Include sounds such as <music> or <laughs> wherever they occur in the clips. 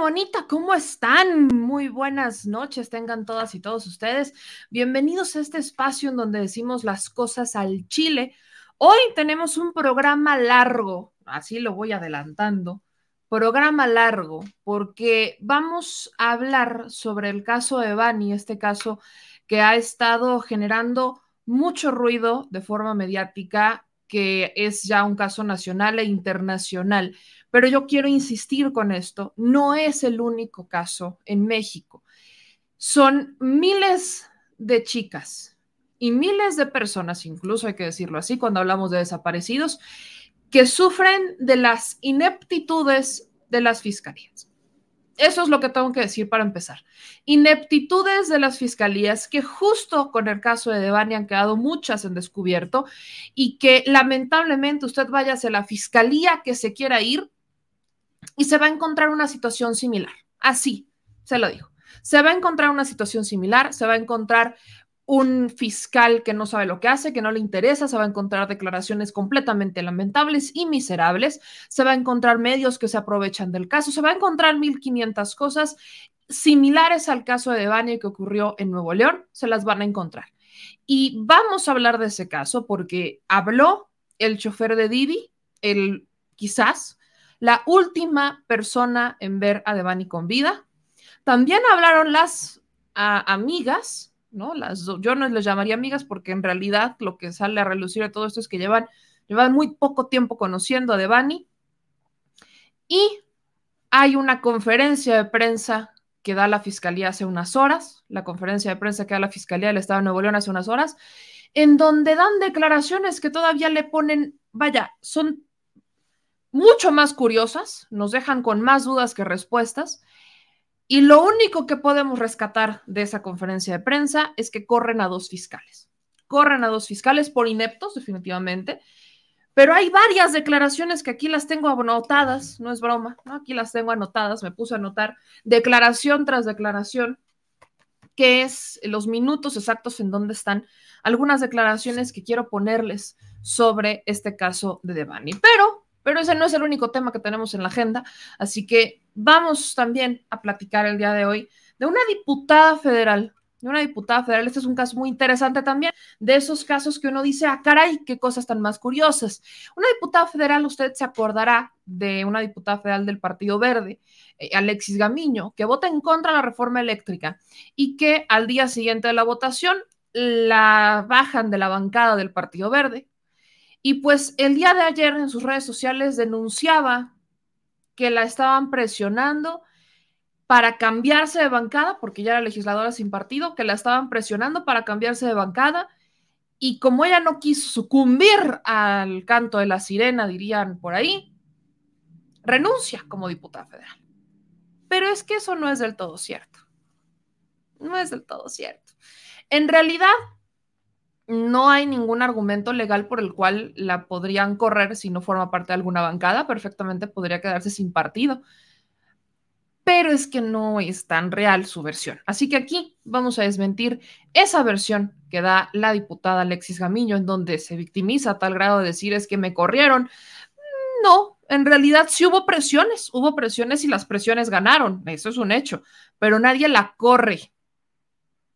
Bonita, ¿cómo están? Muy buenas noches, tengan todas y todos ustedes. Bienvenidos a este espacio en donde decimos las cosas al chile. Hoy tenemos un programa largo, así lo voy adelantando. Programa largo, porque vamos a hablar sobre el caso de Bani, este caso que ha estado generando mucho ruido de forma mediática, que es ya un caso nacional e internacional. Pero yo quiero insistir con esto, no es el único caso en México. Son miles de chicas y miles de personas, incluso hay que decirlo así, cuando hablamos de desaparecidos, que sufren de las ineptitudes de las fiscalías. Eso es lo que tengo que decir para empezar. Ineptitudes de las fiscalías que justo con el caso de Devani han quedado muchas en descubierto y que lamentablemente usted vaya hacia la fiscalía que se quiera ir y se va a encontrar una situación similar. Así, se lo digo. Se va a encontrar una situación similar, se va a encontrar un fiscal que no sabe lo que hace, que no le interesa, se va a encontrar declaraciones completamente lamentables y miserables, se va a encontrar medios que se aprovechan del caso, se va a encontrar 1500 cosas similares al caso de Devani que ocurrió en Nuevo León, se las van a encontrar. Y vamos a hablar de ese caso porque habló el chofer de Didi, el quizás la última persona en ver a Devani con vida. También hablaron las amigas, ¿no? Las, yo no les llamaría amigas porque en realidad lo que sale a relucir de todo esto es que llevan, llevan muy poco tiempo conociendo a Devani. Y hay una conferencia de prensa que da la Fiscalía hace unas horas, la conferencia de prensa que da la Fiscalía del Estado de Nuevo León hace unas horas, en donde dan declaraciones que todavía le ponen, vaya, son mucho más curiosas, nos dejan con más dudas que respuestas. Y lo único que podemos rescatar de esa conferencia de prensa es que corren a dos fiscales. Corren a dos fiscales por ineptos, definitivamente. Pero hay varias declaraciones que aquí las tengo anotadas, no es broma, ¿no? aquí las tengo anotadas, me puse a anotar declaración tras declaración, que es los minutos exactos en donde están algunas declaraciones que quiero ponerles sobre este caso de Devani. Pero pero ese no es el único tema que tenemos en la agenda, así que vamos también a platicar el día de hoy de una diputada federal, de una diputada federal. Este es un caso muy interesante también, de esos casos que uno dice, ah, caray, qué cosas tan más curiosas. Una diputada federal, usted se acordará de una diputada federal del Partido Verde, eh, Alexis Gamiño, que vota en contra de la reforma eléctrica y que al día siguiente de la votación la bajan de la bancada del Partido Verde y pues el día de ayer en sus redes sociales denunciaba que la estaban presionando para cambiarse de bancada, porque ya era legisladora sin partido, que la estaban presionando para cambiarse de bancada. Y como ella no quiso sucumbir al canto de la sirena, dirían por ahí, renuncia como diputada federal. Pero es que eso no es del todo cierto. No es del todo cierto. En realidad, no hay ningún argumento legal por el cual la podrían correr si no forma parte de alguna bancada, perfectamente podría quedarse sin partido. Pero es que no es tan real su versión. Así que aquí vamos a desmentir esa versión que da la diputada Alexis Gamiño, en donde se victimiza a tal grado de decir es que me corrieron. No, en realidad sí hubo presiones, hubo presiones y las presiones ganaron, eso es un hecho, pero nadie la corre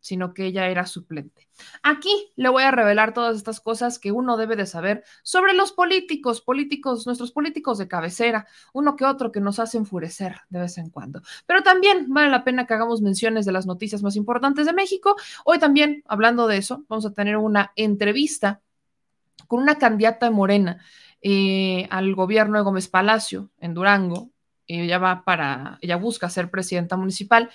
sino que ella era suplente. Aquí le voy a revelar todas estas cosas que uno debe de saber sobre los políticos, políticos, nuestros políticos de cabecera, uno que otro que nos hace enfurecer de vez en cuando. Pero también vale la pena que hagamos menciones de las noticias más importantes de México. Hoy también, hablando de eso, vamos a tener una entrevista con una candidata Morena eh, al gobierno de Gómez Palacio en Durango. Ella va para, ella busca ser presidenta municipal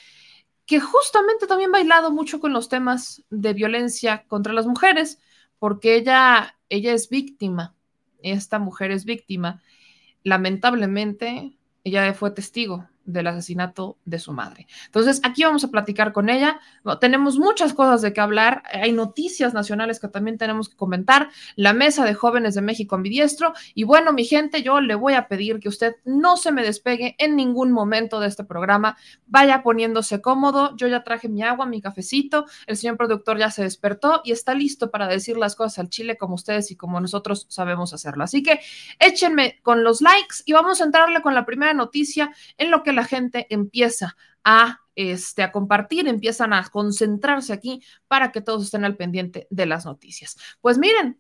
que justamente también ha bailado mucho con los temas de violencia contra las mujeres, porque ella, ella es víctima, esta mujer es víctima. Lamentablemente, ella fue testigo del asesinato de su madre. Entonces, aquí vamos a platicar con ella. Tenemos muchas cosas de qué hablar. Hay noticias nacionales que también tenemos que comentar. La mesa de jóvenes de México ambidiestro. Y bueno, mi gente, yo le voy a pedir que usted no se me despegue en ningún momento de este programa. Vaya poniéndose cómodo. Yo ya traje mi agua, mi cafecito. El señor productor ya se despertó y está listo para decir las cosas al chile como ustedes y como nosotros sabemos hacerlo. Así que échenme con los likes y vamos a entrarle con la primera noticia en lo que gente empieza a, este, a compartir, empiezan a concentrarse aquí para que todos estén al pendiente de las noticias. Pues miren,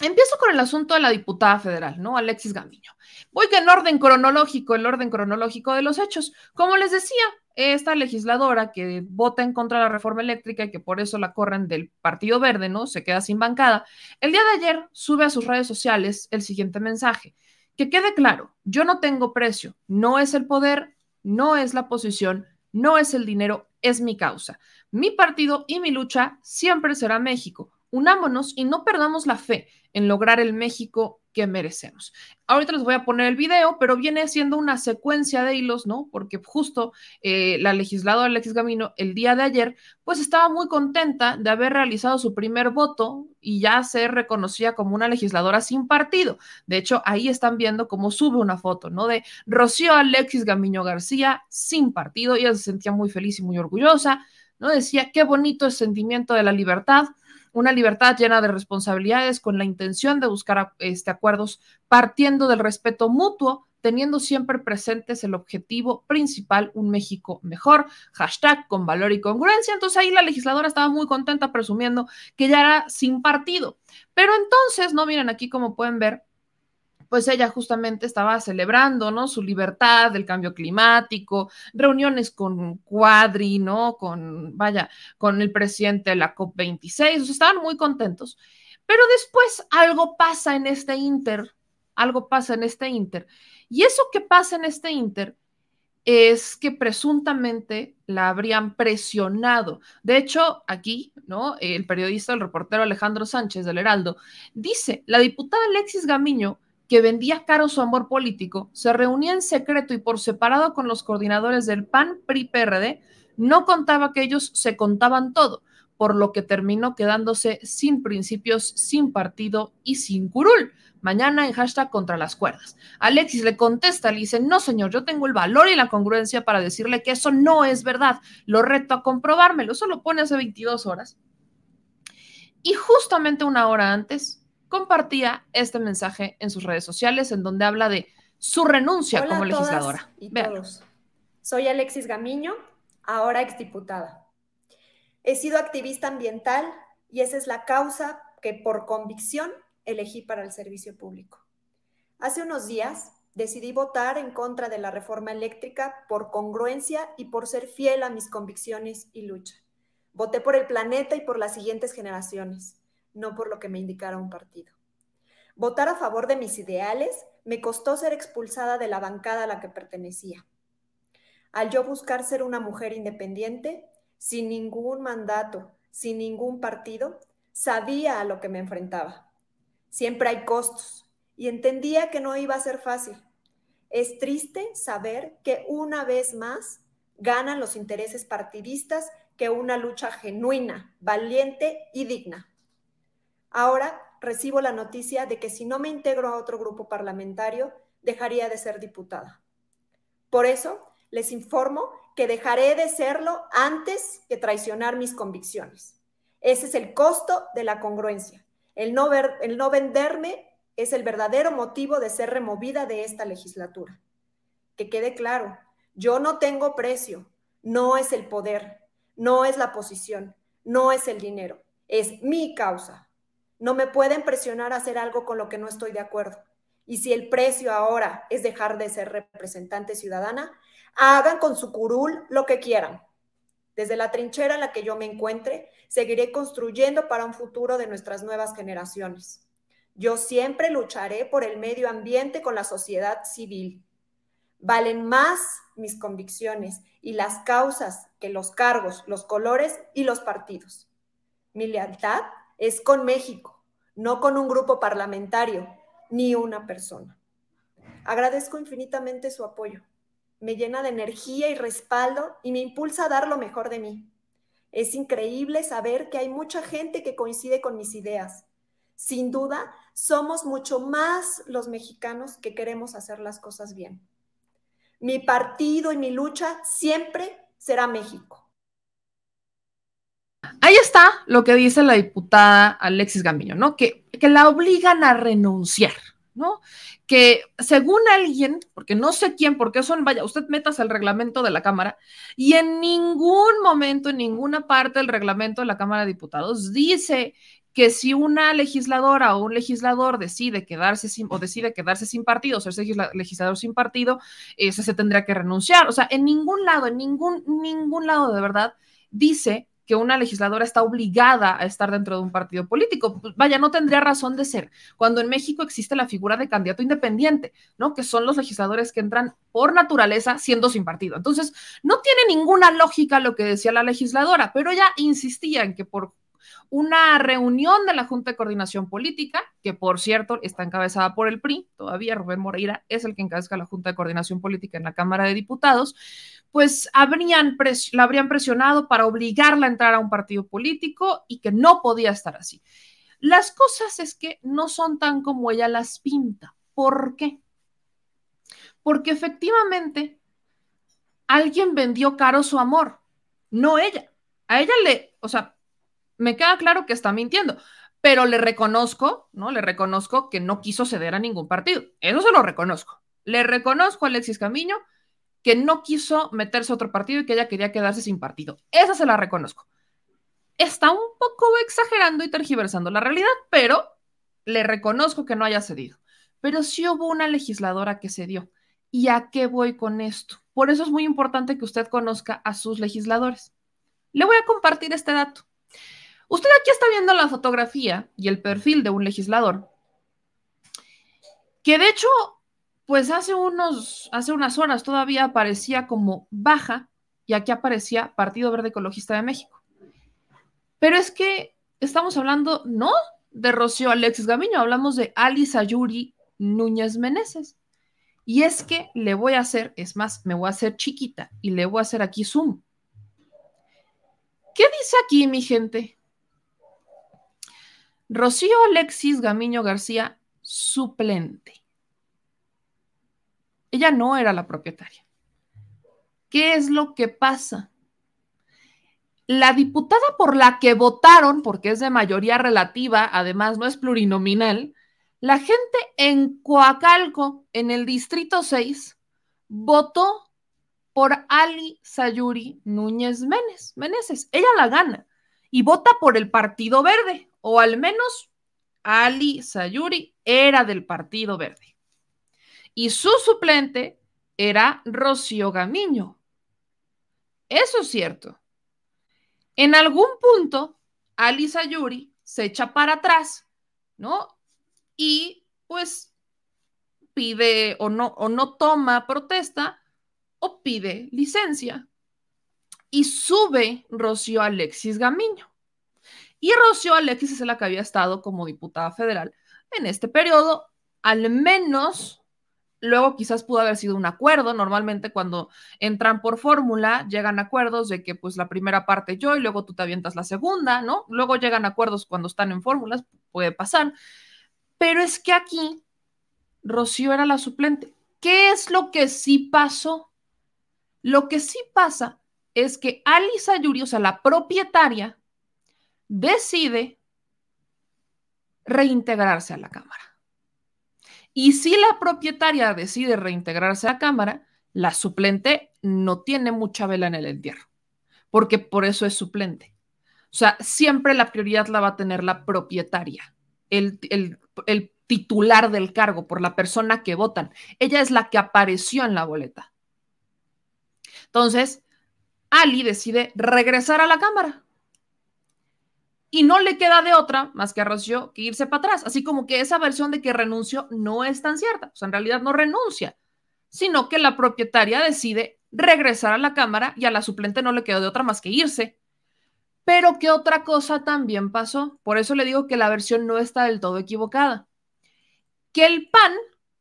Empiezo con el asunto de la diputada federal, ¿no? Alexis Gamiño. Voy que en orden cronológico, el orden cronológico de los hechos. Como les decía, esta legisladora que vota en contra de la reforma eléctrica y que por eso la corren del Partido Verde, ¿no? Se queda sin bancada. El día de ayer sube a sus redes sociales el siguiente mensaje. Que quede claro, yo no tengo precio, no es el poder, no es la posición, no es el dinero, es mi causa. Mi partido y mi lucha siempre será México unámonos y no perdamos la fe en lograr el México que merecemos. Ahorita les voy a poner el video, pero viene siendo una secuencia de hilos, ¿no? Porque justo eh, la legisladora Alexis Gamino el día de ayer, pues estaba muy contenta de haber realizado su primer voto y ya ser reconocida como una legisladora sin partido. De hecho, ahí están viendo cómo sube una foto, ¿no? De Rocío Alexis Gamiño García sin partido. Ella se sentía muy feliz y muy orgullosa, ¿no? Decía, qué bonito el sentimiento de la libertad una libertad llena de responsabilidades con la intención de buscar este, acuerdos partiendo del respeto mutuo, teniendo siempre presentes el objetivo principal, un México mejor, hashtag con valor y congruencia. Entonces ahí la legisladora estaba muy contenta presumiendo que ya era sin partido. Pero entonces, no miren aquí como pueden ver, pues ella justamente estaba celebrando, ¿no? Su libertad del cambio climático, reuniones con Cuadri, ¿no? Con, vaya, con el presidente de la COP26, o estaban muy contentos. Pero después algo pasa en este inter, algo pasa en este inter. Y eso que pasa en este inter es que presuntamente la habrían presionado. De hecho, aquí, ¿no? El periodista, el reportero Alejandro Sánchez del Heraldo, dice, la diputada Alexis Gamiño que vendía caro su amor político, se reunía en secreto y por separado con los coordinadores del PAN, PRI, PRD, no contaba que ellos se contaban todo, por lo que terminó quedándose sin principios, sin partido y sin curul. Mañana en hashtag contra las cuerdas. Alexis le contesta, le dice, no señor, yo tengo el valor y la congruencia para decirle que eso no es verdad. Lo reto a comprobármelo. Eso lo pone hace 22 horas. Y justamente una hora antes, compartía este mensaje en sus redes sociales en donde habla de su renuncia como legisladora. Y todos. Soy Alexis Gamiño, ahora exdiputada. He sido activista ambiental y esa es la causa que por convicción elegí para el servicio público. Hace unos días decidí votar en contra de la reforma eléctrica por congruencia y por ser fiel a mis convicciones y lucha. Voté por el planeta y por las siguientes generaciones no por lo que me indicara un partido. Votar a favor de mis ideales me costó ser expulsada de la bancada a la que pertenecía. Al yo buscar ser una mujer independiente, sin ningún mandato, sin ningún partido, sabía a lo que me enfrentaba. Siempre hay costos y entendía que no iba a ser fácil. Es triste saber que una vez más ganan los intereses partidistas que una lucha genuina, valiente y digna. Ahora recibo la noticia de que si no me integro a otro grupo parlamentario, dejaría de ser diputada. Por eso, les informo que dejaré de serlo antes que traicionar mis convicciones. Ese es el costo de la congruencia. El no, ver, el no venderme es el verdadero motivo de ser removida de esta legislatura. Que quede claro, yo no tengo precio, no es el poder, no es la posición, no es el dinero, es mi causa, no me pueden presionar a hacer algo con lo que no estoy de acuerdo. Y si el precio ahora es dejar de ser representante ciudadana, hagan con su curul lo que quieran. Desde la trinchera en la que yo me encuentre, seguiré construyendo para un futuro de nuestras nuevas generaciones. Yo siempre lucharé por el medio ambiente con la sociedad civil. Valen más mis convicciones y las causas que los cargos, los colores y los partidos. Mi lealtad es con México, no con un grupo parlamentario ni una persona. Agradezco infinitamente su apoyo. Me llena de energía y respaldo y me impulsa a dar lo mejor de mí. Es increíble saber que hay mucha gente que coincide con mis ideas. Sin duda, somos mucho más los mexicanos que queremos hacer las cosas bien. Mi partido y mi lucha siempre será México. Ahí está lo que dice la diputada Alexis Gamiño, ¿no? Que, que la obligan a renunciar, ¿no? Que según alguien, porque no sé quién, porque son, vaya, usted metas el reglamento de la Cámara y en ningún momento, en ninguna parte del reglamento de la Cámara de Diputados dice que si una legisladora o un legislador decide quedarse sin, o decide quedarse sin partido, o ser legislador sin partido, ese se tendría que renunciar. O sea, en ningún lado, en ningún, ningún lado de verdad dice que una legisladora está obligada a estar dentro de un partido político. Pues, vaya, no tendría razón de ser. Cuando en México existe la figura de candidato independiente, ¿no? Que son los legisladores que entran por naturaleza siendo sin partido. Entonces, no tiene ninguna lógica lo que decía la legisladora, pero ella insistía en que por una reunión de la Junta de Coordinación Política, que por cierto está encabezada por el PRI, todavía Rubén Moreira es el que encabeza la Junta de Coordinación Política en la Cámara de Diputados, pues habrían la habrían presionado para obligarla a entrar a un partido político y que no podía estar así. Las cosas es que no son tan como ella las pinta. ¿Por qué? Porque efectivamente alguien vendió caro su amor, no ella. A ella le, o sea, me queda claro que está mintiendo, pero le reconozco, ¿no? Le reconozco que no quiso ceder a ningún partido. Eso se lo reconozco. Le reconozco a Alexis Camiño que no quiso meterse a otro partido y que ella quería quedarse sin partido. Esa se la reconozco. Está un poco exagerando y tergiversando la realidad, pero le reconozco que no haya cedido. Pero sí hubo una legisladora que cedió. ¿Y a qué voy con esto? Por eso es muy importante que usted conozca a sus legisladores. Le voy a compartir este dato. Usted aquí está viendo la fotografía y el perfil de un legislador que de hecho, pues hace unos, hace unas horas todavía aparecía como baja y aquí aparecía Partido Verde Ecologista de México. Pero es que estamos hablando no de Rocío Alexis Gamiño, hablamos de Ali Sayuri Núñez Meneses. Y es que le voy a hacer, es más, me voy a hacer chiquita y le voy a hacer aquí zoom. ¿Qué dice aquí, mi gente? Rocío Alexis Gamiño García, suplente. Ella no era la propietaria. ¿Qué es lo que pasa? La diputada por la que votaron, porque es de mayoría relativa, además no es plurinominal, la gente en Coacalco, en el distrito 6, votó por Ali Sayuri Núñez Meneses. Ella la gana y vota por el Partido Verde, o al menos Ali Sayuri era del Partido Verde. Y su suplente era Rocío Gamiño. Eso es cierto. En algún punto, Ali Sayuri se echa para atrás, ¿no? Y pues pide o no, o no toma protesta o pide licencia. Y sube Rocío Alexis Gamiño. Y Rocío Alexis es la que había estado como diputada federal en este periodo, al menos luego quizás pudo haber sido un acuerdo. Normalmente cuando entran por fórmula, llegan acuerdos de que pues la primera parte yo y luego tú te avientas la segunda, ¿no? Luego llegan acuerdos cuando están en fórmulas, puede pasar. Pero es que aquí Rocío era la suplente. ¿Qué es lo que sí pasó? Lo que sí pasa es que Alisa Yuri, o sea, la propietaria, decide reintegrarse a la Cámara. Y si la propietaria decide reintegrarse a la Cámara, la suplente no tiene mucha vela en el entierro, porque por eso es suplente. O sea, siempre la prioridad la va a tener la propietaria, el, titular del cargo, por la persona que votan. Ella es la que apareció en la boleta. Entonces, Ali decide regresar a la Cámara y no le queda de otra más que a Rocío que irse para atrás. Así como que esa versión de que renunció no es tan cierta. O sea, en realidad no renuncia, sino que la propietaria decide regresar a la Cámara y a la suplente no le quedó de otra más que irse. Pero ¿qué otra cosa también pasó? Por eso le digo que la versión no está del todo equivocada. Que el PAN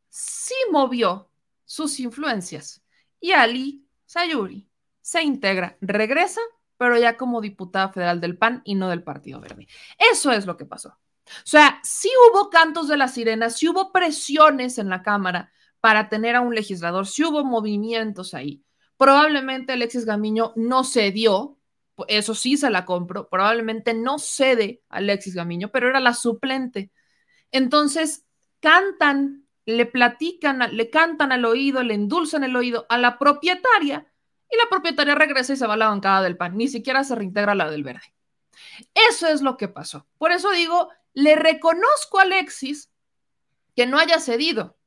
sí movió sus influencias y Ali Sayuri se integra, regresa pero ya como diputada federal del PAN y no del Partido Verde. Eso es lo que pasó. O sea, sí hubo cantos de la sirena, sí hubo presiones en la Cámara para tener a un legislador, sí hubo movimientos ahí. Probablemente Alexis Gamiño no cedió, eso sí se la compro, probablemente no cede Alexis Gamiño, pero era la suplente. Entonces, cantan le platican, le cantan al oído, le endulzan el oído a la propietaria y la propietaria regresa y se va a la bancada del PAN, ni siquiera se reintegra la del verde. Eso es lo que pasó. Por eso digo, le reconozco a Alexis que no haya cedido,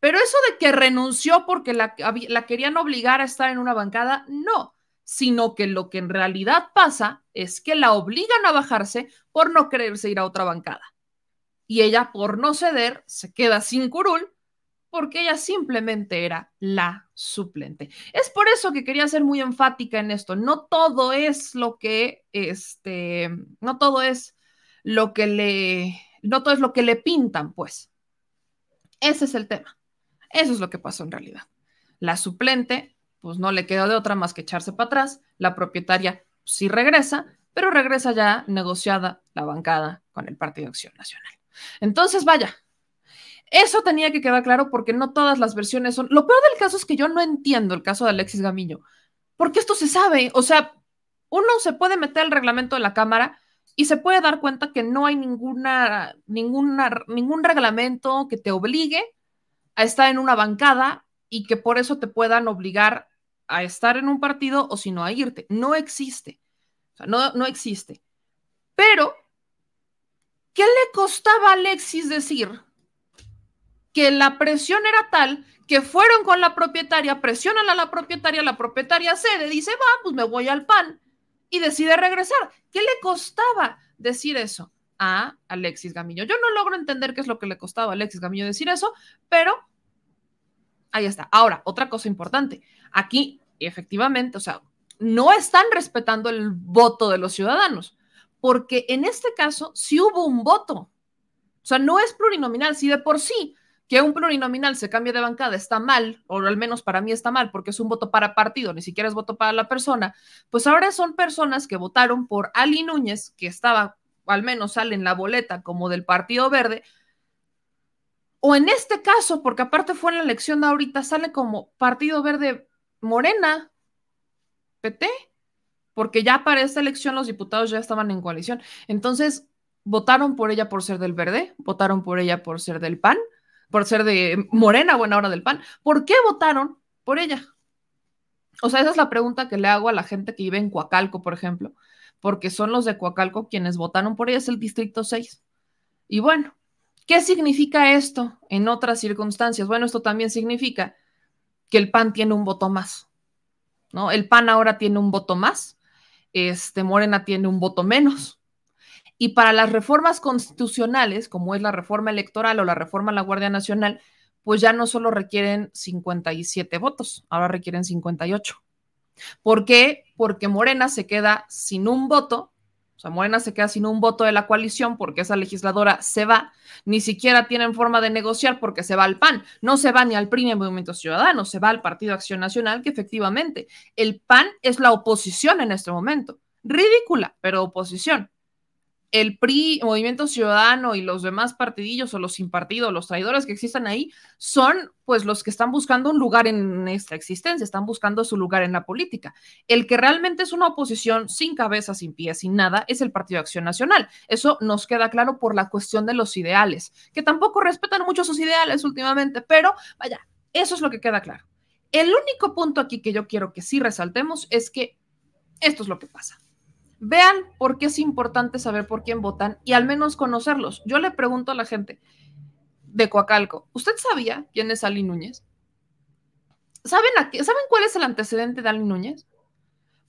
pero eso de que renunció porque la, la querían obligar a estar en una bancada, no, sino que lo que en realidad pasa es que la obligan a bajarse por no quererse ir a otra bancada. Y ella, por no ceder, se queda sin curul porque ella simplemente era la suplente. Es por eso que quería ser muy enfática en esto. No todo es lo que, este, no todo es lo que le, no todo es lo que le pintan, pues. Ese es el tema. Eso es lo que pasó en realidad. La suplente, pues no le quedó de otra más que echarse para atrás. La propietaria sí regresa, pero regresa ya negociada la bancada con el Partido Acción Nacional. Entonces, vaya, eso tenía que quedar claro porque no todas las versiones son. Lo peor del caso es que yo no entiendo el caso de Alexis Gamiño, porque esto se sabe. O sea, uno se puede meter al reglamento de la Cámara y se puede dar cuenta que no hay ninguna, ninguna, ningún reglamento que te obligue a estar en una bancada y que por eso te puedan obligar a estar en un partido o si no a irte. No existe. O sea, no, no existe. Pero, ¿qué le costaba a Alexis decir que la presión era tal que fueron con la propietaria, presionan a la propietaria, la propietaria cede, dice, va, pues me voy al pan y decide regresar. ¿Qué le costaba decir eso a Alexis Gamillo? Yo no logro entender qué es lo que le costaba a Alexis Gamillo decir eso, pero ahí está. Ahora, otra cosa importante. Aquí, efectivamente, o sea, no están respetando el voto de los ciudadanos, porque en este caso sí hubo un voto. O sea, no es plurinominal, si de por sí que un plurinominal se cambie de bancada está mal, o al menos para mí está mal, porque es un voto para partido, ni siquiera es voto para la persona, pues ahora son personas que votaron por Ali Núñez, que estaba, al menos sale en la boleta como del Partido Verde, o en este caso, porque aparte fue en la elección de ahorita, sale como Partido Verde Morena, PT, porque ya para esta elección los diputados ya estaban en coalición. Entonces, votaron por ella por ser del Verde, votaron por ella por ser del PAN, por ser de Morena, buena hora del PAN. ¿Por qué votaron por ella? O sea, esa es la pregunta que le hago a la gente que vive en Coacalco, por ejemplo, porque son los de Coacalco quienes votaron por ella, es el Distrito 6. Y bueno, ¿qué significa esto en otras circunstancias? Bueno, esto también significa que el PAN tiene un voto más, ¿no? El PAN ahora tiene un voto más, este Morena tiene un voto menos. Y para las reformas constitucionales, como es la reforma electoral o la reforma a la Guardia Nacional, pues ya no solo requieren 57 votos, ahora requieren 58. ¿Por qué? Porque Morena se queda sin un voto, o sea, Morena se queda sin un voto de la coalición porque esa legisladora se va, ni siquiera tienen forma de negociar porque se va al PAN, no se va ni al PRI ni Movimiento Ciudadano, se va al Partido Acción Nacional, que efectivamente el PAN es la oposición en este momento. Ridícula, pero oposición el PRI, Movimiento Ciudadano y los demás partidillos o los sin partido, los traidores que existan ahí, son pues los que están buscando un lugar en esta existencia, están buscando su lugar en la política. El que realmente es una oposición sin cabeza, sin pies, sin nada, es el Partido de Acción Nacional. Eso nos queda claro por la cuestión de los ideales, que tampoco respetan mucho sus ideales últimamente, pero vaya, eso es lo que queda claro. El único punto aquí que yo quiero que sí resaltemos es que esto es lo que pasa Vean por qué es importante saber por quién votan y al menos conocerlos. Yo le pregunto a la gente de Coacalco, ¿usted sabía quién es Ali Núñez? ¿Saben, a qué? ¿Saben cuál es el antecedente de Ali Núñez?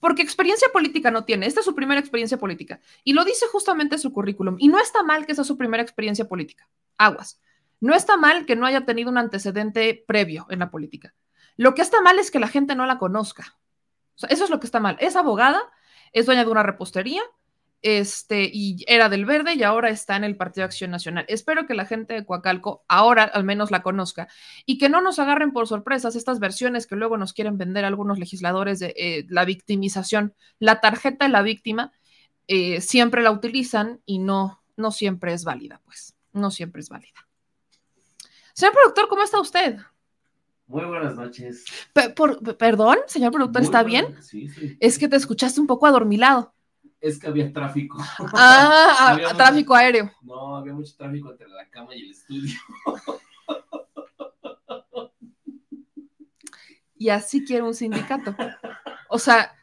Porque experiencia política no tiene. Esta es su primera experiencia política. Y lo dice justamente su currículum. Y no está mal que sea su primera experiencia política. Aguas. No está mal que no haya tenido un antecedente previo en la política. Lo que está mal es que la gente no la conozca. eso es lo que está mal. Es abogada, es dueña de una repostería, este, y era del Verde y ahora está en el Partido Acción Nacional. Espero que la gente de Coacalco ahora al menos la conozca y que no nos agarren por sorpresas estas versiones que luego nos quieren vender algunos legisladores de eh, la victimización. La tarjeta de la víctima eh, siempre la utilizan y no, no siempre es válida, pues, no siempre es válida. Señor productor, ¿cómo está usted? Muy buenas noches. Por, perdón, señor productor, ¿está bien? Sí, sí. Es que te escuchaste un poco adormilado. Es que había tráfico. <laughs> Ah, tráfico aéreo. No, había mucho tráfico entre la cama y el estudio. y así quiero un sindicato. O sea,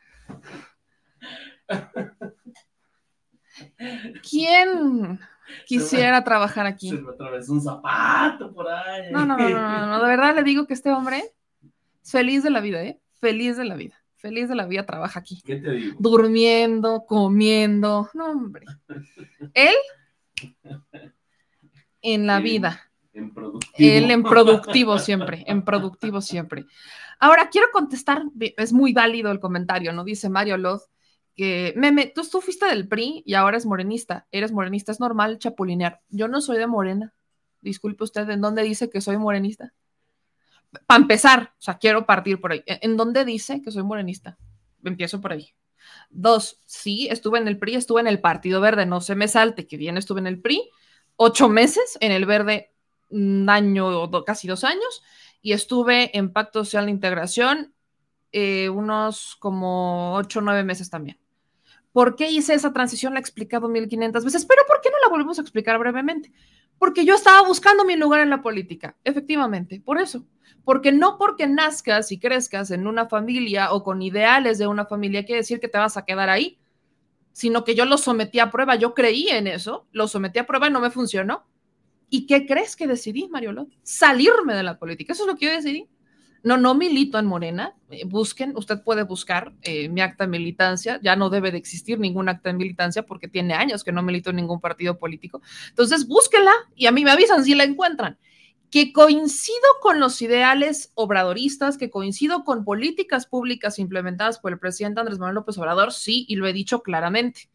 ¿quién? Quisiera trabajar aquí? Se me atravesó un zapato por ahí. No, no, no, no, no, de verdad le digo que este hombre es feliz de la vida, ¿eh? Feliz de la vida. Feliz de la vida trabaja aquí. ¿Qué te digo? Durmiendo, comiendo. No, hombre. Él en la vida. En productivo. Él en productivo siempre, <laughs> en productivo siempre. Ahora, quiero contestar, es muy válido el comentario, ¿no? Dice Mario Loz, que, meme, tú, tú fuiste del PRI y ahora es morenista, eres morenista, es normal chapulinear. Yo no soy de morena, disculpe usted, ¿en dónde dice que soy morenista? Para empezar, o sea, quiero partir por ahí. ¿En dónde dice que soy morenista? Empiezo por ahí. Dos, sí, estuve en el PRI, estuve en el Partido Verde, no se me salte, que bien estuve en el PRI, ocho meses, en el Verde un año o casi dos años, y estuve en Pacto Social de Integración eh, unos como ocho o nueve meses también. ¿Por qué hice esa transición? La he explicado 1500 veces, pero ¿por qué no la volvemos a explicar brevemente? Porque yo estaba buscando mi lugar en la política, efectivamente, por eso. Porque no porque nazcas y crezcas en una familia o con ideales de una familia quiere decir que te vas a quedar ahí, sino que yo lo sometí a prueba, yo creí en eso, lo sometí a prueba y no me funcionó. ¿Y qué crees que decidí, Mariolo? Salirme de la política, eso es lo que yo decidí. No, no milito en Morena. Eh, busquen, usted puede buscar eh, mi acta de militancia. Ya no debe de existir ningún acta de militancia porque tiene años que no milito en ningún partido político. Entonces, búsquenla y a mí me avisan si la encuentran. Que coincido con los ideales obradoristas, que coincido con políticas públicas implementadas por el presidente Andrés Manuel López Obrador, sí, y lo he dicho claramente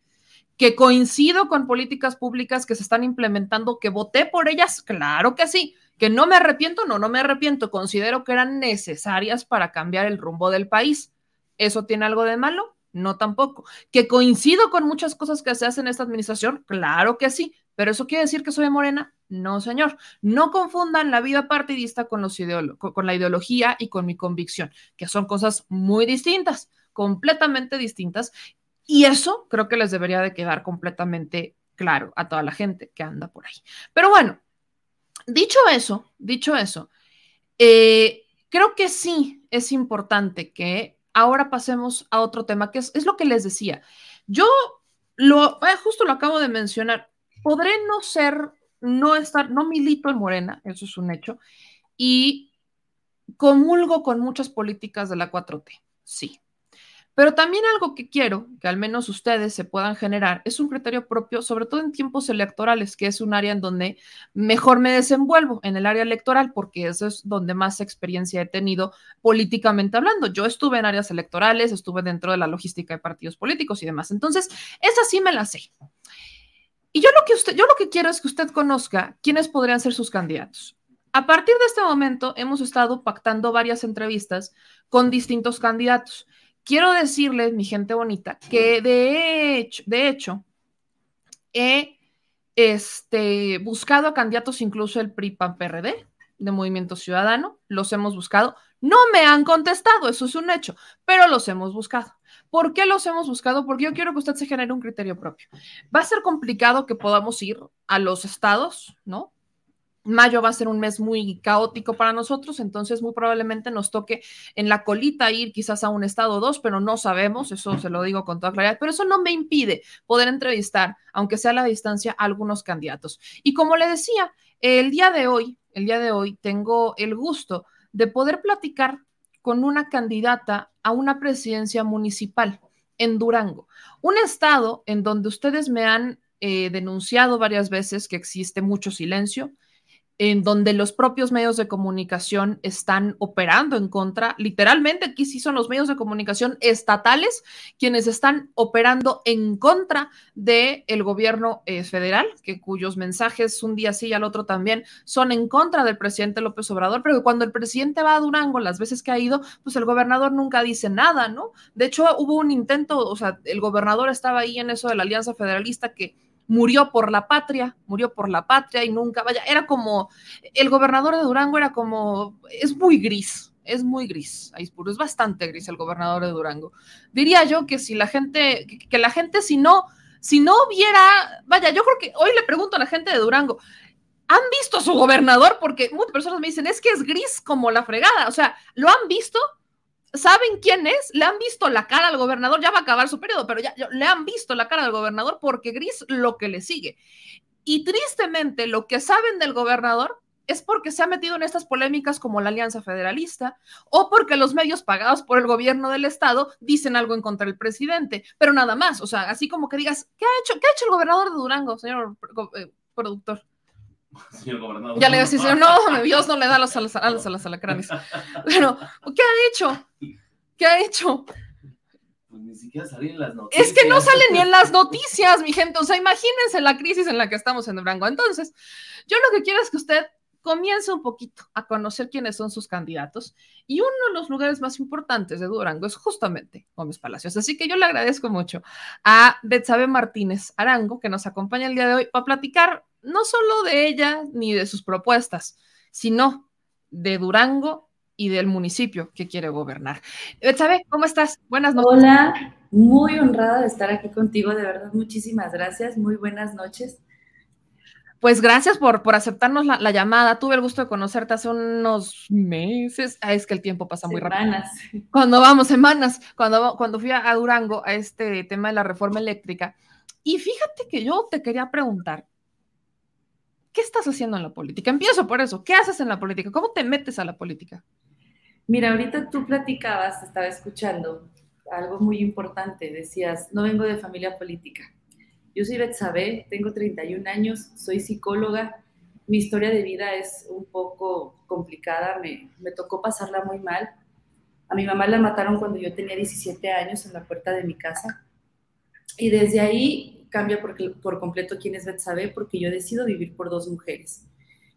que coincido con políticas públicas que se están implementando, que voté por ellas, claro que sí, que no me arrepiento, no, no me arrepiento, considero que eran necesarias para cambiar el rumbo del país. ¿Eso tiene algo de malo? No tampoco. ¿Que coincido con muchas cosas que se hacen en esta administración? Claro que sí, pero ¿eso quiere decir que soy morena? No, señor. No confundan la vida partidista con, los con la ideología y con mi convicción, que son cosas muy distintas, completamente distintas, y eso creo que les debería de quedar completamente claro a toda la gente que anda por ahí. Pero bueno, dicho eso, dicho eso, eh, creo que sí es importante que ahora pasemos a otro tema, que es, lo que les decía. Yo lo, eh, justo lo acabo de mencionar, podré no ser, no estar, no milito en Morena, eso es un hecho, y comulgo con muchas políticas de la 4T, sí. Pero también algo que quiero que al menos ustedes se puedan generar es un criterio propio, sobre todo en tiempos electorales, que es un área en donde mejor me desenvuelvo, en el área electoral, porque eso es donde más experiencia he tenido políticamente hablando. Yo estuve en áreas electorales, estuve dentro de la logística de partidos políticos y demás. Entonces, esa sí me la sé. Y yo lo que yo lo que quiero es que usted conozca quiénes podrían ser sus candidatos. A partir de este momento hemos estado pactando varias entrevistas con distintos candidatos quiero decirles, mi gente bonita, que de hecho, de hecho he este, buscado a candidatos incluso el PRI PAN PRD de Movimiento Ciudadano, los hemos buscado, no me han contestado, eso es un hecho, pero los hemos buscado. ¿Por qué los hemos buscado? Porque yo quiero que usted se genere un criterio propio. Va a ser complicado que podamos ir a los estados, ¿no? Mayo va a ser un mes muy caótico para nosotros, entonces muy probablemente nos toque en la colita ir quizás a un estado o dos, pero no sabemos, eso se lo digo con toda claridad, pero eso no me impide poder entrevistar, aunque sea a la distancia, a algunos candidatos. Y como le decía, el día de hoy, el día de hoy tengo el gusto de poder platicar con una candidata a una presidencia municipal en Durango, un estado en donde ustedes me han eh, denunciado varias veces que existe mucho silencio, en donde los propios medios de comunicación están operando en contra, literalmente aquí sí son los medios de comunicación estatales quienes están operando en contra del el gobierno eh, federal, que cuyos mensajes un día sí y al otro también son en contra del presidente López Obrador, pero cuando el presidente va a Durango, las veces que ha ido, pues el gobernador nunca dice nada, ¿no? De hecho, hubo un intento, o sea, el gobernador estaba ahí en eso de la Alianza Federalista que murió por la patria, murió por la patria y nunca, vaya, era como, el gobernador de Durango era como, es muy gris, es muy gris, Aispuro, es bastante gris el gobernador de Durango. Diría yo que si la gente, que, que la gente si no, si no viera, vaya, yo creo que hoy le pregunto a la gente de Durango, ¿han visto a su gobernador? Porque muchas personas me dicen, es que es gris como la fregada, o sea, ¿lo han visto? ¿Saben quién es? Le han visto la cara al gobernador, ya va a acabar su periodo, pero ya, le han visto la cara al gobernador porque Gris lo que le sigue. Y tristemente, lo que saben del gobernador es porque se ha metido en estas polémicas como la Alianza Federalista o porque los medios pagados por el gobierno del estado dicen algo en contra del presidente, pero nada más, o sea, así como que digas, ¿qué ha hecho, qué ha hecho el gobernador de Durango, señor eh, productor? <laughs> Señor gobernador. Ya le decía, señor, no, <laughs> Dios no le da los alas a las alacranes. <laughs> Pero, ¿qué ha hecho? ¿Qué ha hecho? Pues ni siquiera salir en las noticias. Es que no sale ni en las noticias, mi gente. O sea, imagínense la crisis en la que estamos en Durango. Entonces, yo lo que quiero es que usted comience un poquito a conocer quiénes son sus candidatos. Y uno de los lugares más importantes de Durango es justamente Gómez Palacios. Así que yo le agradezco mucho a Betsabe Martínez Arango, que nos acompaña el día de hoy para platicar no solo de ella ni de sus propuestas, sino de Durango y del municipio que quiere gobernar. Betsabe, ¿cómo estás? Buenas noches. Hola, muy honrada de estar aquí contigo, de verdad, muchísimas gracias, muy buenas noches. Pues gracias por, por aceptarnos la, la, llamada. Tuve el gusto de conocerte hace unos meses. Es que el tiempo pasa muy semanas. rápido. Cuando vamos, semanas, cuando, cuando fui a Durango a este tema de la reforma eléctrica. Y fíjate que yo te quería preguntar, ¿qué estás haciendo en la política? Empiezo por eso. ¿Qué haces en la política? ¿Cómo te metes a la política? Mira, ahorita tú platicabas, estaba escuchando algo muy importante. Decías, no vengo de familia política. Yo soy Betsabe, tengo 31 años, soy psicóloga. Mi historia de vida es un poco complicada, me, me, tocó pasarla muy mal. A mi mamá la mataron cuando yo tenía 17 años en la puerta de mi casa. Y desde ahí cambia por, por completo quién es Betsabe, porque yo decido vivir por dos mujeres.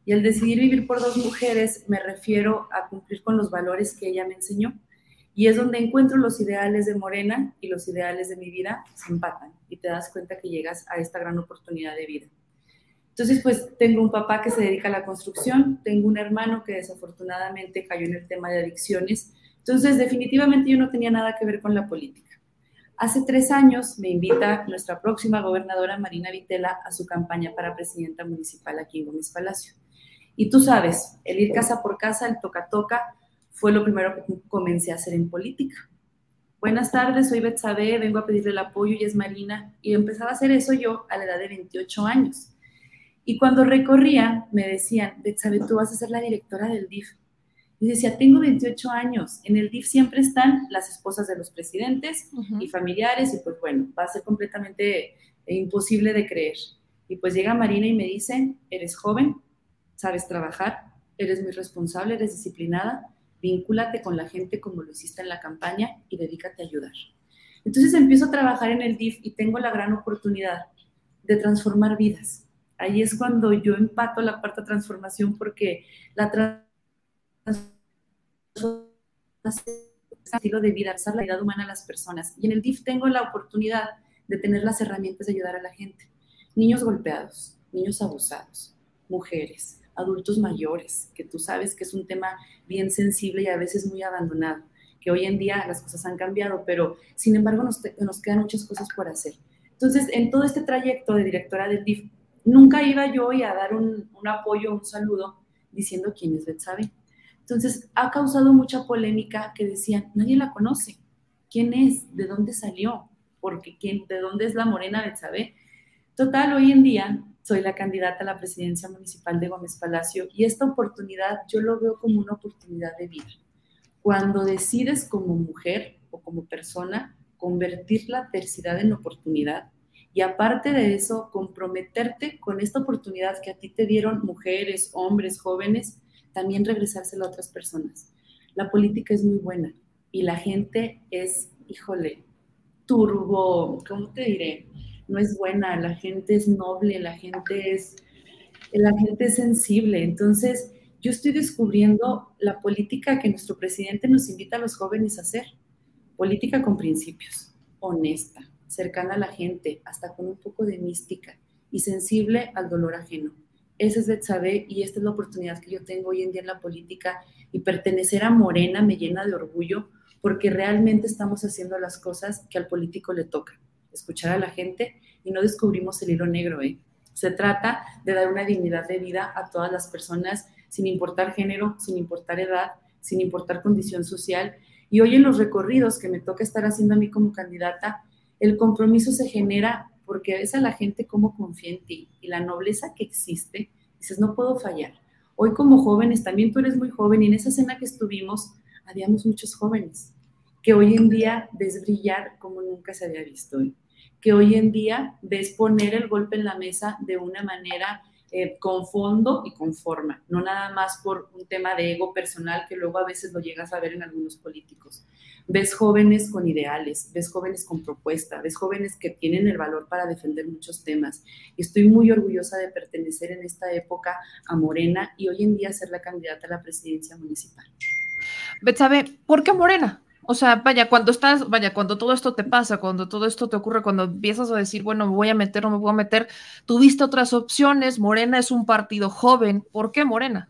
Y al decidir vivir por dos mujeres me refiero a cumplir con los valores que ella me enseñó y es donde encuentro los ideales de Morena y los ideales de mi vida se empatan y te das cuenta que llegas a esta gran oportunidad de vida. Entonces, pues tengo un papá que se dedica a la construcción, tengo un hermano que desafortunadamente cayó en el tema de adicciones. Entonces, definitivamente yo no tenía nada que ver con la política. Hace tres años me invita nuestra próxima gobernadora Marina Vitela a su campaña para presidenta municipal aquí en Gómez Palacio. Y tú sabes, el ir casa por casa, el toca-toca, fue lo primero que comencé a hacer en política. Buenas tardes, soy Betsabe, vengo a pedirle el apoyo y es Marina. Y empezaba a hacer eso yo a la edad de 28 años. Y cuando recorría, me decían, Betsabe, tú vas a ser la directora del DIF. Y decía, tengo 28 años, en el DIF siempre están las esposas de los presidentes uh -huh. y familiares, y pues bueno, va a ser completamente imposible de creer. Y pues llega Marina y me dice, eres joven, sabes trabajar, eres muy responsable, eres disciplinada, Vincúlate con la gente como lo hiciste en la campaña y dedícate a ayudar. Entonces empiezo a trabajar en el DIF y tengo la gran oportunidad de transformar vidas. Ahí es cuando yo empato la cuarta transformación porque la transformación estilo de vida, dar la vida humana a las personas. Y en el DIF tengo la oportunidad de tener las herramientas de ayudar a la gente. Niños golpeados, niños abusados, mujeres, adultos mayores, que tú sabes que es un tema bien sensible y a veces muy abandonado, que hoy en día las cosas han cambiado, pero sin embargo nos, nos quedan muchas cosas por hacer. Entonces, en todo este trayecto de directora del DIF, nunca iba yo a dar un, un apoyo, un saludo, diciendo quién es Betsabe. Entonces, ha causado mucha polémica que decían, nadie la conoce. ¿Quién es? ¿De dónde salió? Porque ¿quién, ¿De dónde es la morena Betsabe? Total, hoy en día soy la candidata a la presidencia municipal de Gómez Palacio y esta oportunidad yo lo veo como una oportunidad de vida. Cuando decides como mujer o como persona convertir la adversidad en oportunidad y aparte de eso comprometerte con esta oportunidad que a ti te dieron mujeres, hombres, jóvenes, también regresársela a otras personas. La política es muy buena y la gente es, híjole, turbo, ¿cómo te diré? No es buena, la gente es noble, la gente es, la gente es sensible. Entonces, yo estoy descubriendo la política que nuestro presidente nos invita a los jóvenes a hacer. Política con principios, honesta, cercana a la gente, hasta con un poco de mística y sensible al dolor ajeno. Ese es Betsabe y esta es la oportunidad que yo tengo hoy en día en la política y pertenecer a Morena me llena de orgullo porque realmente estamos haciendo las cosas que al político le toca escuchar a la gente y no descubrimos el hilo negro. ¿eh? Se trata de dar una dignidad de vida a todas las personas sin importar género, sin importar edad, sin importar condición social. Y hoy en los recorridos que me toca estar haciendo a mí como candidata, el compromiso se genera porque ves a la gente cómo confía en ti y la nobleza que existe, dices, no puedo fallar. Hoy como jóvenes, también tú eres muy joven y en esa cena que estuvimos, habíamos muchos jóvenes que hoy en día ves brillar como nunca se había visto hoy, que hoy en día ves poner el golpe en la mesa de una manera eh, con fondo y con forma, no nada más por un tema de ego personal que luego a veces lo llegas a ver en algunos políticos. Ves jóvenes con ideales, ves jóvenes con propuesta, ves jóvenes que tienen el valor para defender muchos temas. Y estoy muy orgullosa de pertenecer en esta época a Morena y hoy en día ser la candidata a la presidencia municipal. Betsabe, ¿por qué Morena? O sea, vaya, cuando estás, vaya, cuando todo esto te pasa, cuando todo esto te ocurre, cuando empiezas a decir, bueno, me voy a meter, no me voy a meter, tuviste otras opciones, Morena es un partido joven, ¿por qué Morena?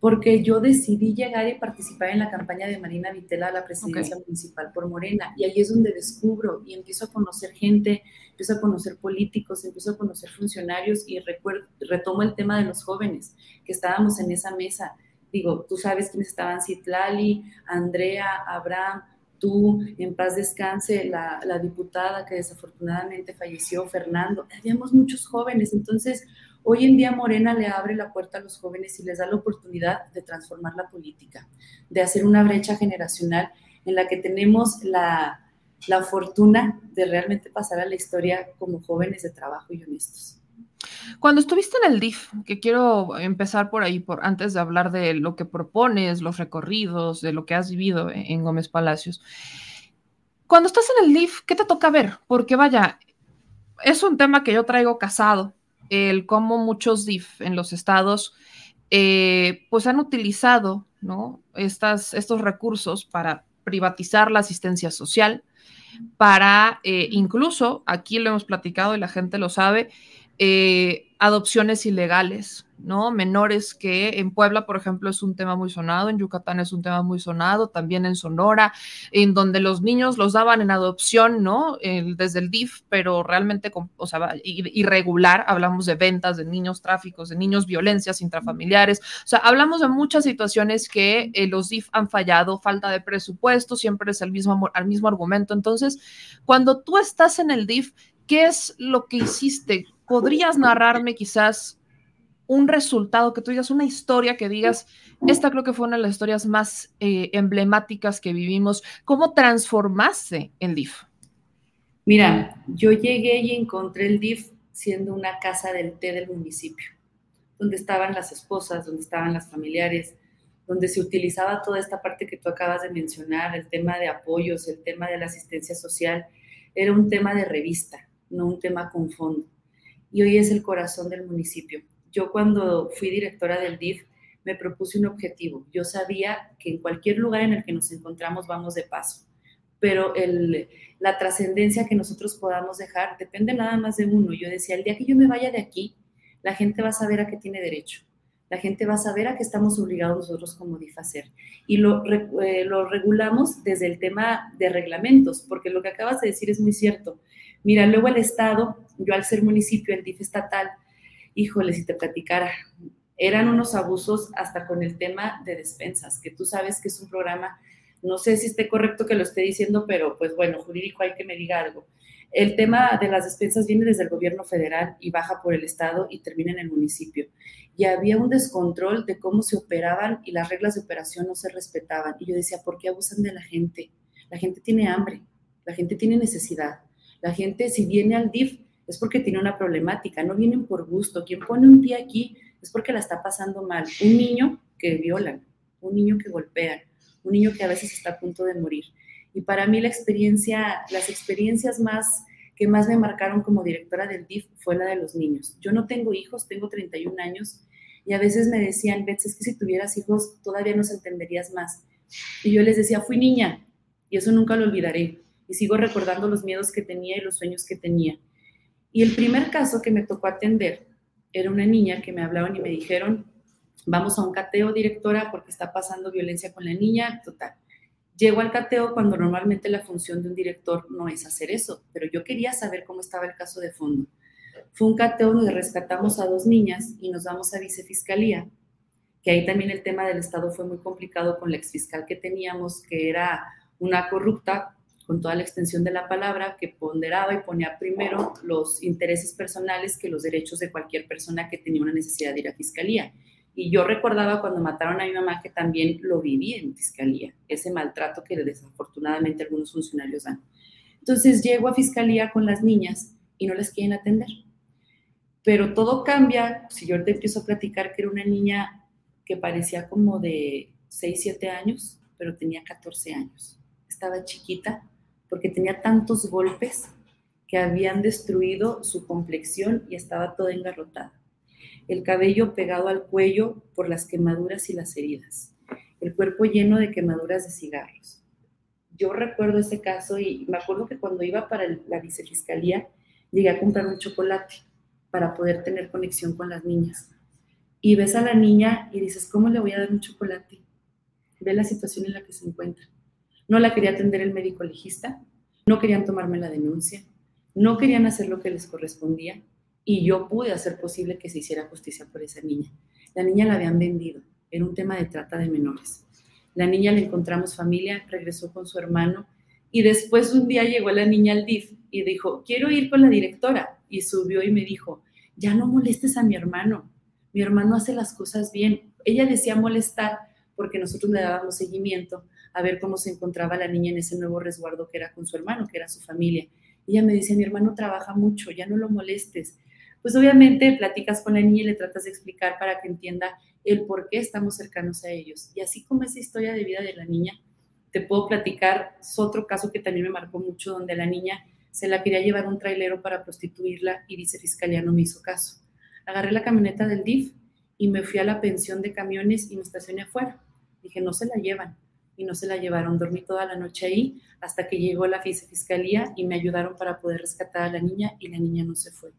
Porque yo decidí llegar y participar en la campaña de Marina Vitela a la presidencia municipal por Morena, y ahí es donde descubro y empiezo a conocer gente, empiezo a conocer políticos, empiezo a conocer funcionarios y recuerdo, retomo el tema de los jóvenes que estábamos en esa mesa digo, tú sabes quiénes estaban, Citlali, Andrea, Abraham, tú, en paz descanse, la, diputada que desafortunadamente falleció, Fernando, habíamos muchos jóvenes, entonces hoy en día Morena le abre la puerta a los jóvenes y les da la oportunidad de transformar la política, de hacer una brecha generacional en la que tenemos la, la fortuna de realmente pasar a la historia como jóvenes de trabajo y honestos. Cuando estuviste en el DIF, que quiero empezar por ahí, por antes de hablar de lo que propones, los recorridos, de lo que has vivido en Gómez Palacios. Cuando estás en el DIF, ¿qué te toca ver? Porque vaya, es un tema que yo traigo casado, el cómo muchos DIF en los estados eh, pues han utilizado ¿no? Estas, estos recursos para privatizar la asistencia social, para eh, incluso, aquí lo hemos platicado y la gente lo sabe, eh, adopciones ilegales, ¿no? Menores que en Puebla, por ejemplo, es un tema muy sonado, en Yucatán es un tema muy sonado, también en Sonora, en donde los niños los daban en adopción, ¿no? desde el DIF, pero realmente, o sea, irregular, hablamos de ventas de niños, tráficos de niños, violencias intrafamiliares, o sea, hablamos de muchas situaciones que eh, los DIF han fallado, falta de presupuesto, siempre es el mismo, el mismo argumento. Entonces, cuando tú estás en el DIF, ¿qué es lo que hiciste? ¿Podrías narrarme quizás un resultado, que tú digas una historia que digas, esta creo que fue una de las historias más eh, emblemáticas que vivimos, ¿cómo transformaste el DIF? Mira, yo llegué y encontré el DIF siendo una casa del té del municipio, donde estaban las esposas, donde estaban las familiares, donde se utilizaba toda esta parte que tú acabas de mencionar, el tema de apoyos, el tema de la asistencia social, era un tema de revista, no un tema con fondo y hoy es el corazón del municipio. Yo cuando fui directora del DIF me propuse un objetivo. Yo sabía que en cualquier lugar en el que nos encontramos vamos de paso, pero la trascendencia que nosotros podamos dejar depende nada más de uno. Yo decía, el día que yo me vaya de aquí, la gente va a saber a qué tiene derecho. La gente va a saber a qué estamos obligados nosotros como DIF a hacer. Y eh, lo regulamos desde el tema de reglamentos, porque lo que acabas de decir es muy cierto. Mira, luego el Estado, yo al ser municipio, el DIF estatal, híjole, si te platicara, eran unos abusos hasta con el tema de despensas, que tú sabes que es un programa, no sé si esté correcto que lo esté diciendo, pero pues bueno, jurídico hay que me diga algo. El tema de las despensas viene desde el gobierno federal y baja por el estado y termina en el municipio. Y había un descontrol de cómo se operaban y las reglas de operación no se respetaban. Y yo decía, ¿por qué abusan de la gente? La gente tiene hambre, la gente tiene necesidad. La gente, si viene al DIF, es porque tiene una problemática, no vienen por gusto. Quien pone un pie aquí es porque la está pasando mal. Un niño que violan, un niño que golpean, un niño que a veces está a punto de morir. Y para mí la experiencia, las experiencias más que más me marcaron como directora del DIF fue la de los niños. Yo no tengo hijos, tengo 31 años y a veces me decían, Bets, es que si tuvieras hijos todavía nos entenderías más. Y yo les decía, fui niña y eso nunca lo olvidaré y sigo recordando los miedos que tenía y los sueños que tenía. Y el primer caso que me tocó atender era una niña que me hablaban y me dijeron, vamos a un cateo, directora, porque está pasando violencia con la niña, total. Llego al cateo cuando normalmente la función de un director no es hacer eso, pero yo quería saber cómo estaba el caso de fondo. Fue un cateo donde rescatamos a dos niñas y nos vamos a vicefiscalía. que ahí también el tema del Estado fue muy complicado con la exfiscal que teníamos, que era una corrupta con toda la extensión de la palabra, que ponderaba y ponía primero los intereses personales que los derechos de cualquier persona que tenía una necesidad de ir a fiscalía. Y yo recordaba cuando mataron a mi mamá que también lo viví en fiscalía, ese maltrato que desafortunadamente algunos funcionarios dan. Entonces llego a fiscalía con las niñas y no les quieren atender. Pero todo cambia, si yo te empiezo a platicar que era una niña que parecía como de 6, 7 años, pero tenía 14 años. Estaba chiquita porque tenía tantos golpes que habían destruido su complexión y estaba toda engarrotada. El cabello pegado al cuello por las quemaduras y las heridas. El cuerpo lleno de quemaduras de cigarros yo recuerdo ese caso y me acuerdo que cuando iba para la vicefiscalía, llegué a comprar un chocolate para poder tener conexión con las niñas. Y ves a la niña y dices, ¿cómo le voy a dar un chocolate? Ve la situación en la que se encuentra. No la quería atender el médico legista, no querían tomarme la denuncia, no querían hacer lo que les correspondía y yo pude hacer posible que se hiciera justicia por esa niña. La niña la habían vendido, era un tema de trata de menores. La niña le encontramos familia, regresó con su hermano y después un día llegó la niña al DIF y dijo, quiero ir con la directora. Y subió y me dijo, ya no molestes a mi hermano, mi hermano hace las cosas bien. Ella decía molestar porque nosotros le dábamos seguimiento a ver cómo se encontraba la niña en ese nuevo resguardo que era con su hermano, que era su familia. ella me dice, mi hermano trabaja mucho, ya no lo molestes. Pues obviamente platicas con la niña y le tratas de explicar para que entienda el por qué estamos cercanos a ellos. Y así como esa historia de vida de la niña, te puedo platicar, es otro caso que también me marcó mucho, donde la niña se la quería llevar un trailero para prostituirla y dice fiscalía no me hizo caso. Agarré la camioneta del DIF y me fui a la pensión de camiones y me estacioné afuera. Dije, no se la llevan. Y no se la llevaron. Dormí toda la noche ahí hasta que llegó la fiscalía y me ayudaron para poder rescatar a la niña y la niña no se fue.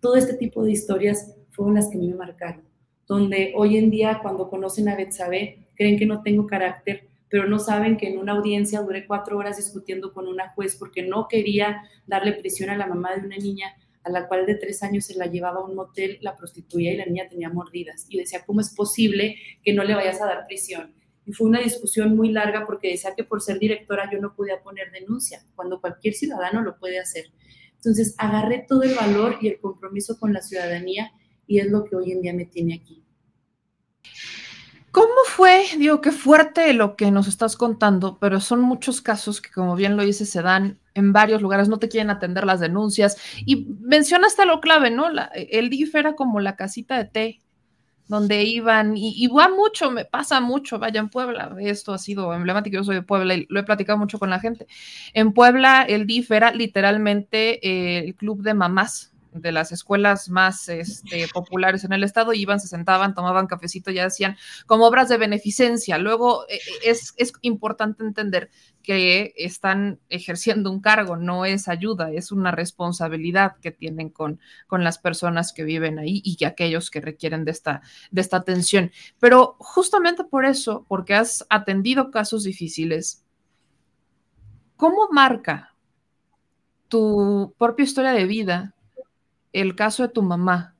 Todo este tipo de historias fueron las que a mí me marcaron donde hoy en día cuando conocen a Betsabe creen que no tengo carácter, pero no saben que en una audiencia duré cuatro horas discutiendo con una juez porque no quería darle prisión a la mamá de una niña a la cual de tres años se la llevaba a un motel, la prostituía y la niña tenía mordidas. Y decía, ¿cómo es posible que no le vayas a dar prisión? Y fue una discusión muy larga porque decía que por ser directora yo no podía poner denuncia, cuando cualquier ciudadano lo puede hacer. Entonces agarré todo el valor y el compromiso con la ciudadanía y es lo que hoy en día me tiene aquí. ¿Cómo fue? Digo, qué fuerte lo que nos estás contando, pero son muchos casos que, como bien lo dices, se dan en varios lugares, no te quieren atender las denuncias. Y mencionaste lo clave, ¿no? el DIF era como la casita de té, donde iban, y, y, va mucho, me pasa mucho, vaya, en Puebla, esto ha sido emblemático, yo soy de Puebla y lo he platicado mucho con la gente. En Puebla, el DIF era literalmente eh, el club de mamás de las escuelas más este, populares en el estado, iban, se sentaban, tomaban cafecito, ya hacían como obras de beneficencia. Luego eh, eh, es, es, importante entender que están ejerciendo un cargo, no es ayuda, es una responsabilidad que tienen con, con las personas que viven ahí y que aquellos que requieren de esta, de esta atención. Pero justamente por eso, porque has atendido casos difíciles, ¿cómo marca tu propia historia de vida el caso de tu mamá,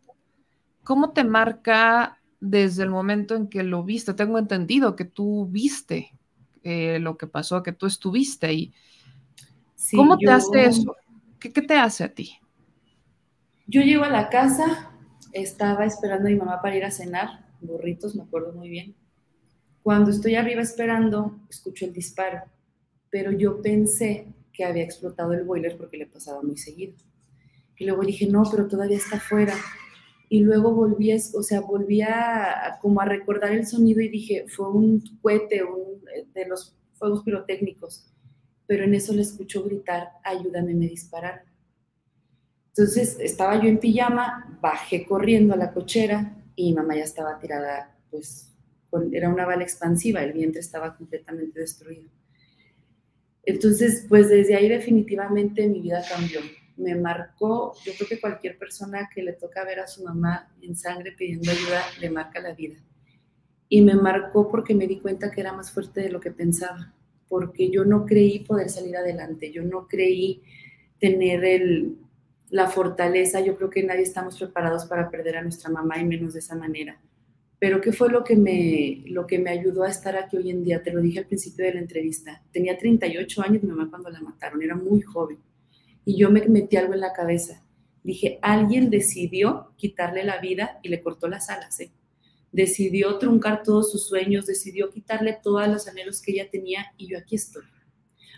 ¿cómo te marca desde el momento en que lo viste? Tengo entendido que tú viste eh, lo que pasó, que tú estuviste ahí. ¿Cómo te hace eso? ¿Qué, ¿Qué, te hace a ti? Yo llego a la casa, estaba esperando a mi mamá para ir a cenar, burritos, me acuerdo muy bien. Cuando estoy arriba esperando, escucho el disparo, pero yo pensé que había explotado el boiler porque le pasaba muy seguido. Y luego dije, no, pero todavía está afuera. Y luego volví, o sea, volví a, como a recordar el sonido y dije, fue un cohete, un, eh, de los fuegos pirotécnicos. Pero en eso le escucho gritar, ayúdame, me dispararon. Entonces estaba yo en pijama, bajé corriendo a la cochera y mamá ya estaba tirada, pues era una bala expansiva, el vientre estaba completamente destruido. Entonces, pues desde ahí definitivamente mi vida cambió me marcó, yo creo que cualquier persona que le toca ver a su mamá en sangre pidiendo ayuda, le marca la vida. Y me marcó porque me di cuenta que era más fuerte de lo que pensaba, porque yo no creí poder salir adelante, yo no creí tener el, la fortaleza, yo creo que nadie estamos preparados para perder a nuestra mamá y menos de esa manera. Pero ¿qué fue lo que, me, lo que me ayudó a estar aquí hoy en día? Te lo dije al principio de la entrevista. Tenía 38 años mi mamá cuando la mataron, era muy joven. Y yo me metí algo en la cabeza. Dije, alguien decidió quitarle la vida y le cortó las alas. ¿eh? Decidió truncar todos sus sueños, decidió quitarle todos los anhelos que ella tenía y yo aquí estoy.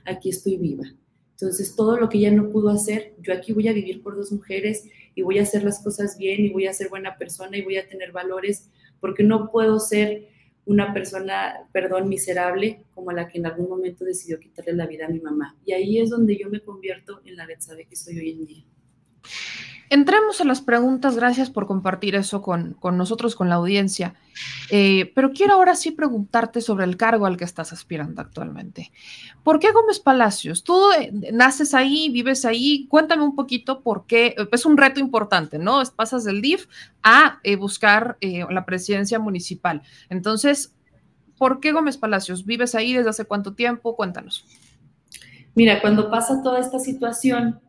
Aquí estoy viva. Entonces, todo lo que ella no pudo hacer, yo aquí voy a vivir por dos mujeres y voy a hacer las cosas bien y voy a ser buena persona y voy a tener valores porque no puedo ser una persona, perdón, miserable como la que en algún momento decidió quitarle la vida a mi mamá. Y ahí es donde yo me convierto en la Betsabe que soy hoy en día. Entremos a las preguntas, gracias por compartir eso con, nosotros, con la audiencia. Eh, pero quiero ahora sí preguntarte sobre el cargo al que estás aspirando actualmente. ¿Por qué Gómez Palacios? Tú eh, naces ahí, vives ahí. Cuéntame un poquito por qué. Es un reto importante, ¿no? Pasas del DIF a eh, buscar la presidencia municipal. Entonces, ¿por qué Gómez Palacios? ¿Vives ahí desde hace cuánto tiempo? Cuéntanos. Mira, cuando pasa toda esta situación,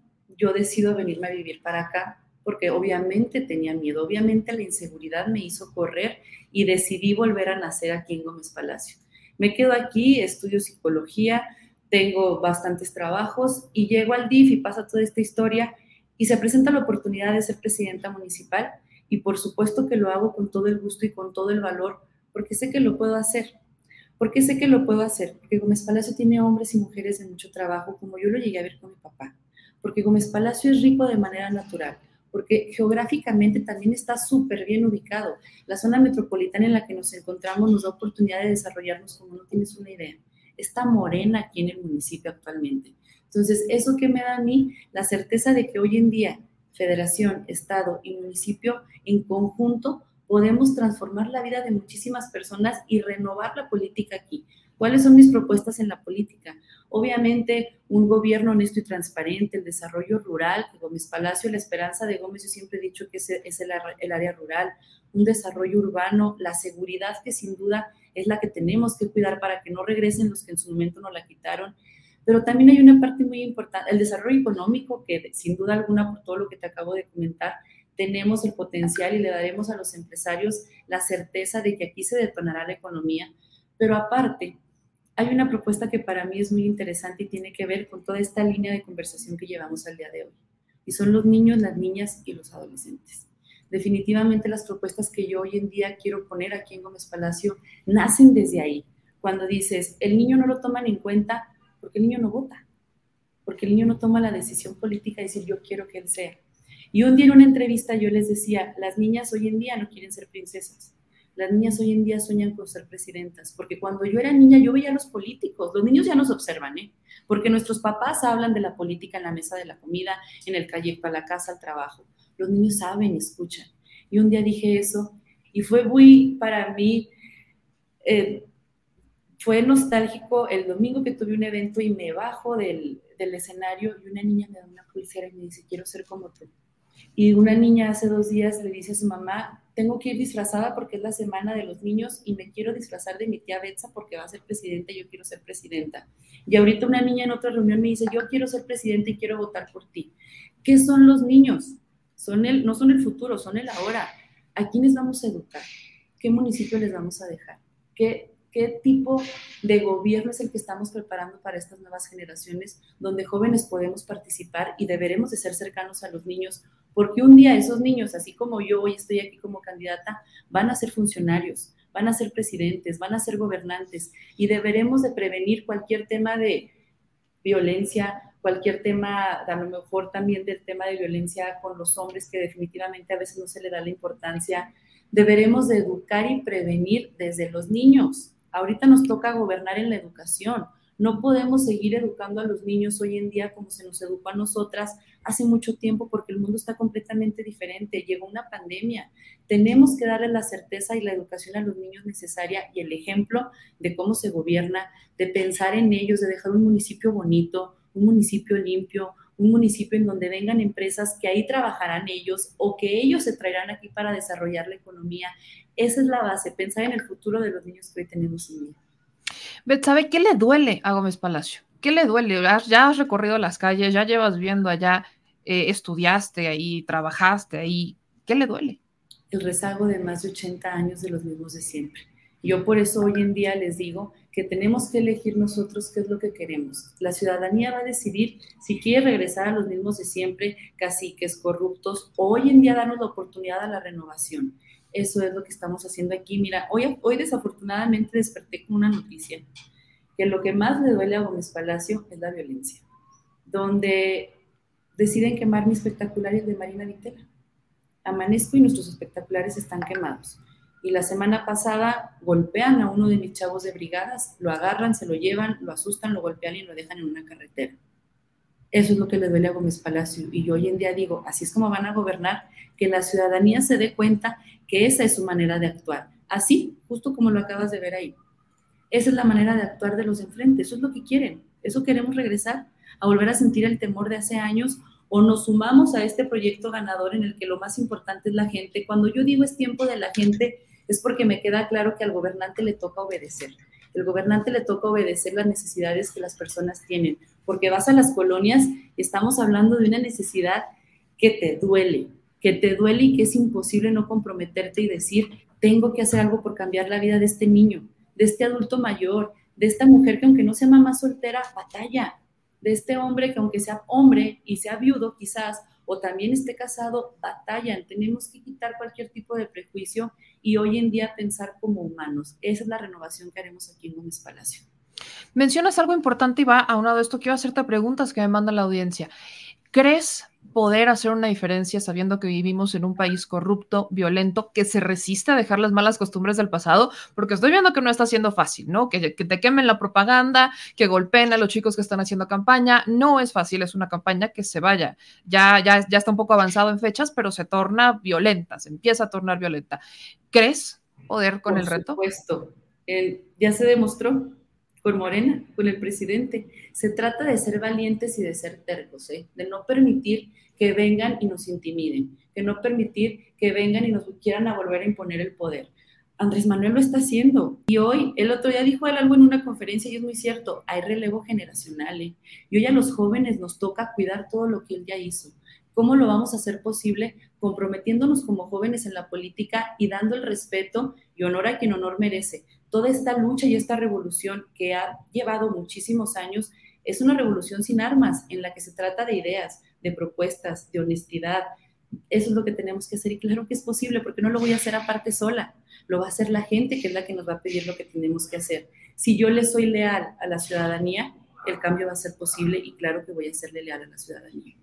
yo decido venirme a vivir para acá porque obviamente tenía miedo, obviamente la inseguridad me hizo correr y decidí volver a nacer aquí en Gómez Palacio. Me quedo aquí, estudio psicología, tengo bastantes trabajos y llego al DIF y pasa toda esta historia y se presenta la oportunidad de ser presidenta municipal y por supuesto que lo hago con todo el gusto y con todo el valor porque sé que lo puedo hacer. porque sé que lo puedo hacer? Porque Gómez Palacio tiene hombres y mujeres de mucho trabajo como yo lo llegué a ver con mi papá porque Gómez Palacio es rico de manera natural, porque geográficamente también está súper bien ubicado. La zona metropolitana en la que nos encontramos nos da oportunidad de desarrollarnos como no tienes una idea. Está morena aquí en el municipio actualmente. Entonces, eso que me da a mí la certeza de que hoy en día federación, estado y municipio en conjunto podemos transformar la vida de muchísimas personas y renovar la política aquí. ¿Cuáles son mis propuestas en la política? Obviamente, un gobierno honesto y transparente, el desarrollo rural, Gómez Palacio, la esperanza de Gómez, yo siempre he dicho que es, el, el área rural, un desarrollo urbano, la seguridad que sin duda es la que tenemos que cuidar para que no regresen los que en su momento nos la quitaron. Pero también hay una parte muy importante, el desarrollo económico, que sin duda alguna, por todo lo que te acabo de comentar, tenemos el potencial y le daremos a los empresarios la certeza de que aquí se detonará la economía. Pero aparte, hay una propuesta que para mí es muy interesante y tiene que ver con toda esta línea de conversación que llevamos al día de hoy. Y son los niños, las niñas y los adolescentes. Definitivamente las propuestas que yo hoy en día quiero poner aquí en Gómez Palacio nacen desde ahí. Cuando dices, el niño no lo toman en cuenta porque el niño no vota, porque el niño no toma la decisión política de decir yo quiero que él sea. Y un día en una entrevista yo les decía, las niñas hoy en día no quieren ser princesas, las niñas hoy en día sueñan con ser presidentas, porque cuando yo era niña yo veía a los políticos, los niños ya nos observan, ¿eh? porque nuestros papás hablan de la política en la mesa de la comida, en el trayecto a la casa, al trabajo. Los niños saben, escuchan. Y un día dije eso y fue muy para mí, eh, fue nostálgico el domingo que tuve un evento y me bajo del, del escenario y una niña me da una pulsera y me dice, quiero ser como tú. Y una niña hace dos días le dice a su mamá, tengo que ir disfrazada porque es la semana de los niños y me quiero disfrazar de mi tía Betsa porque va a ser presidenta y yo quiero ser presidenta. Y ahorita una niña en otra reunión me dice, yo quiero ser presidenta y quiero votar por ti. ¿Qué son los niños? Son el, no son el futuro, son el ahora. ¿A quiénes vamos a educar? ¿Qué municipio les vamos a dejar? ¿Qué, qué tipo de gobierno es el que estamos preparando para estas nuevas generaciones donde jóvenes podemos participar y deberemos de ser cercanos a los niños porque un día esos niños, así como yo hoy estoy aquí como candidata, van a ser funcionarios, van a ser presidentes, van a ser gobernantes y deberemos de prevenir cualquier tema de violencia, cualquier tema, a lo mejor también del tema de violencia con los hombres que definitivamente a veces no se le da la importancia. Deberemos de educar y prevenir desde los niños. Ahorita nos toca gobernar en la educación. No podemos seguir educando a los niños hoy en día como se nos educó a nosotras hace mucho tiempo porque el mundo está completamente diferente. Llegó una pandemia. Tenemos que darle la certeza y la educación a los niños necesaria y el ejemplo de cómo se gobierna, de pensar en ellos, de dejar un municipio bonito, un municipio limpio, un municipio en donde vengan empresas que ahí trabajarán ellos o que ellos se traerán aquí para desarrollar la economía. Esa es la base, pensar en el futuro de los niños que hoy tenemos en día. ¿Sabe qué le duele a Gómez Palacio? ¿Qué le duele? Ya has recorrido las calles, ya llevas viendo allá, eh, estudiaste ahí, trabajaste ahí. ¿Qué le duele? el rezago de más de 80 años de los mismos de siempre. Yo por eso hoy en día les digo que tenemos que elegir nosotros qué es lo que queremos. La ciudadanía va a decidir si quiere regresar a los mismos de siempre, caciques, corruptos, o hoy en día darnos la oportunidad a la renovación. Eso es lo que estamos haciendo aquí. Mira, hoy, hoy desafortunadamente desperté con una noticia, que lo que más le duele a Gómez Palacio es la violencia, donde deciden quemar mis espectaculares de Marina Vitela. Amanezco y nuestros espectaculares están quemados y la semana pasada golpean a uno de mis chavos de brigadas, lo agarran, se lo llevan, lo asustan, lo golpean y lo dejan en una carretera. Eso es lo que le duele a Gómez Palacio. Y yo hoy en día digo, así es como van a gobernar, que la ciudadanía se dé cuenta que esa es su manera de actuar. Así, justo como lo acabas de ver ahí. Esa es la manera de actuar de los enfrentes. Eso es lo que quieren. Eso queremos regresar, a volver a sentir el temor de hace años o nos sumamos a este proyecto ganador en el que lo más importante es la gente. Cuando yo digo es tiempo de la gente, es porque me queda claro que al gobernante le toca obedecer. El gobernante le toca obedecer las necesidades que las personas tienen, porque vas a las colonias y estamos hablando de una necesidad que te duele, que te duele y que es imposible no comprometerte y decir, tengo que hacer algo por cambiar la vida de este niño, de este adulto mayor, de esta mujer que aunque no sea mamá soltera, batalla, de este hombre que aunque sea hombre y sea viudo quizás, o también esté casado, batallan. Tenemos que quitar cualquier tipo de prejuicio y hoy en día pensar como humanos. Esa es la renovación que haremos aquí en Gómez Palacio. Mencionas algo importante y va a uno de esto. Quiero hacerte preguntas que me manda la audiencia. ¿Crees poder hacer una diferencia sabiendo que vivimos en un país corrupto, violento, que se resiste a dejar las malas costumbres del pasado, porque estoy viendo que no está siendo fácil, ¿no? Que, te quemen la propaganda, que golpeen a los chicos que están haciendo campaña, no es fácil, es una campaña que se vaya, ya, ya, ya está un poco avanzado en fechas, pero se torna violenta, se empieza a tornar violenta. ¿Crees poder con el reto? Por supuesto, ya se demostró con Morena, con el presidente. Se trata de ser valientes y de ser tercos, ¿eh? de no permitir que vengan y nos intimiden, de no permitir que vengan y nos quieran a volver a imponer el poder. Andrés Manuel lo está haciendo. Y hoy, el otro día dijo él algo en una conferencia y es muy cierto, hay relevo generacional. ¿eh? Y hoy a los jóvenes nos toca cuidar todo lo que él ya hizo. ¿Cómo lo vamos a hacer posible? Comprometiéndonos como jóvenes en la política y dando el respeto y honor a quien honor merece, toda esta lucha y esta revolución que ha llevado muchísimos años es una revolución sin armas, en la que se trata de ideas, de propuestas, de honestidad. Eso es lo que tenemos que hacer y claro que es posible porque no lo voy a hacer aparte sola, lo va a hacer la gente que es la que nos va a pedir lo que tenemos que hacer. Si yo le soy leal a la ciudadanía, el cambio va a ser posible y claro que voy a serle leal a la ciudadanía.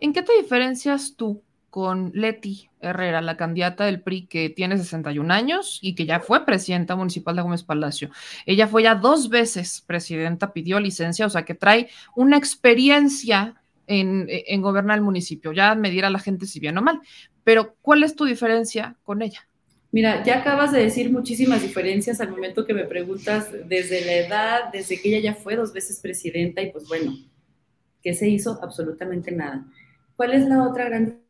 ¿En qué te diferencias tú con Leti Herrera, la candidata del PRI que tiene 61 años y que ya fue presidenta municipal de Gómez Palacio. Ella fue ya dos veces presidenta, pidió licencia, o sea que trae una experiencia en, en gobernar el municipio. Ya me dirá la gente si bien o mal. Pero, ¿cuál es tu diferencia con ella? Mira, ya acabas de decir muchísimas diferencias al momento que me preguntas desde la edad, desde que ella ya fue dos veces presidenta y pues bueno, ¿qué se hizo? Absolutamente nada. ¿Cuál es la otra gran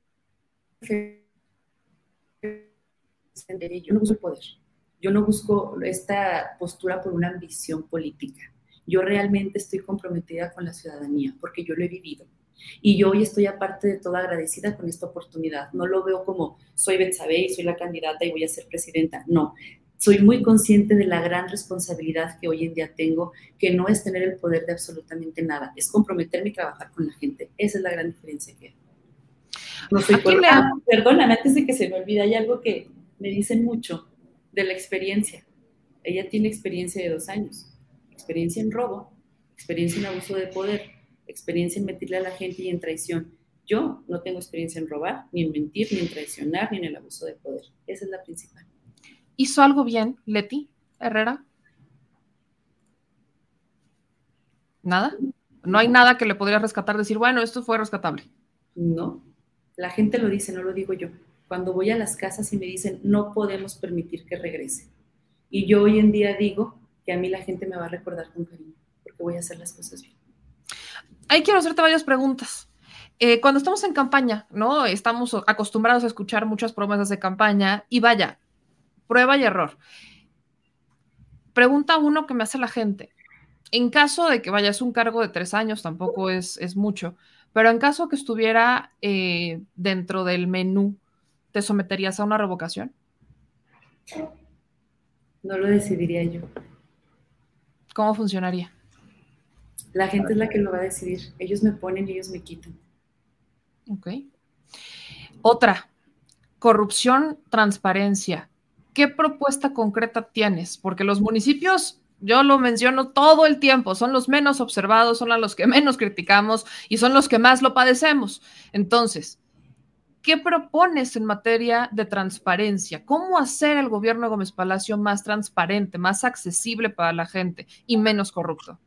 yo no busco el poder, yo no busco esta postura por una ambición política. Yo realmente estoy comprometida con la ciudadanía porque yo lo he vivido. Y yo hoy estoy aparte de toda agradecida con esta oportunidad. No lo veo como soy Betsabe y soy la candidata y voy a ser presidenta. No, soy muy consciente de la gran responsabilidad que hoy en día tengo, que no es tener el poder de absolutamente nada, es comprometerme y trabajar con la gente. Esa es la gran diferencia que hay. No soy perdóname, antes de que se me olvide, hay algo que me dicen mucho de la experiencia. Ella tiene experiencia de dos años. Experiencia en robo, experiencia en abuso de poder, experiencia en mentirle a la gente y en traición. Yo no tengo experiencia en robar, ni en mentir, ni en traicionar, ni en el abuso de poder. Esa es la principal. ¿Hizo algo bien, Leti Herrera? ¿Nada? No hay nada que le podría rescatar, decir, bueno, esto fue rescatable. No, la gente lo dice, no lo digo yo. Cuando voy a las casas y me dicen, no podemos permitir que regrese. Y yo hoy en día digo que a mí la gente me va a recordar con cariño, porque voy a hacer las cosas bien. Ahí quiero hacerte varias preguntas. Eh, cuando estamos en campaña, ¿no? Estamos acostumbrados a escuchar muchas promesas de campaña y vaya, prueba y error. Pregunta uno que me hace la gente. En caso de que vaya, es un cargo de tres años, tampoco es, es mucho. Pero en caso que estuviera eh, dentro del menú ¿te someterías a una revocación? No lo decidiría yo. ¿Cómo funcionaría? La gente es la que lo va a decidir. Ellos me ponen y ellos me quitan. Ok. Otra, corrupción, transparencia. ¿Qué propuesta concreta tienes? Porque los municipios, yo lo menciono todo el tiempo, son los menos observados, son a los que <laughs> menos criticamos y son los que más lo padecemos. Entonces, ¿qué propones en materia de transparencia? ¿Cómo hacer el gobierno de Gómez Palacio más transparente, más accesible para la gente y menos corrupto?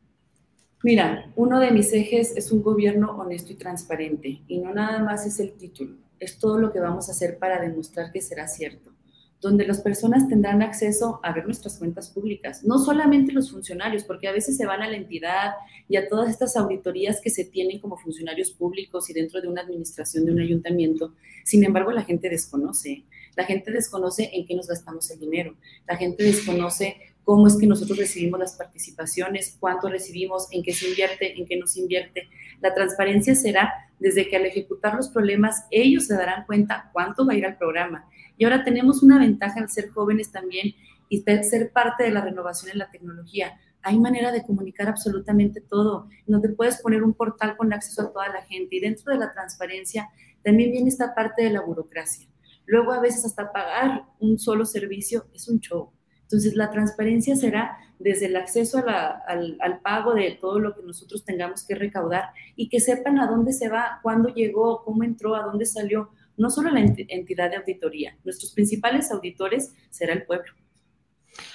Mira, uno de mis ejes es un gobierno honesto y transparente y no nada más es el título, es todo lo que vamos a hacer para demostrar que será cierto donde las personas tendrán acceso a ver nuestras cuentas públicas, no solamente los funcionarios, porque a veces se van a la entidad y a todas estas auditorías que se tienen como funcionarios públicos y dentro de una administración de un ayuntamiento. Sin embargo, la gente desconoce, la gente desconoce en qué nos gastamos el dinero, la gente desconoce cómo es que nosotros recibimos las participaciones, cuánto recibimos, en qué se invierte, en qué no se invierte. La transparencia será desde que al ejecutar los problemas ellos se darán cuenta cuánto va a ir al programa y ahora tenemos una ventaja al ser jóvenes también y ser parte de la renovación en la tecnología. Hay manera de comunicar absolutamente todo, donde puedes poner un portal con acceso a toda la gente y dentro de la transparencia también viene esta parte de la burocracia. Luego a veces hasta pagar un solo servicio es un show. Entonces la transparencia será desde el acceso al, al, pago de todo lo que nosotros tengamos que recaudar y que sepan a dónde se va, cuándo llegó, cómo entró, a dónde salió, no solo la entidad de auditoría, nuestros principales auditores será el pueblo.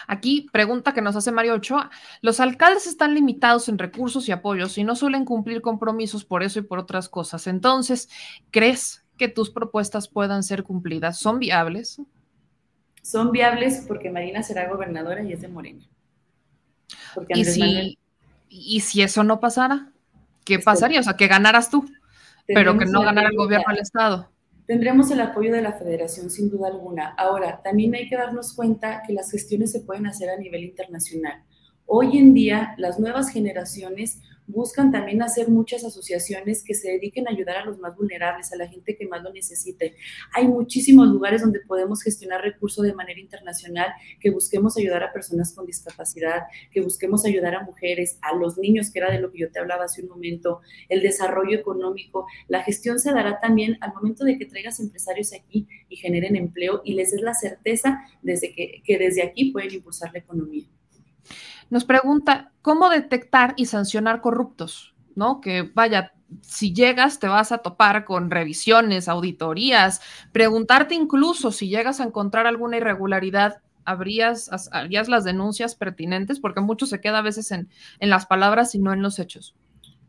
Aquí pregunta que nos hace Mario Ochoa. Los alcaldes están limitados en recursos y apoyos y no suelen cumplir compromisos por eso y por otras cosas. Entonces, ¿crees que tus propuestas puedan ser cumplidas? ¿Son viables? Son viables porque Marina será gobernadora y es de Morena. ¿Y, si, ¿Y si eso no pasara? ¿Qué pasaría? O sea, que ganaras tú, pero que no ganara el gobierno del Estado. Tendremos el apoyo de la federación sin duda alguna. Ahora, también hay que darnos cuenta que las gestiones se pueden hacer a nivel internacional. Hoy en día, las nuevas generaciones buscan también hacer muchas asociaciones que se dediquen a ayudar a los más vulnerables, a la gente que más lo necesite. Hay muchísimos lugares donde podemos gestionar recursos de manera internacional, que busquemos ayudar a personas con discapacidad, que busquemos ayudar a mujeres, a los niños, que era de lo que yo te hablaba hace un momento, el desarrollo económico. La gestión se dará también al momento de que traigas empresarios aquí y generen empleo y les des la certeza desde que, que desde aquí pueden impulsar la economía. Nos pregunta, ¿cómo detectar y sancionar corruptos? ¿No? Que vaya, si llegas te vas a topar con revisiones, auditorías, preguntarte incluso si llegas a encontrar alguna irregularidad, ¿habrías, harías las denuncias pertinentes? Porque mucho se queda a veces en, en las palabras y no en los hechos.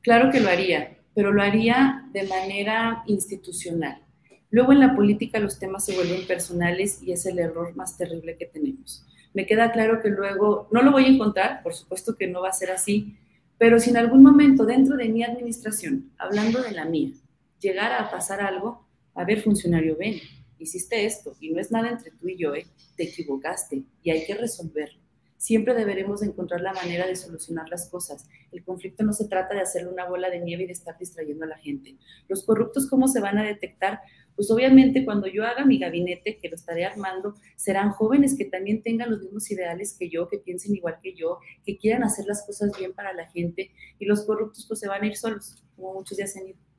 Claro que lo haría, pero lo haría de manera institucional. Luego en la política los temas se vuelven personales y es el error más terrible que tenemos me queda claro que luego no lo voy a encontrar, por supuesto que no va a ser así, pero si en algún momento dentro de mi administración, hablando de la mía, llegara a pasar algo, a ver, funcionario, ven, hiciste esto y no es nada entre tú y yo, ¿eh? te equivocaste y hay que resolverlo. Siempre deberemos encontrar la manera de solucionar las cosas. El conflicto no se trata de hacerle una bola de nieve y de estar distrayendo a la gente. Los corruptos, ¿cómo se van a detectar? pues obviamente cuando yo haga mi gabinete, que lo estaré armando, serán jóvenes que también tengan los mismos ideales que yo, que piensen igual que yo, que quieran hacer las cosas bien para la gente y los corruptos pues se van a ir solos, como muchos ya se han ido.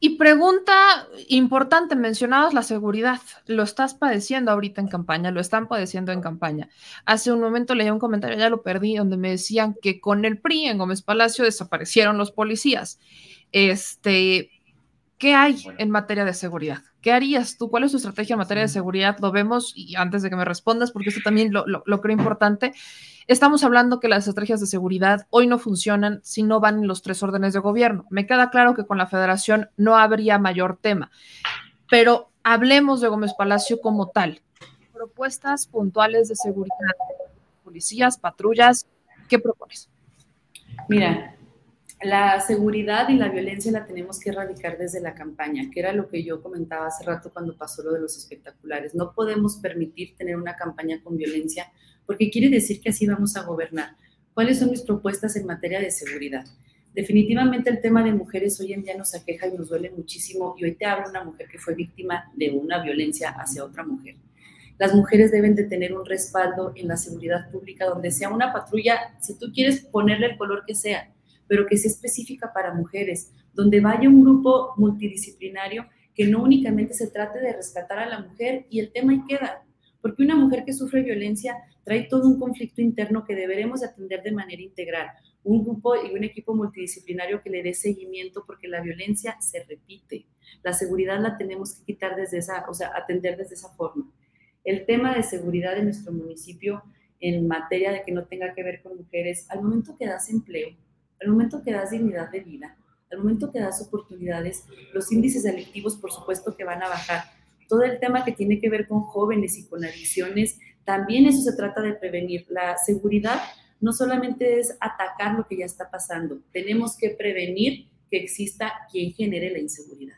Y pregunta importante, mencionabas la seguridad. Lo estás padeciendo ahorita en campaña, lo están padeciendo en campaña. Hace un momento leí un comentario, ya lo perdí, donde me decían que con el PRI en Gómez Palacio desaparecieron los policías. Este, ¿Qué hay en materia de seguridad? ¿Qué harías tú? ¿Cuál es tu estrategia en materia de seguridad? Lo vemos y antes de que me respondas, porque esto también lo, creo importante, estamos hablando que las estrategias de seguridad hoy no funcionan si no van en los tres órdenes de gobierno. Me queda claro que con la federación no habría mayor tema, pero hablemos de Gómez Palacio como tal. Propuestas puntuales de seguridad, policías, patrullas, ¿qué propones? Mira, la seguridad y la violencia la tenemos que erradicar desde la campaña, que era lo que yo comentaba hace rato cuando pasó lo de los espectaculares. No podemos permitir tener una campaña con violencia porque quiere decir que así vamos a gobernar. ¿Cuáles son mis propuestas en materia de seguridad? Definitivamente el tema de mujeres hoy en día nos aqueja y nos duele muchísimo y hoy te hablo una mujer que fue víctima de una violencia hacia otra mujer. Las mujeres deben de tener un respaldo en la seguridad pública donde sea una patrulla, si tú quieres ponerle el color que sea, pero que sea específica para mujeres, donde vaya un grupo multidisciplinario que no únicamente se trate de rescatar a la mujer y el tema ahí queda, porque una mujer que sufre violencia trae todo un conflicto interno que deberemos atender de manera integral, un grupo y un equipo multidisciplinario que le dé seguimiento porque la violencia se repite. La seguridad la tenemos que quitar desde esa, o sea, atender desde esa forma. El tema de seguridad en nuestro municipio en materia de que no tenga que ver con mujeres, al momento que das empleo, al momento que das dignidad de vida, al momento que das oportunidades, los índices delictivos por supuesto que van a bajar. Todo el tema que tiene que ver con jóvenes y con adicciones, también eso se trata de prevenir. La seguridad no solamente es atacar lo que ya está pasando, tenemos que prevenir que exista quien genere la inseguridad.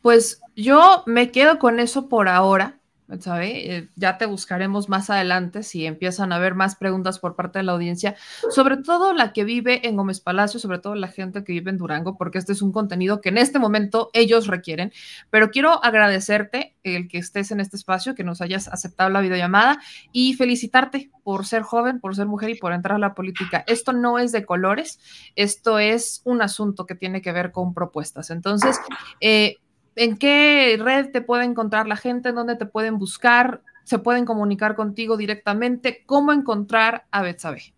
Pues yo me quedo con eso por ahora. ¿Sabe? Eh, ya te buscaremos más adelante si empiezan a haber más preguntas por parte de la audiencia, sobre todo la que vive en Gómez Palacio, sobre todo la gente que vive en Durango, porque este es un contenido que en este momento ellos requieren. Pero quiero agradecerte el que estés en este espacio, que nos hayas aceptado la videollamada y felicitarte por ser joven, por ser mujer y por entrar a la política. Esto no es de colores, esto es un asunto que tiene que ver con propuestas. Entonces, eh, ¿En qué red te puede encontrar la gente? ¿En dónde te pueden buscar? ¿Se pueden comunicar contigo directamente? ¿Cómo encontrar a Betsabe?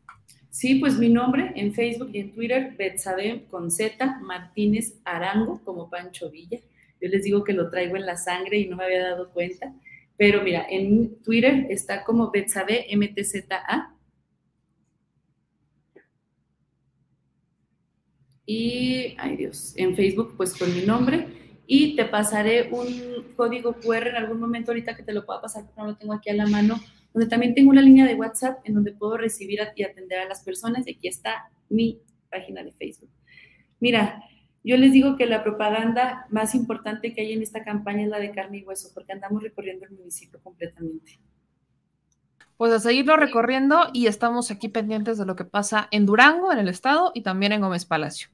Sí, pues mi nombre en Facebook y en Twitter, Betsabe con Z, Martínez Arango, como Pancho Villa. Yo les digo que lo traigo en la sangre y no me había dado cuenta. Pero mira, en Twitter está como Betsabe MTZA. Y, ay Dios, en Facebook pues con mi nombre y te pasaré un código QR en algún momento ahorita que te lo pueda pasar porque no lo tengo aquí a la mano, donde también tengo una línea de WhatsApp en donde puedo recibir y atender a las personas y aquí está mi página de Facebook. Mira, yo les digo que la propaganda más importante que hay en esta campaña es la de carne y hueso porque andamos recorriendo el municipio completamente. Pues a seguirlo recorriendo y estamos aquí pendientes de lo que pasa en Durango, en el estado y también en Gómez Palacio.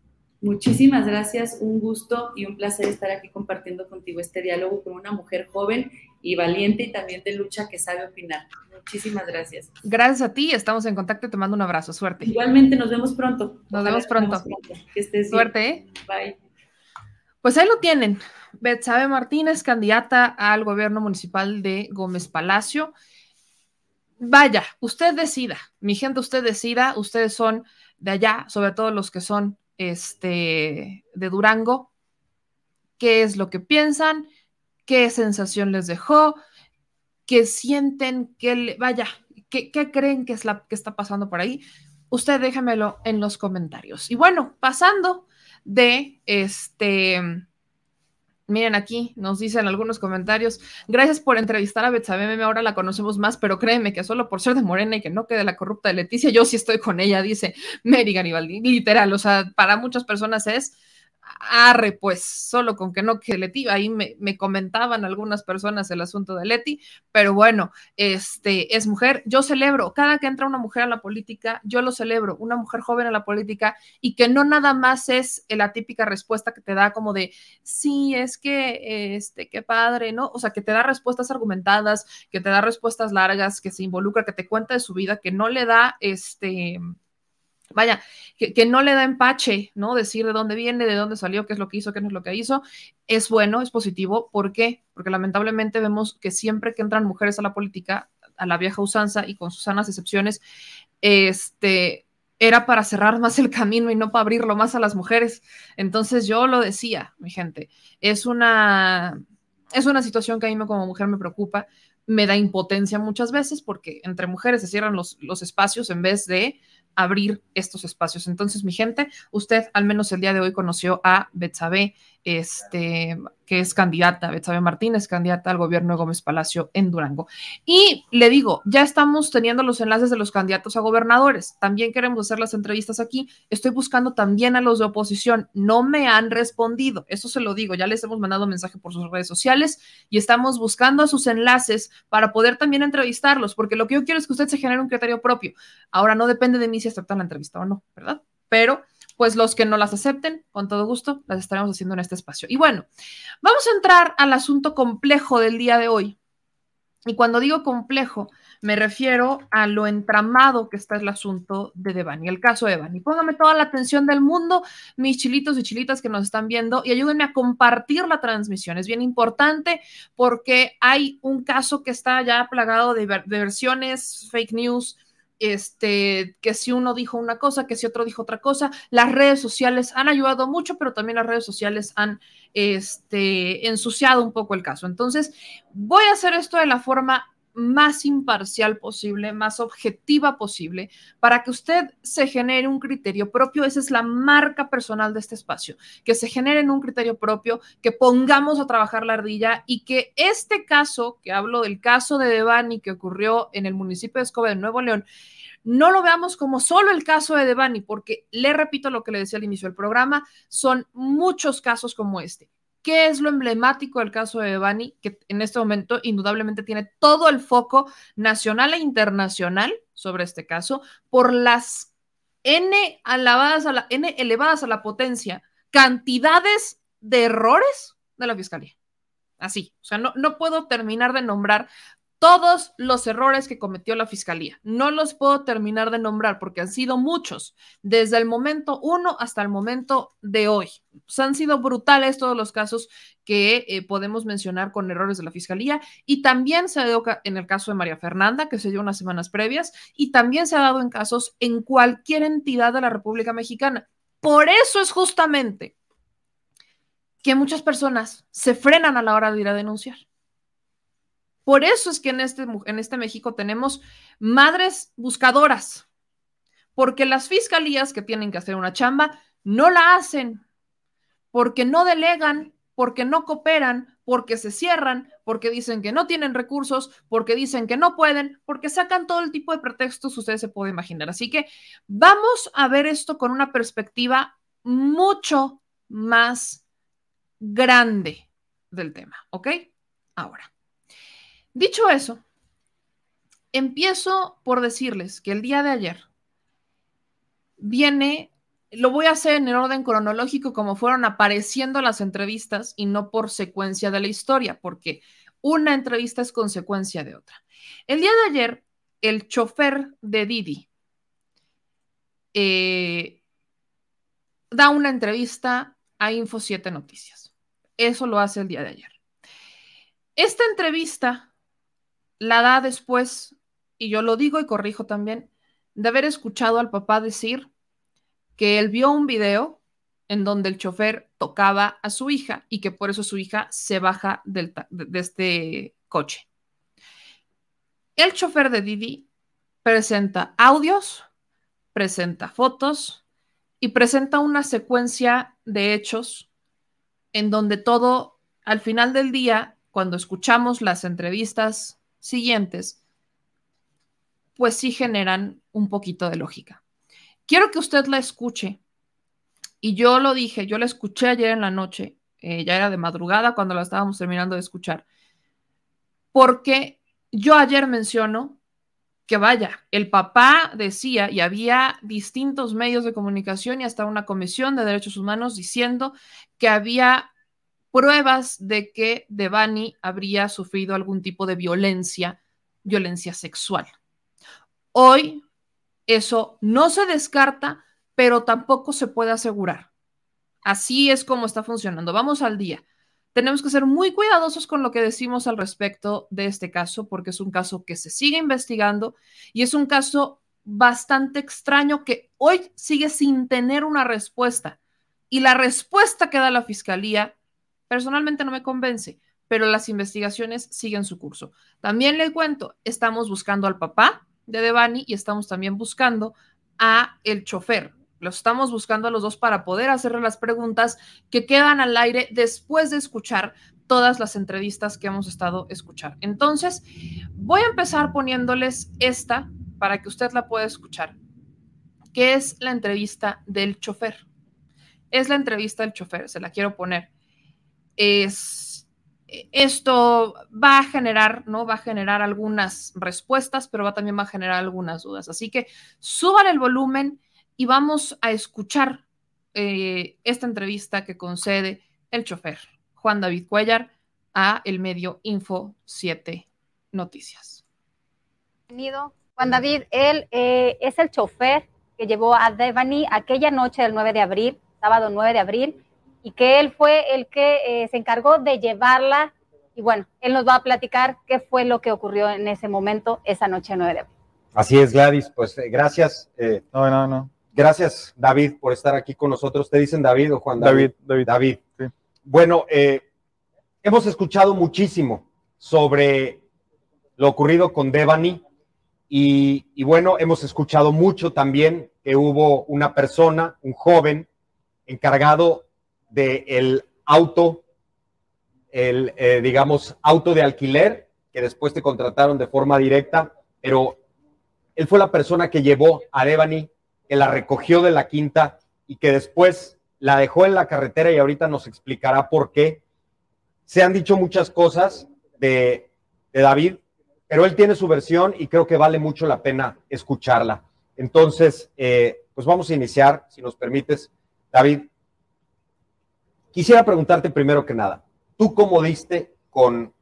Muchísimas gracias, un gusto y un placer estar aquí compartiendo contigo este diálogo con una mujer joven y valiente y también de lucha que sabe opinar. Muchísimas gracias. Gracias a ti, estamos en contacto y te mando un abrazo, suerte. Igualmente, nos vemos pronto. Nos vemos pronto. Que estés Suerte. ¿eh? Bye. Pues ahí lo tienen. Betsabe Martínez, candidata al gobierno municipal de Gómez Palacio. Vaya, usted decida, mi gente, usted decida, ustedes son de allá, sobre todo los que son este, de Durango, qué es lo que piensan, qué sensación les dejó, qué sienten, qué vaya, qué, creen que es la que está pasando por ahí. Usted déjamelo en los comentarios. Y bueno, pasando de este Miren aquí, nos dicen algunos comentarios. Gracias por entrevistar a Betsabe Meme, ahora la conocemos más, pero créeme que solo por ser de Morena y que no quede la corrupta de Leticia, yo sí estoy con ella, dice Mary Garibaldi. Literal, o sea, para muchas personas es arre, pues, solo con que no que Leti, ahí me, comentaban algunas personas el asunto de Leti, pero bueno, este es mujer, yo celebro, cada que entra una mujer a la política, yo lo celebro, una mujer joven a la política y que no nada más es la típica respuesta que te da como de, sí, es que, este, qué padre, ¿no? O sea, que te da respuestas argumentadas, que te da respuestas largas, que se involucra, que te cuenta de su vida, que no le da, este, vaya, que, no le da empache, ¿no? Decir de dónde viene, de dónde salió, qué es lo que hizo, qué no es lo que hizo, es bueno, es positivo. ¿Por qué? Porque lamentablemente vemos que siempre que entran mujeres a la política, a la vieja usanza y con sus sanas excepciones, este, era para cerrar <laughs> más el camino y no para abrirlo más a las mujeres. Entonces yo lo decía, mi gente, es una, es una situación que a mí como mujer me preocupa, me da impotencia muchas veces porque entre mujeres se cierran los, los espacios en vez de abrir estos espacios. Entonces, mi gente, usted al menos el día de hoy conoció a Betsabe, este, que es candidata, Betsabe Martínez, candidata al gobierno de Gómez Palacio en Durango. Y le digo, ya estamos teniendo los enlaces de los candidatos a gobernadores. También queremos hacer las entrevistas aquí. Estoy buscando también a los de oposición. No me han respondido. Eso se lo digo. Ya les hemos mandado mensaje por sus redes sociales y estamos buscando sus enlaces para poder también entrevistarlos, porque lo que yo quiero es que usted se genere un criterio propio. Ahora no depende de mí si aceptan la entrevista o no, ¿verdad? Pero pues los que no las acepten, con todo gusto, las estaremos haciendo en este espacio. Y bueno, vamos a entrar al asunto complejo del día de hoy. Y cuando digo complejo, me refiero a lo entramado que está el asunto de Devani, el caso de Devani. Póngame toda la atención del mundo, mis chilitos y chilitas que nos están viendo, y ayúdenme a compartir la transmisión. Es bien importante porque hay un caso que está ya plagado de, ver- de versiones, fake news, este, que si uno dijo una cosa, que si otro dijo otra cosa. Las redes sociales han ayudado mucho, pero también las redes sociales han este, ensuciado un poco el caso. Entonces, voy a hacer esto de la forma más imparcial posible, más objetiva posible, para que usted se genere un criterio propio. Esa es la marca personal de este espacio, que se genere un criterio propio, que pongamos a trabajar la ardilla y que este caso, que hablo del caso de Devani que ocurrió en el municipio de Escobedo, de Nuevo León, no lo veamos como solo el caso de Devani, porque le repito lo que le decía al inicio del programa, son muchos casos como este. ¿Qué es lo emblemático del caso de Devani? Que en este momento indudablemente tiene todo el foco nacional e internacional sobre este caso por las N a la, N elevadas a la potencia, cantidades de errores de la fiscalía. Así, o sea, no, no puedo terminar de nombrar todos los errores que cometió la fiscalía. No los puedo terminar de nombrar porque han sido muchos, desde el momento uno hasta el momento de hoy. Pues han sido brutales todos los casos que eh, podemos mencionar con errores de la fiscalía y también se ha dado en el caso de María Fernanda, que se dio unas semanas previas, y también se ha dado en casos en cualquier entidad de la República Mexicana. Por eso es justamente que muchas personas se frenan a la hora de ir a denunciar. Por eso es que en este, en este México tenemos madres buscadoras, porque las fiscalías que tienen que hacer una chamba no la hacen, porque no delegan, porque no cooperan, porque se cierran, porque dicen que no tienen recursos, porque dicen que no pueden, porque sacan todo el tipo de pretextos ustedes se pueden imaginar. Así que vamos a ver esto con una perspectiva mucho más grande del tema, ¿ok? Ahora. Dicho eso, empiezo por decirles que el día de ayer viene, lo voy a hacer en el orden cronológico como fueron apareciendo las entrevistas y no por secuencia de la historia, porque una entrevista es consecuencia de otra. El día de ayer, el chofer de Didi eh, da una entrevista a Info 7 Noticias. Eso lo hace el día de ayer. Esta entrevista la da después, y yo lo digo y corrijo también, de haber escuchado al papá decir que él vio un video en donde el chofer tocaba a su hija y que por eso su hija se baja del, de este coche. El chofer de Didi presenta audios, presenta fotos y presenta una secuencia de hechos en donde todo, al final del día, cuando escuchamos las entrevistas siguientes, pues sí generan un poquito de lógica. Quiero que usted la escuche. Y yo lo dije, yo la escuché ayer en la noche, eh, ya era de madrugada cuando la estábamos terminando de escuchar, porque yo ayer menciono que vaya, el papá decía y había distintos medios de comunicación y hasta una comisión de derechos humanos diciendo que había pruebas de que Devani habría sufrido algún tipo de violencia, violencia sexual. Hoy eso no se descarta, pero tampoco se puede asegurar. Así es como está funcionando. Vamos al día. Tenemos que ser muy cuidadosos con lo que decimos al respecto de este caso, porque es un caso que se sigue investigando y es un caso bastante extraño que hoy sigue sin tener una respuesta. Y la respuesta que da la fiscalía personalmente no me convence, pero las investigaciones siguen su curso. También le cuento, estamos buscando al papá de Devani y estamos también buscando a el chofer. Los estamos buscando a los dos para poder hacerle las preguntas que quedan al aire después de escuchar todas las entrevistas que hemos estado escuchando. Entonces, voy a empezar poniéndoles esta para que usted la pueda escuchar, que es la entrevista del chofer. Es la entrevista del chofer, se la quiero poner es esto va a generar, ¿no? Va a generar algunas respuestas, pero va, también va a generar algunas dudas. Así que suban el volumen y vamos a escuchar eh, esta entrevista que concede el chofer Juan David Cuellar a el medio Info 7 Noticias. Bienvenido. Juan David, él eh, es el chofer que llevó a Devani aquella noche del 9 de abril, sábado 9 de abril, y que él fue el que eh, se encargó de llevarla. Y bueno, él nos va a platicar qué fue lo que ocurrió en ese momento, esa noche 9 de abril. Así es, Gladys. Pues eh, gracias. eh, No, no, no. gracias, David, por estar aquí con nosotros. ¿Te dicen David o Juan David? David, David. David. Sí. Bueno, eh, hemos escuchado muchísimo sobre lo ocurrido con Devani y, y bueno, hemos escuchado mucho también que hubo una persona, un joven, encargado del auto, el, eh, digamos, auto de alquiler, que después te contrataron de forma directa, pero él fue la persona que llevó a Devani, que la recogió de la quinta y que después la dejó en la carretera y ahorita nos explicará por qué. Se han dicho muchas cosas de, de David, pero él tiene su versión y creo que vale mucho la pena escucharla. Entonces, eh, pues vamos a iniciar, si nos permites. David, quisiera preguntarte primero que nada, ¿tú cómo diste con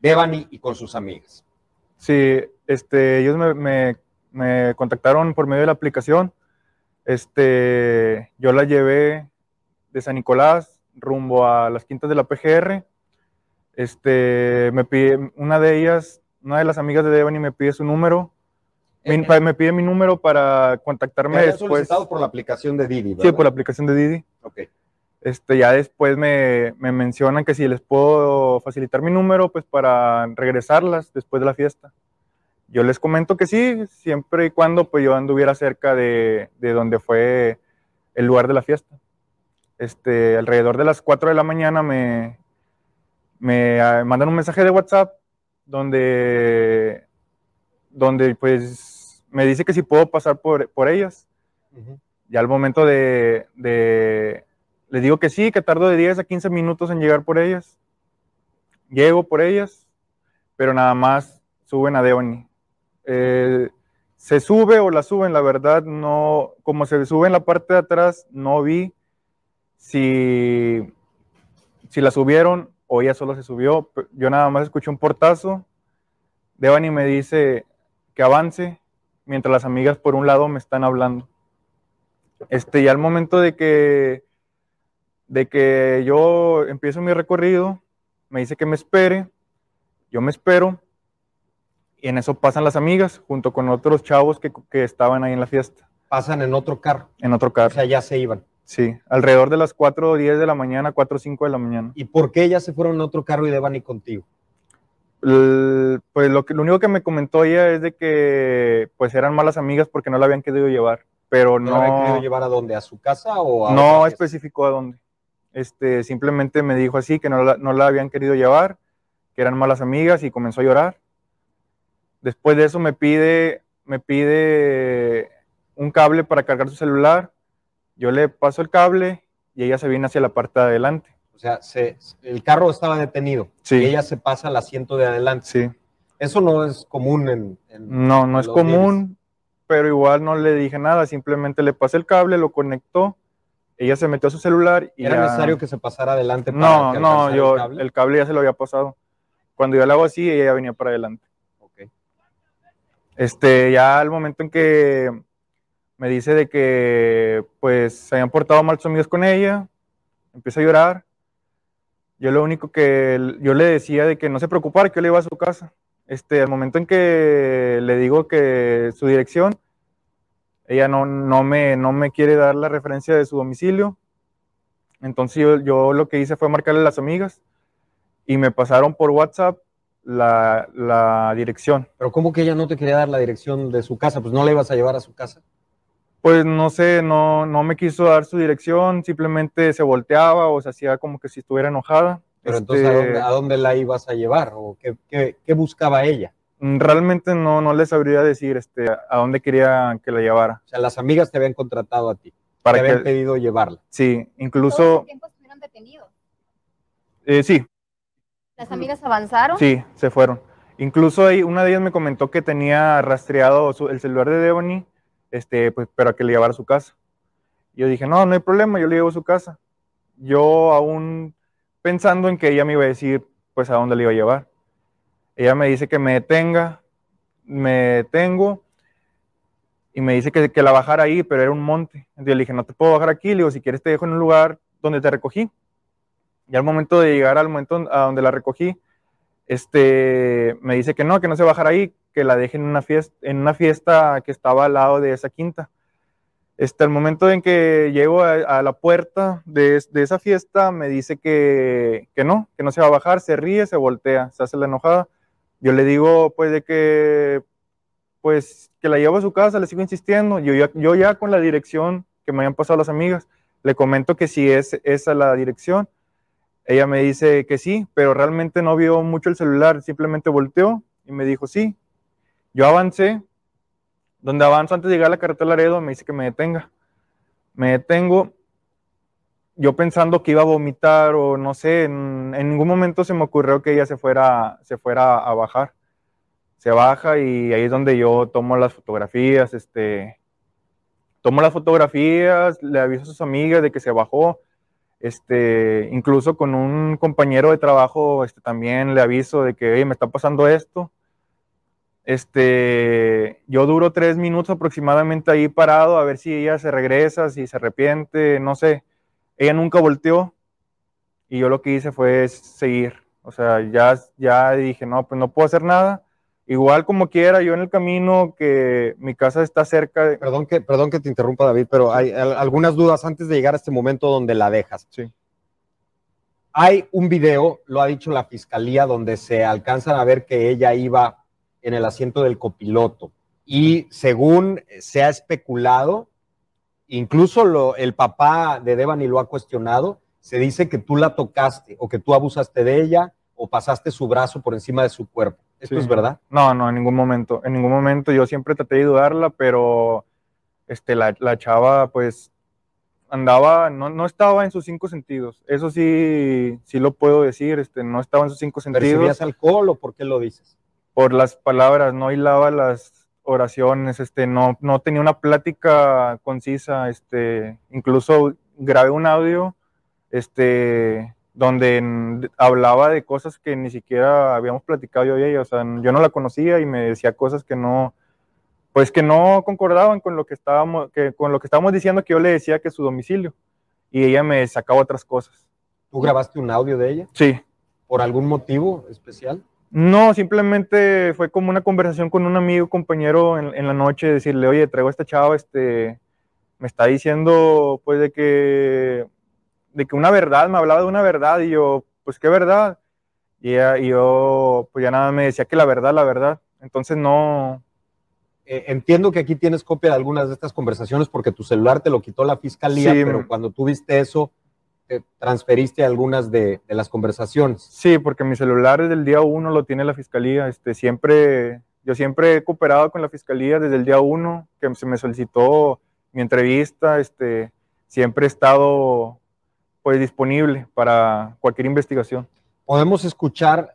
Devani y con sus amigas? Sí, este, ellos me, me- me contactaron por medio de la aplicación. Este, yo la llevé de San Nicolás rumbo a las quintas de la PGR. Este, me pide, una de ellas, una de las amigas de Devani me pide su número. Mi- me pide mi número para Me contactarme después. solicitado por la aplicación de Didi, Sí, ¿verdad? por la aplicación de Didi. Ok. Este, ya después me, me mencionan que si les puedo facilitar mi número, pues para regresarlas después de la fiesta. Yo les comento que sí, siempre y cuando pues yo anduviera cerca de, de donde fue el lugar de la fiesta. Este, alrededor de las 4 de la mañana me, me ah, mandan un mensaje de WhatsApp donde, donde pues me dice que si puedo pasar por, por ellas Ujú. ya al momento de, de- les digo que sí, que tardo de 10 a 15 minutos en llegar por ellas. Llego por ellas, pero nada más suben a Devani. Eh, se sube o la suben, la verdad, no, como se sube en la parte de atrás, no vi si, si la subieron o ella solo se subió. Yo nada más escuché un portazo. Devani me dice que avance, mientras las amigas por un lado me están hablando este, ya al momento de que, de que yo empiezo mi recorrido, me dice que me espere, yo me espero, y en eso pasan las amigas junto con otros chavos que, que estaban ahí en la fiesta, Pasan en otro carro, en otro o carro. sea, ya se iban. Sí, alrededor de las 4 o 10 de la mañana, 4 o 5 de la mañana. ¿Y por qué ellas se fueron en otro carro y Devani contigo? Pues lo, que, lo único que me comentó ella es de que pues eran malas amigas porque no la habían querido llevar, pero ¿No, la habían querido llevar a dónde? ¿A su casa o a no especificó a dónde. Este, simplemente me dijo así que no la, no la habían querido llevar, que eran malas amigas y comenzó a llorar. Después de eso me pide, me pide un cable para cargar su celular. Yo le paso el cable y ella se viene hacia la parte de adelante. O sea, se- el carro estaba detenido Sí. y ella se pasa al asiento de adelante. Sí. Eso no es común en... en- No, no es común, pero igual no le dije nada, simplemente le pasé el cable, lo conectó, ella se metió a su celular y ¿Era ya- necesario que se pasara adelante para No, que no, yo el cable? el cable ya se lo había pasado. Cuando yo le hago así, ella venía para adelante. Ok. Este, ya al momento en que me dice de que pues se habían portado mal sus amigos con ella, empieza a llorar. Yo lo único que yo le decía de que no se preocupara, que yo le iba a su casa. Este, al momento en que le digo que su dirección, ella no, no, me, no me quiere dar la referencia de su domicilio. Entonces yo, yo lo que hice fue marcarle a las amigas y me pasaron por WhatsApp la, la dirección. Pero ¿cómo que ella no te quería dar la dirección de su casa? Pues no la ibas a llevar a su casa. Pues no sé, no, no me quiso dar su dirección, simplemente se volteaba o se hacía como que si estuviera enojada. Pero entonces, ¿a Este, dónde, a dónde la ibas a llevar? ¿O qué, qué- qué buscaba ella? Mm, Realmente no, no les sabría decir este, a dónde quería que la llevara. O sea, las amigas te habían contratado a ti. Para te habían que, pedido llevarla. sí, Todo incluso, ese tiempo estuvieron detenidos. eh, sí, Las amigas avanzaron. sí, se fueron. Incluso ahí, una de ellas me comentó que tenía rastreado su- el celular de Devani, este, pues, pero a que le llevara a su casa. Y yo dije, no, no hay problema, yo le llevo a su casa. Yo aún pensando en que ella me iba a decir, pues, a dónde le iba a llevar. Ella me dice que me detenga, me detengo y me dice que, que la bajara ahí, pero era un monte. Entonces le dije, no te puedo bajar aquí, le digo, si quieres te dejo en un lugar donde te recogí. Y al momento de llegar al momento a donde la recogí, este, me dice que no, que no se bajara ahí, que la deje en una fiesta, en una fiesta que estaba al lado de esa quinta. Este, al momento en que llego a, a la puerta de, de, esa fiesta, me dice que, que no, que no se va a bajar, se ríe, se voltea, se hace la enojada. Yo le digo, pues, de que, pues, que la llevo a su casa, le sigo insistiendo. Yo ya, yo ya con la dirección que me habían pasado las amigas, le comento que si es esa la dirección. Ella me dice que sí, pero realmente no vio mucho el celular, simplemente volteó y me dijo sí. Yo avancé, donde avanzo antes de llegar a la carretera Laredo, me dice que me detenga. Me detengo, yo pensando que iba a vomitar o no sé, en, ningún momento se me ocurrió que ella se fuera, se fuera a bajar. Se baja y ahí es donde yo tomo las fotografías, este, tomo las fotografías, le aviso a sus amigas de que se bajó, este, incluso con un compañero de trabajo, este, también le aviso de que, oye, me está pasando esto. Este, yo duro tres minutos aproximadamente ahí parado a ver si ella se regresa, si se arrepiente, no sé. Ella nunca volteó y yo lo que hice fue seguir. O sea, ya, ya dije, no, pues no puedo hacer nada. Igual como quiera, yo en el camino que mi casa está cerca. De... Perdón que, perdón que te interrumpa, David, pero hay algunas dudas antes de llegar a este momento donde la dejas. Sí. Hay un video, lo ha dicho la fiscalía, donde se alcanzan a ver que ella iba en el asiento del copiloto. Y según se ha especulado, incluso lo, el papá de Devani lo ha cuestionado, se dice que tú la tocaste o que tú abusaste de ella o pasaste su brazo por encima de su cuerpo. ¿Esto Sí. es verdad? No, no, en ningún momento. En ningún momento yo siempre traté de ayudarla, pero este, la, la chava pues andaba, no, no estaba en sus cinco sentidos. Eso sí, sí lo puedo decir, este, no estaba en sus cinco sentidos. ¿Percibías alcohol o por qué lo dices? por las palabras, no hilaba las oraciones, este, no, no tenía una plática concisa, este, incluso grabé un audio, este, donde hablaba de cosas que ni siquiera habíamos platicado yo y ella, o sea, yo no la conocía y me decía cosas que no, pues que no concordaban con lo que estábamos, que, con lo que estábamos diciendo que yo le decía que su domicilio, y ella me sacaba otras cosas. ¿Tú grabaste un audio de ella? Sí, ¿Por algún motivo especial? No, simplemente fue como una conversación con un amigo, compañero en, en la noche, decirle, oye, traigo a esta chava, este, me está diciendo, pues, de que, de que una verdad, me hablaba de una verdad, y yo, pues, ¿qué verdad? Y, ella- y yo, pues, ya nada me decía que la verdad, la verdad. Entonces, no, Eh, entiendo que aquí tienes copia de algunas de estas conversaciones porque tu celular te lo quitó la fiscalía, Sí. pero cuando tú viste eso, te transferiste algunas de, de las conversaciones. sí, porque mi celular desde el día uno lo tiene la fiscalía, este, siempre, yo siempre he cooperado con la fiscalía desde el día uno, que se me solicitó mi entrevista, este, siempre he estado, pues, disponible para cualquier investigación. Podemos escuchar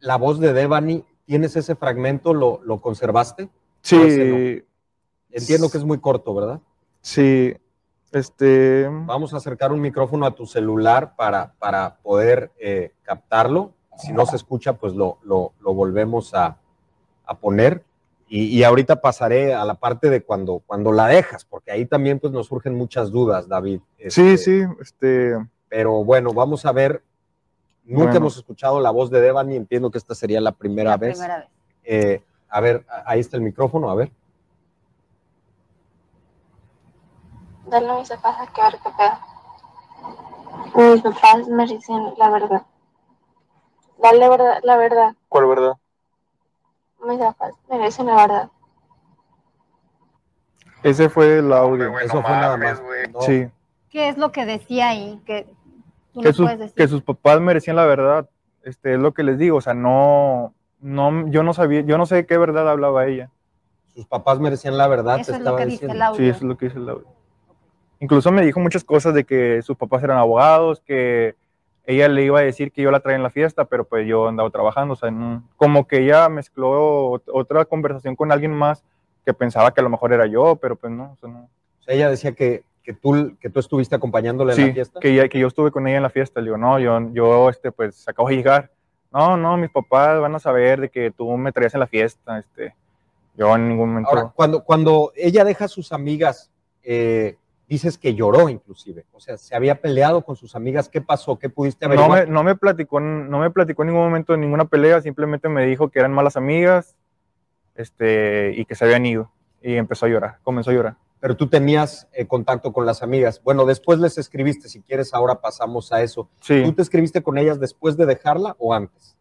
la voz de Devani. ¿Tienes ese fragmento? ¿Lo, lo conservaste? Sí, Entiendo que es muy corto, ¿verdad? sí, este, Vamos a acercar un micrófono a tu celular para, para poder eh, captarlo. Si no se escucha, pues lo, lo- lo volvemos a, a poner. Y, y ahorita pasaré a la parte de cuando, cuando la dejas, porque ahí también pues, nos surgen muchas dudas, David. sí, Este, sí, este, Pero bueno, vamos a ver. Nunca Bueno. hemos escuchado la voz de Devani. Entiendo que esta sería la primera La vez. primera vez. Eh, a ver, ahí está el micrófono, a ver. Dale a mis papás a que ver qué pedo. Mis papás me dicen la verdad. Dale verdad, la verdad. ¿cuál verdad? Mis papás me dicen la verdad. Ese fue el audio. Eso fue nada más. No, Sí, ¿Qué es lo que decía ahí? Que tú que sus, puedes decir. que sus papás merecían la verdad, este, es lo que les digo, o sea, no, no, yo no sabía, yo no sé de qué verdad hablaba ella. Sus papás merecían la verdad, Eso te es lo que dice diciendo. el audio. Sí, eso es lo que dice el audio. Incluso me dijo muchas cosas de que sus papás eran abogados, que ella le iba a decir que yo la traía en la fiesta, pero pues yo andaba trabajando, o sea, como que ella mezcló ot- otra conversación con alguien más que pensaba que a lo mejor era yo, pero pues no, o sea, no. Ella decía que, que tú, que tú estuviste acompañándole en Sí, la fiesta? que, que yo estuve con ella en la fiesta. Le digo, no, yo, yo este, pues acabo de llegar. No, no, mis papás van a saber de que tú me traías en la fiesta. Este, yo en ningún momento. Ahora, cuando, cuando ella deja a sus amigas, eh, dices que lloró inclusive. O sea, se había peleado con sus amigas. ¿Qué pasó? ¿Qué pudiste no, averiguar? me, no, me platicó, no me platicó en ningún momento de ninguna pelea, simplemente me dijo que eran malas amigas este, y que se habían ido. Y empezó a llorar, comenzó a llorar. Pero tú tenías eh, contacto con las amigas. Bueno, después les escribiste. Si quieres, ahora pasamos a eso. Sí. ¿Tú te escribiste con ellas después de dejarla o antes?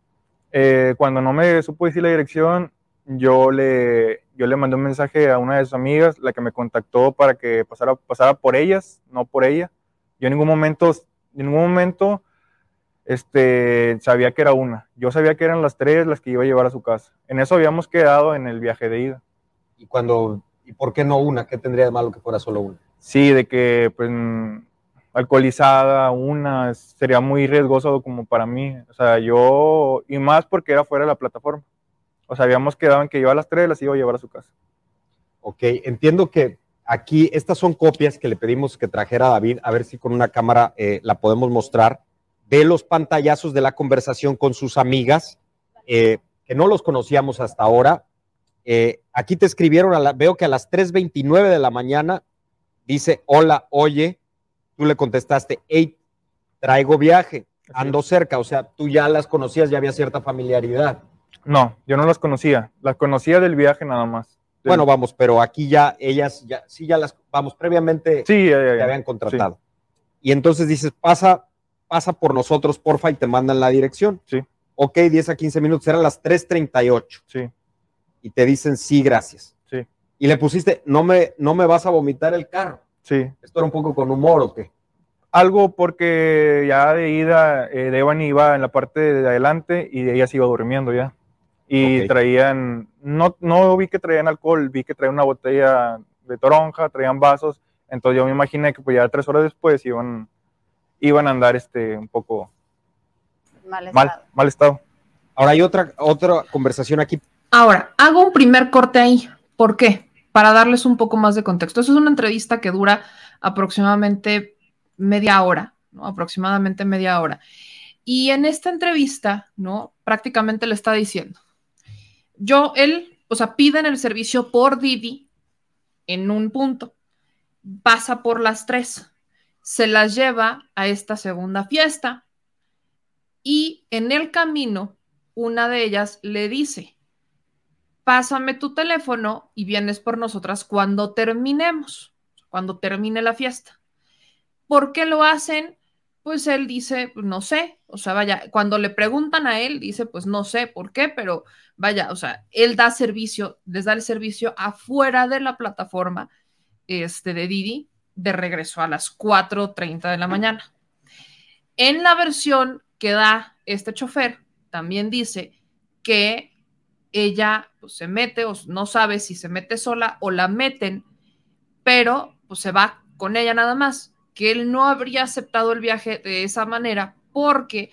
Eh, cuando no me supo decir la dirección, yo le, yo le mandé un mensaje a una de sus amigas, la que me contactó para que pasara, pasara por ellas, no por ella. Yo en ningún momento, en ningún momento este, sabía que era una. Yo sabía que eran las tres las que iba a llevar a su casa. En eso habíamos quedado en el viaje de ida. Y cuando, ¿y por qué no una? ¿Qué tendría de malo que fuera solo una? Sí, de que pues mm, alcoholizada, una, sería muy riesgoso como para mí. O sea, yo, y más porque era fuera de la plataforma. O sea, habíamos quedado en que yo a las tres las iba a llevar a su casa. Ok, entiendo que aquí estas son copias que le pedimos que trajera David, a ver si con una cámara eh, la podemos mostrar, de los pantallazos de la conversación con sus amigas, eh, que no los conocíamos hasta ahora. Eh, aquí te escribieron, a la- veo que a las 3.29 de la mañana dice, hola, oye, tú le contestaste, hey, traigo viaje, ando cerca, o sea, tú ya las conocías, ya había cierta familiaridad. No, yo no las conocía. Las conocía del viaje nada más. Del- Bueno, vamos, pero aquí ya ellas, ya, sí, ya las, vamos, previamente sí, ya, ya, te ya. habían contratado. Y entonces dices, pasa, pasa por nosotros, porfa, y te mandan la dirección. Sí. Ok, 10 a 15 minutos, eran las 3.38. Sí, Y te dicen, sí, gracias. sí, Y le pusiste, no me, no me vas a vomitar el carro. sí. Esto era un poco con humor, ¿o qué? Algo porque ya de ida, eh, Devani iba en la parte de adelante y ella se iba durmiendo ya. Y traían, no, no vi que traían alcohol, vi que traían una botella de toronja, traían vasos. Entonces yo me imaginé que pues ya tres horas después iban, iban a andar este, un poco Mal mal, estado. mal estado. Ahora hay otra, otra conversación aquí. Ahora, hago un primer corte ahí. ¿Por qué? Para darles un poco más de contexto. Eso es una entrevista que dura aproximadamente media hora, ¿no? Aproximadamente media hora. Y en esta entrevista, ¿no? Prácticamente le está diciendo, yo, él, o sea, piden el servicio por Didi en un punto, pasa por las tres, se las lleva a esta segunda fiesta y en el camino, una de ellas le dice, pásame tu teléfono y vienes por nosotras cuando terminemos, cuando termine la fiesta. ¿Por qué lo hacen? Pues él dice, "Pues no sé, o sea, vaya, cuando le preguntan a él, dice, pues no sé por qué, pero vaya, o sea, él da servicio, les da el servicio afuera de la plataforma este, de Didi de regreso a las 4.30 de la mañana. En la versión que da este chofer, también dice que ella pues, se mete o no sabe si se mete sola o la meten, pero pues se va con ella nada más, que él no habría aceptado el viaje de esa manera porque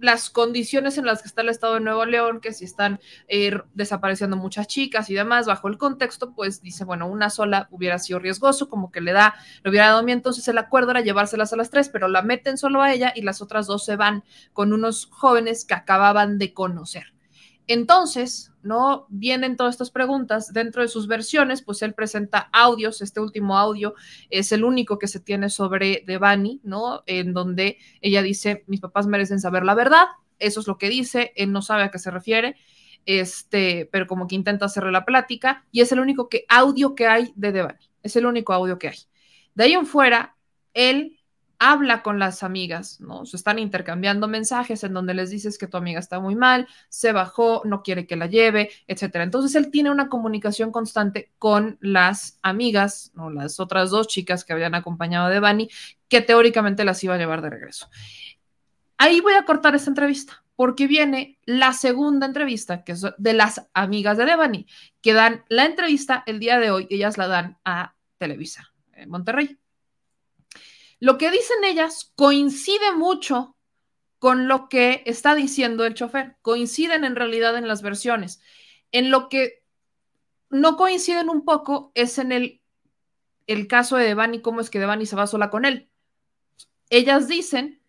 las condiciones en las que está el estado de Nuevo León, que si están eh, desapareciendo muchas chicas y demás, bajo el contexto, pues dice, bueno, una sola hubiera sido riesgoso, como que le da, le hubiera dado miedo, entonces el acuerdo era llevárselas a las tres, pero la meten solo a ella y las otras dos se van con unos jóvenes que acababan de conocer. Entonces, ¿no? Vienen todas estas preguntas dentro de sus versiones, pues él presenta audios, este último audio es el único que se tiene sobre Devani, ¿no? En donde ella dice, mis papás merecen saber la verdad, eso es lo que dice, él no sabe a qué se refiere, este, pero como que intenta hacerle la plática, y es el único que, audio que hay de Devani, es el único audio que hay. De ahí en fuera, él habla con las amigas, ¿no? Se están intercambiando mensajes en donde les dices que tu amiga está muy mal, se bajó, no quiere que la lleve, etcétera. Entonces él tiene una comunicación constante con las amigas, ¿no? Las otras dos chicas que habían acompañado a Devani, que teóricamente las iba a llevar de regreso. Ahí voy a cortar esta entrevista, porque viene la segunda entrevista, que es de las amigas de Devani, que dan la entrevista el día de hoy, ellas la dan a Televisa, en Monterrey. Lo que dicen ellas coincide mucho con lo que está diciendo el chofer. Coinciden en realidad en las versiones. En lo que no coinciden un poco es en el el caso de Devani, cómo es que Devani se va sola con él. Ellas dicen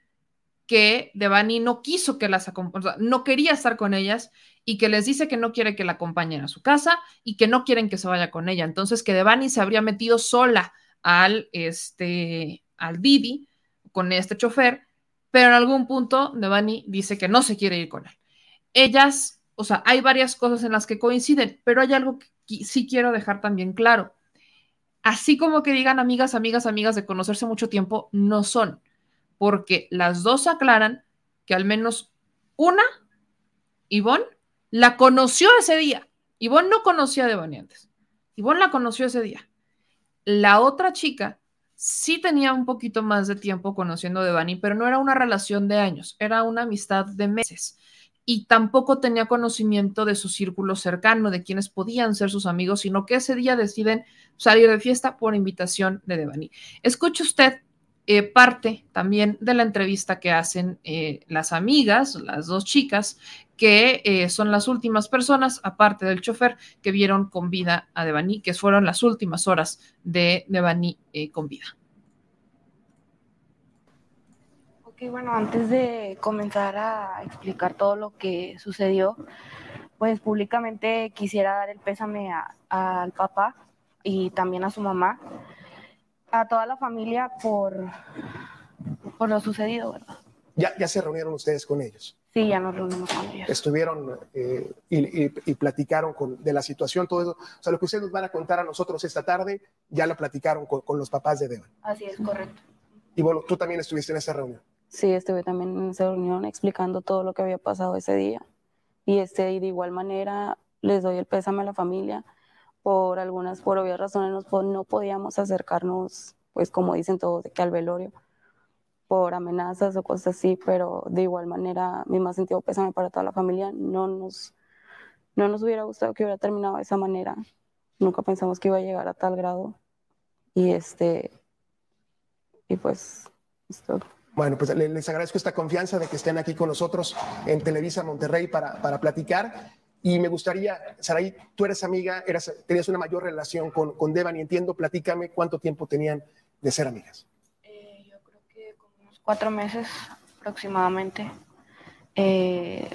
que Devani no quiso que las acompañe, no quería estar con ellas y que les dice que no quiere que la acompañen a su casa y que no quieren que se vaya con ella. Entonces que Devani se habría metido sola al, este, al Didi con este chofer, pero en algún punto Devani dice que no se quiere ir con él. Ellas, o sea, hay varias cosas en las que coinciden, pero hay algo que sí quiero dejar también claro. Así como que digan amigas, amigas, amigas de conocerse mucho tiempo, no son, porque las dos aclaran que al menos una, Ivonne, la conoció ese día. Ivonne no conocía a Devani antes. Ivonne la conoció ese día. La otra chica sí tenía un poquito más de tiempo conociendo a Devani, pero no era una relación de años, era una amistad de meses. Y tampoco tenía conocimiento de su círculo cercano, de quienes podían ser sus amigos, sino que ese día deciden salir de fiesta por invitación de Devani. Escuche usted eh, parte también de la entrevista que hacen eh, las amigas, las dos chicas, que eh, son las últimas personas, aparte del chofer, que vieron con vida a Devani, que fueron las últimas horas de Devani con vida. Ok, bueno, antes de comenzar a explicar todo lo que sucedió, pues públicamente quisiera dar el pésame al papá y también a su mamá a toda la familia por, por lo sucedido, ¿verdad? Ya, ya se reunieron ustedes con ellos. Sí, ya nos reunimos con ellos. Estuvieron eh, y, y, platicaron con, de la situación, todo eso. O sea, lo que ustedes nos van a contar a nosotros esta tarde, ya lo platicaron con, con los papás de Devan. Así es, correcto. Y bueno, tú también estuviste en esa reunión. Sí, estuve también en esa reunión explicando todo lo que había pasado ese día. Y, este, y de igual manera les doy el pésame a la familia por algunas, por obvias razones, no podíamos acercarnos, pues como dicen todos, de que al velorio, por amenazas o cosas así, pero de igual manera, mi más sentido pésame para toda la familia, no nos, no nos hubiera gustado que hubiera terminado de esa manera, nunca pensamos que iba a llegar a tal grado, y este, y pues, esto. Bueno, pues les agradezco esta confianza de que estén aquí con nosotros en Televisa Monterrey para, para platicar. Y me gustaría, Saraí, tú eres amiga, eras, tenías una mayor relación con, con Devan y entiendo, platícame cuánto tiempo tenían de ser amigas. Cuatro meses aproximadamente. Eh,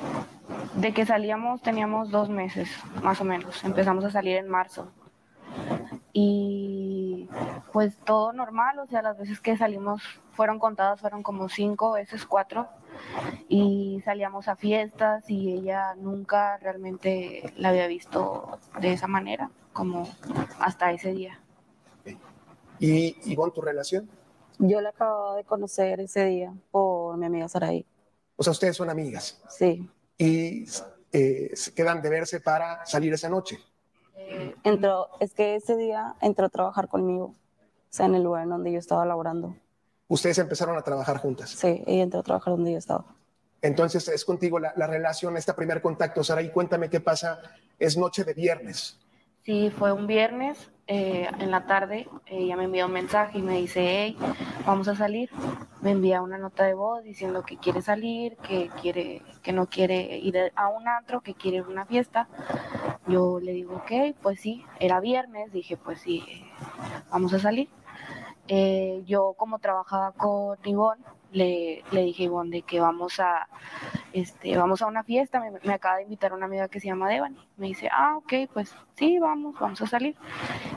de que salíamos teníamos dos meses, más o menos. Empezamos a salir en marzo. Y pues todo normal, o sea, las veces que salimos fueron contadas, fueron como cinco veces, cuatro y salíamos a fiestas y ella nunca realmente la había visto de esa manera, como hasta ese día. ¿Y Ivonne, tu relación? Yo la acababa de conocer ese día por mi amiga Saraí. O sea, ustedes son amigas. Sí. ¿Y eh, quedan de verse para salir esa noche? Entró, es que ese día entró a trabajar conmigo, o sea, en el lugar en donde yo estaba laborando. Ustedes empezaron a trabajar juntas. Sí, ella entró a trabajar donde yo estaba. Entonces es contigo la, relación, este primer contacto. Sara, y cuéntame qué pasa. Es noche de viernes. Sí, fue un viernes eh, en la tarde. Ella me envió un mensaje y me dice, hey, vamos a salir. Me envía una nota de voz diciendo que quiere salir, que, quiere, que no quiere ir a un antro, que quiere ir a una fiesta. Yo le digo, ok, pues sí, era viernes. Dije, pues sí, vamos a salir. Eh, yo como trabajaba con Ivonne, le, le, dije Ivonne de que vamos a, este, vamos a una fiesta, me, acaba de invitar una amiga que se llama Devani. Me dice, ah, ok, pues sí, vamos, vamos a salir.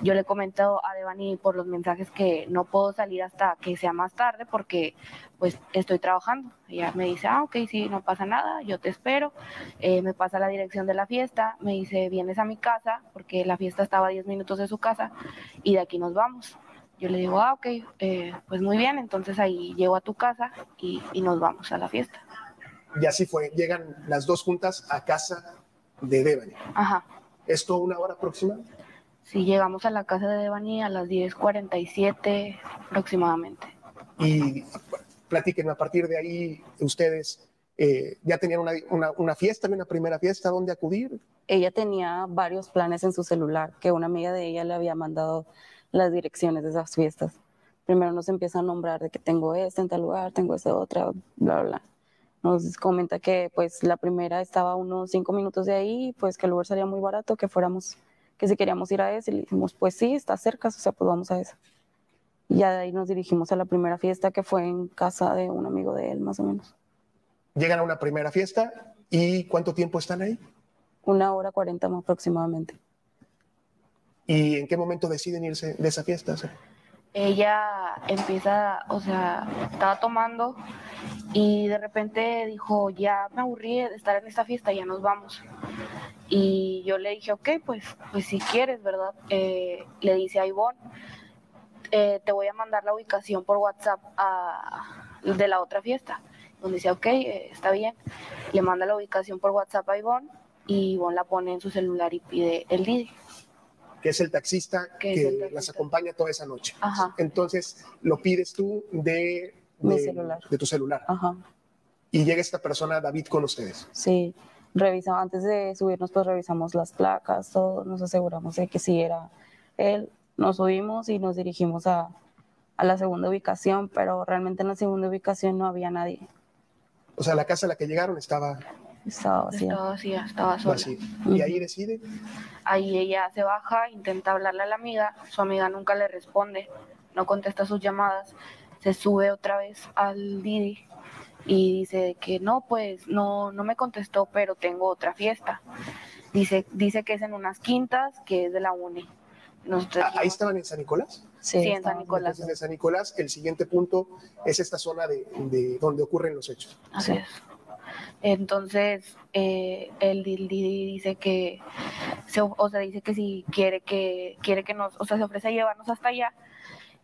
Yo le he comentado a Devani por los mensajes que no puedo salir hasta que sea más tarde porque pues estoy trabajando. Ella me dice, ah, ok, sí, no pasa nada, yo te espero. Eh, me pasa la dirección de la fiesta, me dice, vienes a mi casa porque la fiesta estaba a 10 minutos de su casa y de aquí nos vamos. Yo le digo, ah, ok, eh, pues muy bien, entonces ahí llego a tu casa y, nos vamos a la fiesta. Y así fue, llegan las dos juntas a casa de Devani. Ajá. ¿Esto una hora próxima? Sí, llegamos a la casa de Devani a las 10.47 aproximadamente. Y platíquenme, a partir de ahí, ustedes eh, ya tenían una, una, una, fiesta, una primera fiesta, ¿dónde acudir? Ella tenía varios planes en su celular que una amiga de ella le había mandado las direcciones de esas fiestas. Primero nos empieza a nombrar de que tengo este en tal lugar, tengo ese otra, bla, bla. Nos comenta que pues la primera estaba unos cinco minutos de ahí, pues que el lugar sería muy barato, que fuéramos, que si queríamos ir a ese, le dijimos, pues sí, está cerca, o sea, pues vamos a eso. Y ya de ahí nos dirigimos a la primera fiesta que fue en casa de un amigo de él, más o menos. Llegan a una primera fiesta y ¿cuánto tiempo están ahí? Una hora cuarenta más aproximadamente. ¿Y en qué momento deciden irse de esa fiesta? Ella empieza, o sea, estaba tomando y de repente dijo, ya me aburrí de estar en esta fiesta, ya nos vamos. Y yo le dije, ok, pues, pues si quieres, ¿verdad? Eh, le dice a Ivonne, eh, te voy a mandar la ubicación por WhatsApp a- de la otra fiesta. Donde dice, ok, eh, está bien. Le manda la ubicación por WhatsApp a Ivonne y Ivonne la pone en su celular y pide el Didi. Que es el taxista Que el taxista. las acompaña toda esa noche. Ajá. Entonces, lo pides tú de, de- celular. de tu celular. Ajá. Y llega esta persona, David, con ustedes. Sí, revisamos, antes de subirnos, pues revisamos las placas, todo, nos aseguramos de que sí era él. Nos subimos y nos dirigimos a, a la segunda ubicación, pero realmente en la segunda ubicación no había nadie. O sea, la casa a la que llegaron estaba Estaba vacía. Estaba vacía, estaba sola. vacía. Y ahí decide. Ahí ella se baja, intenta hablarle a la amiga, su amiga nunca le responde, no contesta sus llamadas, se sube otra vez al Didi y dice que no, pues no, no me contestó, pero tengo otra fiesta. Dice, dice que es en unas quintas, que es de la UNI. Nosotros Ah, Ahí dijimos, estaban en San Nicolás. Sí, en San Nicolás. Entonces, de San Nicolás, el siguiente punto es esta zona de, de donde ocurren los hechos. Así es. Entonces, eh, el Didi dice que, se, o sea, dice que si quiere que, quiere que nos, o sea, se ofrece a llevarnos hasta allá.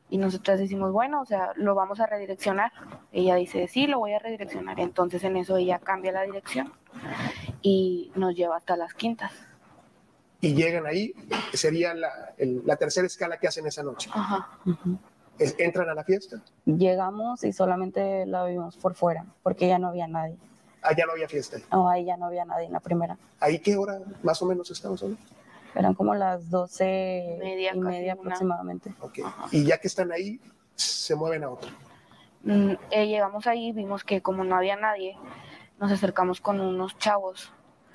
Y nosotras decimos, bueno, o sea, lo vamos a redireccionar. Ella dice, sí, lo voy a redireccionar. Entonces, en eso ella cambia la dirección y nos lleva hasta las quintas. Y llegan ahí, sería la, el- la tercera escala que hacen esa noche. Ajá. Es- entran a la fiesta. Llegamos y solamente la vimos por fuera, porque ya no había nadie. Allá no había fiesta. No, ahí ya no había nadie en la primera. ¿Ahí qué hora más o menos estamos hablando? Eran como las doce Media, y media una. aproximadamente. Ok. Y ya que están ahí, se mueven a otro. Mm, eh, llegamos ahí, vimos que como no había nadie, nos acercamos con unos chavos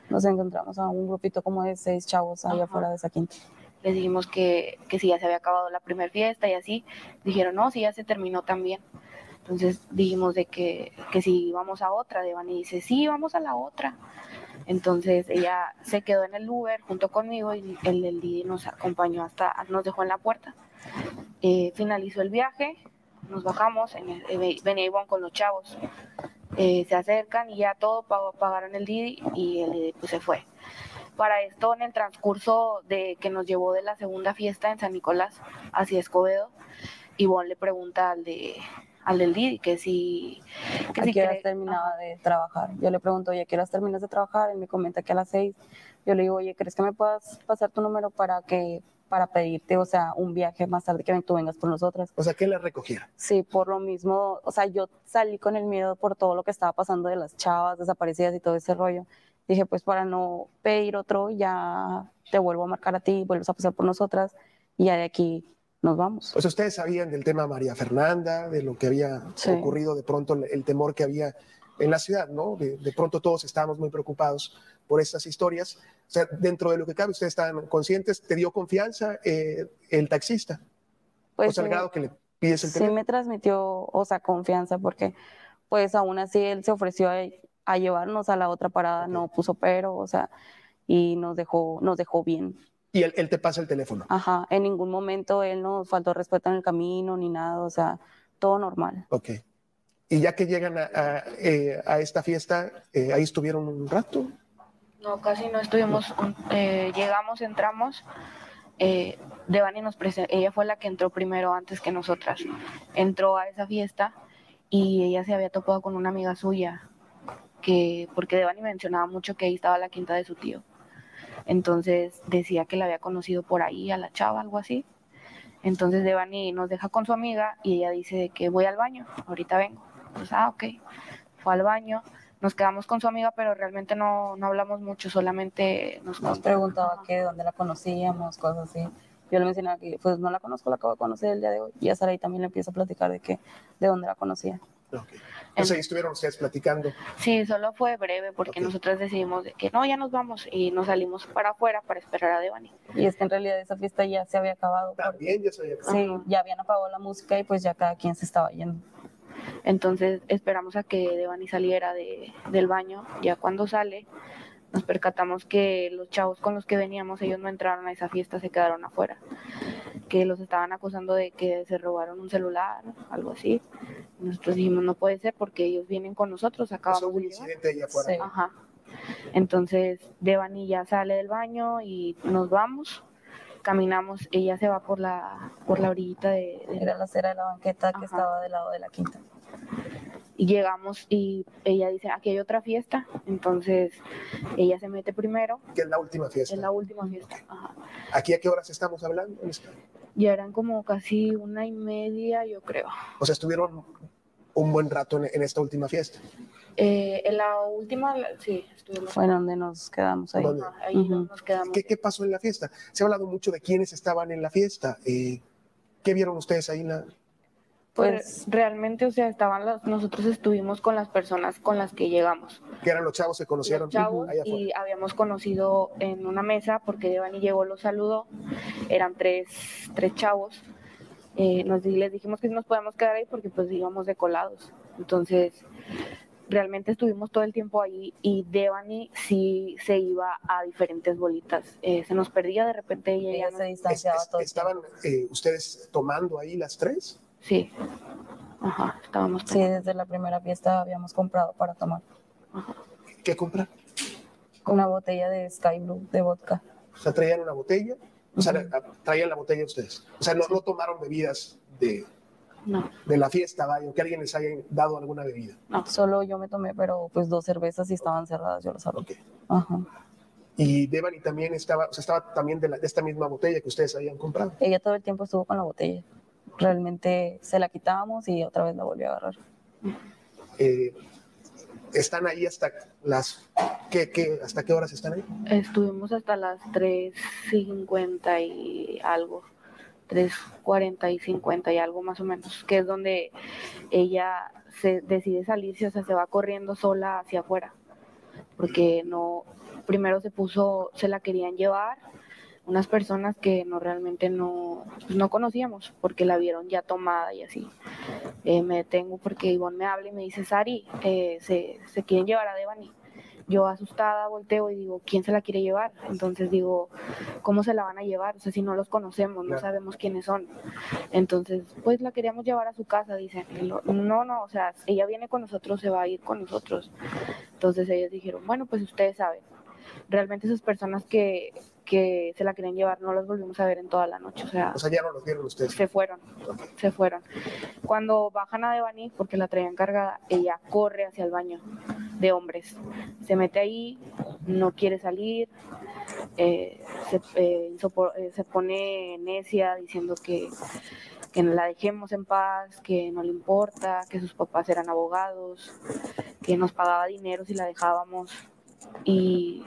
Nos encontramos a un grupito como de seis chavos allá Ajá. afuera de esa quinta. les dijimos que, que si ya se había acabado la primera fiesta y así, dijeron, no, si ya se terminó también. Entonces dijimos de que, que si íbamos a otra, Devani dice, sí, vamos a la otra. Entonces ella se quedó en el Uber junto conmigo y el Didi nos acompañó hasta, nos dejó en la puerta. Eh, finalizó el viaje, nos bajamos, eh, venía Ivonne con los chavos. Eh, se acercan y ya todo pagó- pagaron el Didi y el Didi pues se fue. Para esto, en el transcurso de que nos llevó de la segunda fiesta en San Nicolás hacia Escobedo, Ivonne le pregunta al de al del Didi que si que ¿A si qué horas terminaba de trabajar? Yo le pregunto, oye, ¿a qué horas terminas de trabajar? Él me comenta que a las seis. Yo le digo, oye, ¿crees que me puedas pasar tu número para que para pedirte, o sea, un viaje más tarde que tú vengas por nosotras? O sea, que la recogiera. Sí, por lo mismo, o sea, yo salí con el miedo por todo lo que estaba pasando de las chavas desaparecidas y todo ese rollo. Dije, pues para no pedir otro, ya te vuelvo a marcar a ti, vuelves a pasar por nosotras y ya de aquí nos vamos. Sea, ustedes sabían del tema María Fernanda, de lo que había Sí. ocurrido, de pronto el, el temor que había en la ciudad, ¿no? De, de pronto todos estábamos muy preocupados por estas historias. O sea, dentro de lo que cabe, ustedes estaban conscientes, ¿te dio confianza eh, el taxista? Pues o sea, al sí. grado que le pides el sí teléfono. me transmitió, o sea, confianza, porque pues aún así él se ofreció a, a llevarnos a la otra parada, Ok. no puso pero, o sea, y nos dejó, nos dejó bien. Y él, él te pasa el teléfono. Ajá, en ningún momento él nos faltó respeto en el camino ni nada, o sea, todo normal. Ok. Y ya que llegan a, a, eh, a esta fiesta, eh, ahí estuvieron un rato. No, casi no estuvimos, eh, llegamos, entramos, eh, Devani nos presentó, ella fue la que entró primero antes que nosotras, entró a esa fiesta y ella se había topado con una amiga suya, que, porque Devani mencionaba mucho que ahí estaba la quinta de su tío, entonces decía que la había conocido por ahí, a la chava, algo así, entonces Devani nos deja con su amiga y ella dice de que voy al baño, ahorita vengo, pues ah, ok, fue al baño, nos quedamos con su amiga, pero realmente no, no hablamos mucho, solamente nos Nos preguntaba que de dónde la conocíamos, cosas así. Yo le mencionaba que pues no la conozco, la acabo de conocer el día de hoy. Y a Saraí también le empieza a platicar de que de dónde la conocía. Entonces ahí estuvieron ustedes platicando. Sí, solo fue breve porque Ok. nosotras decidimos de que no, ya nos vamos y nos salimos para afuera para esperar a Devani. Y es que en realidad esa fiesta ya se había acabado. porque- También ya se había acabado. Sí, ya habían apagado la música y pues ya cada quien se estaba yendo. Entonces esperamos a que Devani saliera de, del baño. Ya cuando sale, nos percatamos que los chavos con los que veníamos, ellos no entraron a esa fiesta, se quedaron afuera. Que los estaban acusando de que se robaron un celular, algo así. Nosotros dijimos, no puede ser porque ellos vienen con nosotros, Pasó acabamos un de llegar. incidente ahí afuera. Sí. Ajá. Entonces, Devani ya sale del baño y nos vamos. Caminamos, ella se va por la, por la orillita de, de Era la acera de la banqueta que Ajá. estaba del lado de la quinta. Y llegamos y ella dice, aquí hay otra fiesta. Entonces, ella se mete primero, Que es la última fiesta. es la última fiesta. Ajá. ¿Aquí a qué horas estamos hablando? Ya eran como casi una y media, yo creo. O sea, estuvieron un buen rato en, en esta última fiesta. Eh, en la última, sí, estuvimos. Fue donde nos quedamos ahí. Ahí nos quedamos. ¿Qué, qué pasó en la fiesta? Se ha hablado mucho de quiénes estaban en la fiesta. Eh, ¿Qué vieron ustedes ahí? en la- Pues realmente, o sea, estaban las, nosotros estuvimos con las personas con las que llegamos. que eran los chavos que conocieron los chavos y habíamos conocido en una mesa porque Devani llegó, los saludó, eran tres, tres chavos. Eh, nos, les dijimos que sí nos podíamos quedar ahí porque pues íbamos de colados. Entonces, realmente estuvimos todo el tiempo ahí y Devani sí se iba a diferentes bolitas. Eh, se nos perdía de repente ella ya Ella no- se distanciaba es- todo. ¿Estaban eh, ustedes tomando ahí las tres? Sí. Ajá, estábamos Sí, desde la primera fiesta habíamos comprado para tomar ¿Qué comprar? una botella de Sky Blue de vodka. O sea, traían una botella, o sea, traían la botella ustedes. O sea, no, no tomaron bebidas de, No, de la fiesta, vaya, o que alguien les haya dado alguna bebida. Solo yo me tomé, pero pues dos cervezas y estaban cerradas, yo las abrí. Ok. Ajá. Y Devani también estaba, o sea, estaba también de, la- de esta misma botella que ustedes habían comprado. Ella todo el tiempo estuvo con la botella. Realmente se la quitábamos y otra vez la volvió a agarrar. Eh, están ahí hasta las, ¿qué, qué, hasta qué horas están ahí? Estuvimos hasta las 3.50 y algo, 3.40 y 50 y algo más o menos, que es donde ella se decide salirse, o sea, se va corriendo sola hacia afuera, porque no, primero se puso, se la querían llevar unas personas que no realmente no, pues, no conocíamos, porque la vieron ya tomada y así. Eh, me detengo porque Ivonne me habla y me dice, Sari, eh, se, se quieren llevar a Devani. Yo asustada volteo y digo, ¿quién se la quiere llevar? Entonces digo, ¿cómo se la van a llevar? O sea, si no los conocemos, no sabemos quiénes son. Entonces, pues la queríamos llevar a su casa, dicen. No, no, o sea, ella viene con nosotros, se va a ir con nosotros. Entonces ellos dijeron, bueno, pues ustedes saben. Realmente esas personas que, que se la querían llevar no las volvimos a ver en toda la noche. O sea, O sea, ya no los vieron ustedes. se fueron, se fueron. Cuando bajan a Devani, porque la traían cargada, ella corre hacia el baño de hombres. Se mete ahí, no quiere salir, eh, se, eh, eh, se pone necia diciendo que, que la dejemos en paz, que no le importa, que sus papás eran abogados, que nos pagaba dinero si la dejábamos. Y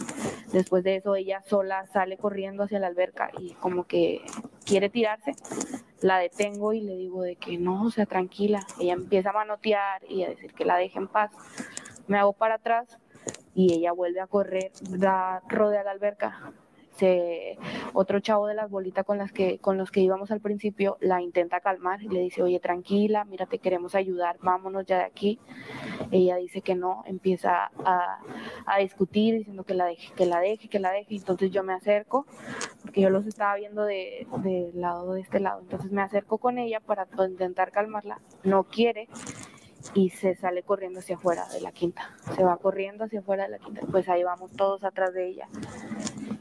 después de eso ella sola sale corriendo hacia la alberca y como que quiere tirarse, la detengo y le digo de que no, o sea, tranquila. Ella empieza a manotear y a decir que la deje en paz. Me hago para atrás y ella vuelve a correr, da, rodea la alberca. Se, otro chavo de las bolitas con las que con los que íbamos al principio la intenta calmar y le dice, oye, tranquila, mira, te queremos ayudar, vámonos ya de aquí. Ella dice que no, empieza a, a discutir diciendo que la deje, que la deje, que la deje. Entonces yo me acerco, porque yo los estaba viendo de, del lado de este lado. Entonces me acerco con ella para intentar calmarla. No quiere y se sale corriendo hacia afuera de la quinta. Se va corriendo hacia afuera de la quinta. Pues ahí vamos todos atrás de ella.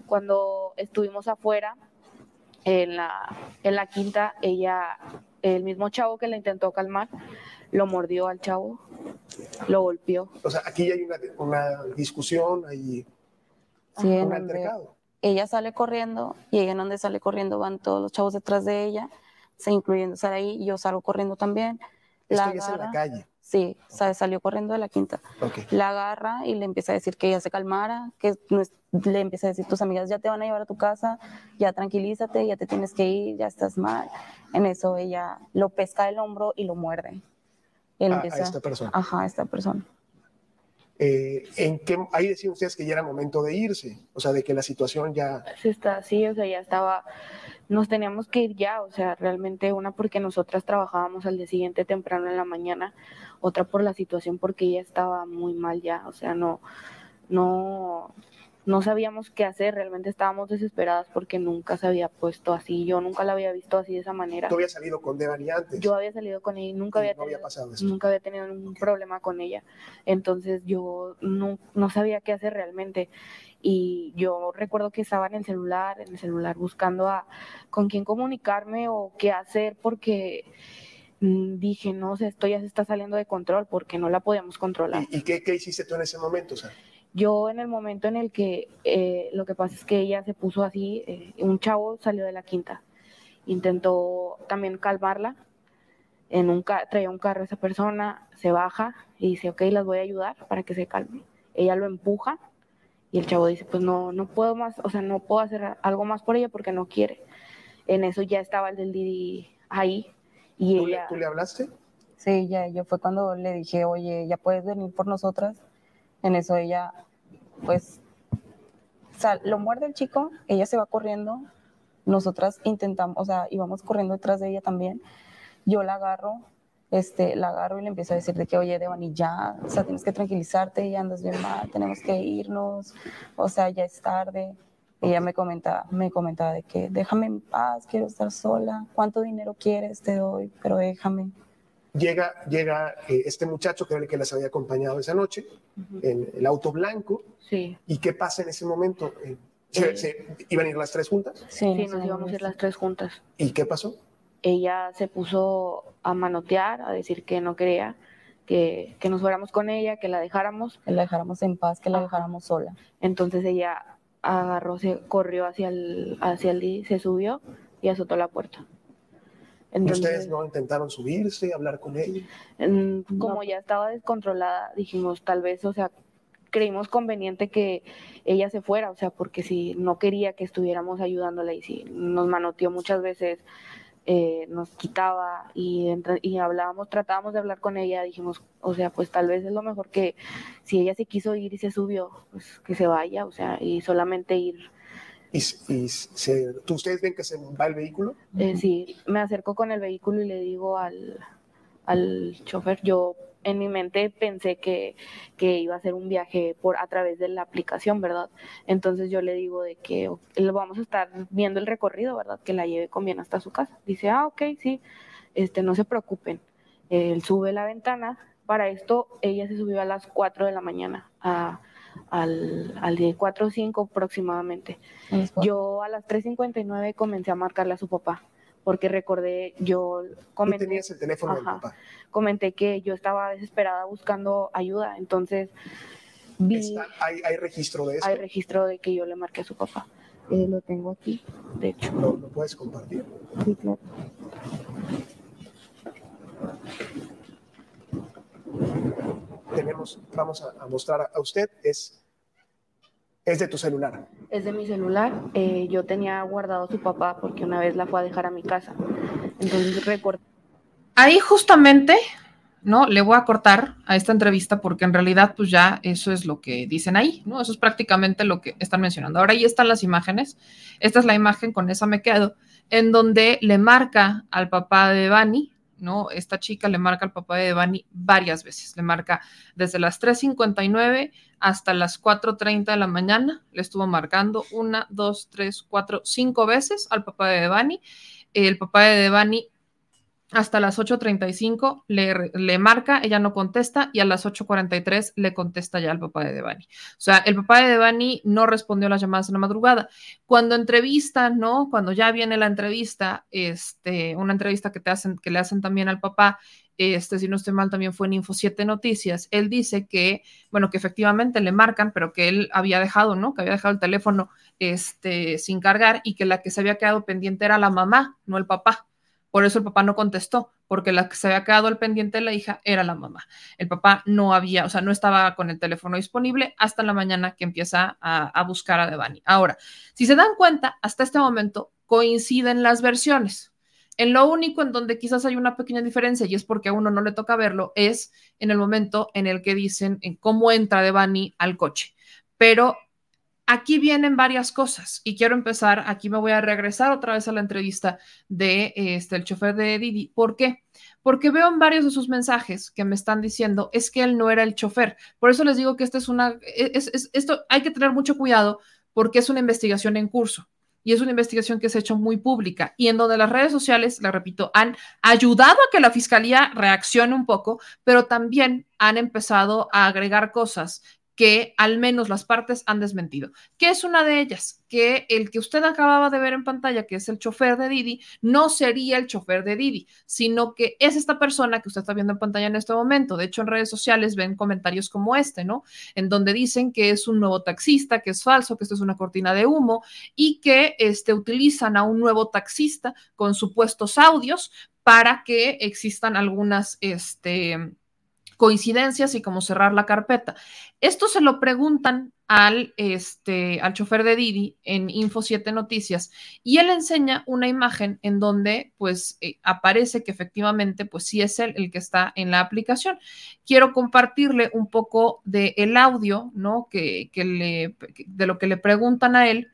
Cuando estuvimos afuera, en la, en la quinta, ella, el mismo chavo que la intentó calmar, lo mordió al chavo, lo golpeó. O sea, aquí hay una, una discusión, hay Sí, en un altercado. ella sale corriendo y ella en donde sale corriendo van todos los chavos detrás de ella, se incluyendo Saraí, yo salgo corriendo también. Esto La ya es en la calle. Sí, o sea, salió corriendo de la quinta. Ok. La agarra y le empieza a decir que ella se calmara, que no es- le empieza a decir, tus amigas ya te van a llevar a tu casa, ya tranquilízate, ya te tienes que ir, ya estás mal. En eso ella lo pesca del hombro y lo muerde. Y él a, a empieza, esta persona. Ajá, a esta persona. Eh, ¿en qué, ahí decían ustedes que ya era momento de irse, o sea, de que la situación ya... Se está así, o sea, ya estaba, nos teníamos que ir ya, o sea, realmente una porque nosotras trabajábamos al día siguiente temprano en la mañana, otra por la situación porque ella estaba muy mal ya, o sea, no, no, no sabíamos qué hacer, realmente estábamos desesperadas porque nunca se había puesto así, yo nunca la había visto así de esa manera. Tú habías salido con Devani antes. Yo había salido con ella y nunca y había no había tenido, pasado esto. nunca había tenido ningún problema con ella. Entonces yo no, no sabía qué hacer realmente. Y yo recuerdo que estaba en el celular, en el celular buscando a con quién comunicarme o qué hacer porque mm, dije, no sé, esto ya se está saliendo de control porque no la podíamos controlar. ¿Y, y qué, qué hiciste tú en ese momento? O sea, Yo en el momento en el que eh, lo que pasa es que ella se puso así, eh, un chavo salió de la quinta, intentó también calmarla, en un ca- traía un carro esa persona, se baja y dice, ok, las voy a ayudar para que se calme. Ella lo empuja y el chavo dice, pues no, no puedo más, o sea, no puedo hacer algo más por ella porque no quiere. En eso ya estaba el del Didi ahí y ¿tú, le, ella... tú le hablaste? Sí, ya, yo fue cuando le dije, oye, ya puedes venir por nosotras. En eso ella, pues, o sea, lo muerde el chico, ella se va corriendo, nosotras intentamos, o sea, íbamos corriendo detrás de ella también. Yo la agarro, este, la agarro y le empiezo a decir de que, oye, Devani, ya, o sea, tienes que tranquilizarte, ya andas bien mal, tenemos que irnos, o sea, ya es tarde. Ella me comentaba, me comentaba de que, déjame en paz, quiero estar sola, ¿cuánto dinero quieres? Te doy, pero déjame. Llega, llega eh, este muchacho que era el que las había acompañado esa noche en el auto blanco. Sí. ¿Y qué pasa en ese momento? Eh, ¿se- se- ¿Iban a ir las tres juntas? Sí, nos íbamos a ir las tres juntas. ¿Y qué pasó? ella se puso a manotear, a decir que no quería que, que nos fuéramos con ella, que la dejáramos. Que la dejáramos en paz, que la dejáramos sola. Entonces ella agarró, se corrió hacia el, hacia el se subió y azotó la puerta. Entonces, ¿Ustedes no intentaron subirse, hablar con ella? como ya estaba descontrolada, dijimos tal vez, o sea, creímos conveniente que ella se fuera, o sea, porque si no quería que estuviéramos ayudándola y si nos manoteó muchas veces, eh, nos quitaba y, y hablábamos, tratábamos de hablar con ella, dijimos, o sea, pues tal vez es lo mejor que si ella se quiso ir y se subió, pues que se vaya, o sea, y solamente ir. ¿Y, y se- ¿tú- ¿Ustedes ven que se va el vehículo? Eh, sí, me acerco con el vehículo y le digo al, al chofer, yo en mi mente pensé que, que iba a ser un viaje por a través de la aplicación, ¿verdad? Entonces yo le digo de que vamos a estar viendo el recorrido, ¿verdad? Que la lleve con bien hasta su casa. Dice, ah, ok, sí, este, no se preocupen. Él sube la ventana. Para esto, ella se subió a las 4 de la mañana, a- al, al día 4 o 5 aproximadamente. Yo a las 3.59 comencé a marcarle a su papá, porque recordé, yo Tú comenté, tenías el teléfono del Ajá. papá. comenté que yo estaba desesperada buscando ayuda, entonces vi, Está- hay, hay registro de esto? hay registro de que yo le marqué a su papá. Eh, lo tengo aquí, de hecho. ¿Lo, lo puedes compartir? Sí, claro. Tenemos, vamos a, a mostrar a, a usted, es, es de tu celular. Es de mi celular. eh, yo tenía guardado a su papá porque una vez la fue a dejar a mi casa. Entonces recuerdo. Ahí justamente, ¿no? Le voy a cortar a esta entrevista porque en realidad pues ya eso es lo que dicen ahí, ¿no? Eso es prácticamente lo que están mencionando. Ahora ahí están las imágenes. Esta es la imagen, con esa me quedo, en donde le marca al papá de Bani, ¿no? Esta chica le marca al papá de Bani varias veces. Le marca desde las 3.59 hasta las 4.30 de la mañana. Le estuvo marcando una, dos, tres, cuatro, cinco veces al papá de Devani. El papá de Devani hasta las 8.35 le, le marca, ella no contesta y a las 8.43 le contesta ya al papá de Devani. O sea, el papá de Devani no respondió las llamadas en la madrugada. Cuando entrevistan, ¿no? Cuando ya viene la entrevista, este, una entrevista que te hacen, que le hacen también al papá, este, si no estoy mal, también fue en Info 7 Noticias, él dice que, bueno, que efectivamente le marcan, pero que él había dejado, ¿no? Que había dejado el teléfono este, sin cargar y que la que se había quedado pendiente era la mamá, no el papá. Por eso el papá no contestó, porque la que se había quedado al pendiente de la hija era la mamá. El papá no había, o sea, no estaba con el teléfono disponible hasta la mañana que empieza a, buscar a Devani. Ahora, si se dan cuenta, hasta este momento coinciden las versiones. En lo único en donde quizás hay una pequeña diferencia, y es porque a uno no le toca verlo, es en el momento en el que dicen en cómo entra Devani al coche. Pero aquí vienen varias cosas y quiero empezar, aquí me voy a regresar otra vez a la entrevista de este, el chofer de Didi. ¿Por qué? Porque veo en varios de sus mensajes que me están diciendo es que él no era el chofer. Por eso les digo que esta es una, es, es, esto hay que tener mucho cuidado porque es una investigación en curso y es una investigación que se ha hecho muy pública y en donde las redes sociales, le repito, han ayudado a que la fiscalía reaccione un poco, pero también han empezado a agregar cosas que al menos las partes han desmentido. ¿Qué es una de ellas? Que el que usted acababa de ver en pantalla, que es el chofer de Didi, no sería el chofer de Didi, sino que es esta persona que usted está viendo en pantalla en este momento. De hecho, en redes sociales ven comentarios como este, ¿no? En donde dicen que es un nuevo taxista, que es falso, que esto es una cortina de humo y que este, utilizan a un nuevo taxista con supuestos audios para que existan algunas, este, coincidencias y cómo cerrar la carpeta. Esto se lo preguntan al, este, al chofer de Didi en Info 7 Noticias y él enseña una imagen en donde pues eh, aparece que efectivamente pues sí es él el que está en la aplicación. Quiero compartirle un poco del el audio, ¿no? Que, que le, de lo que le preguntan a él,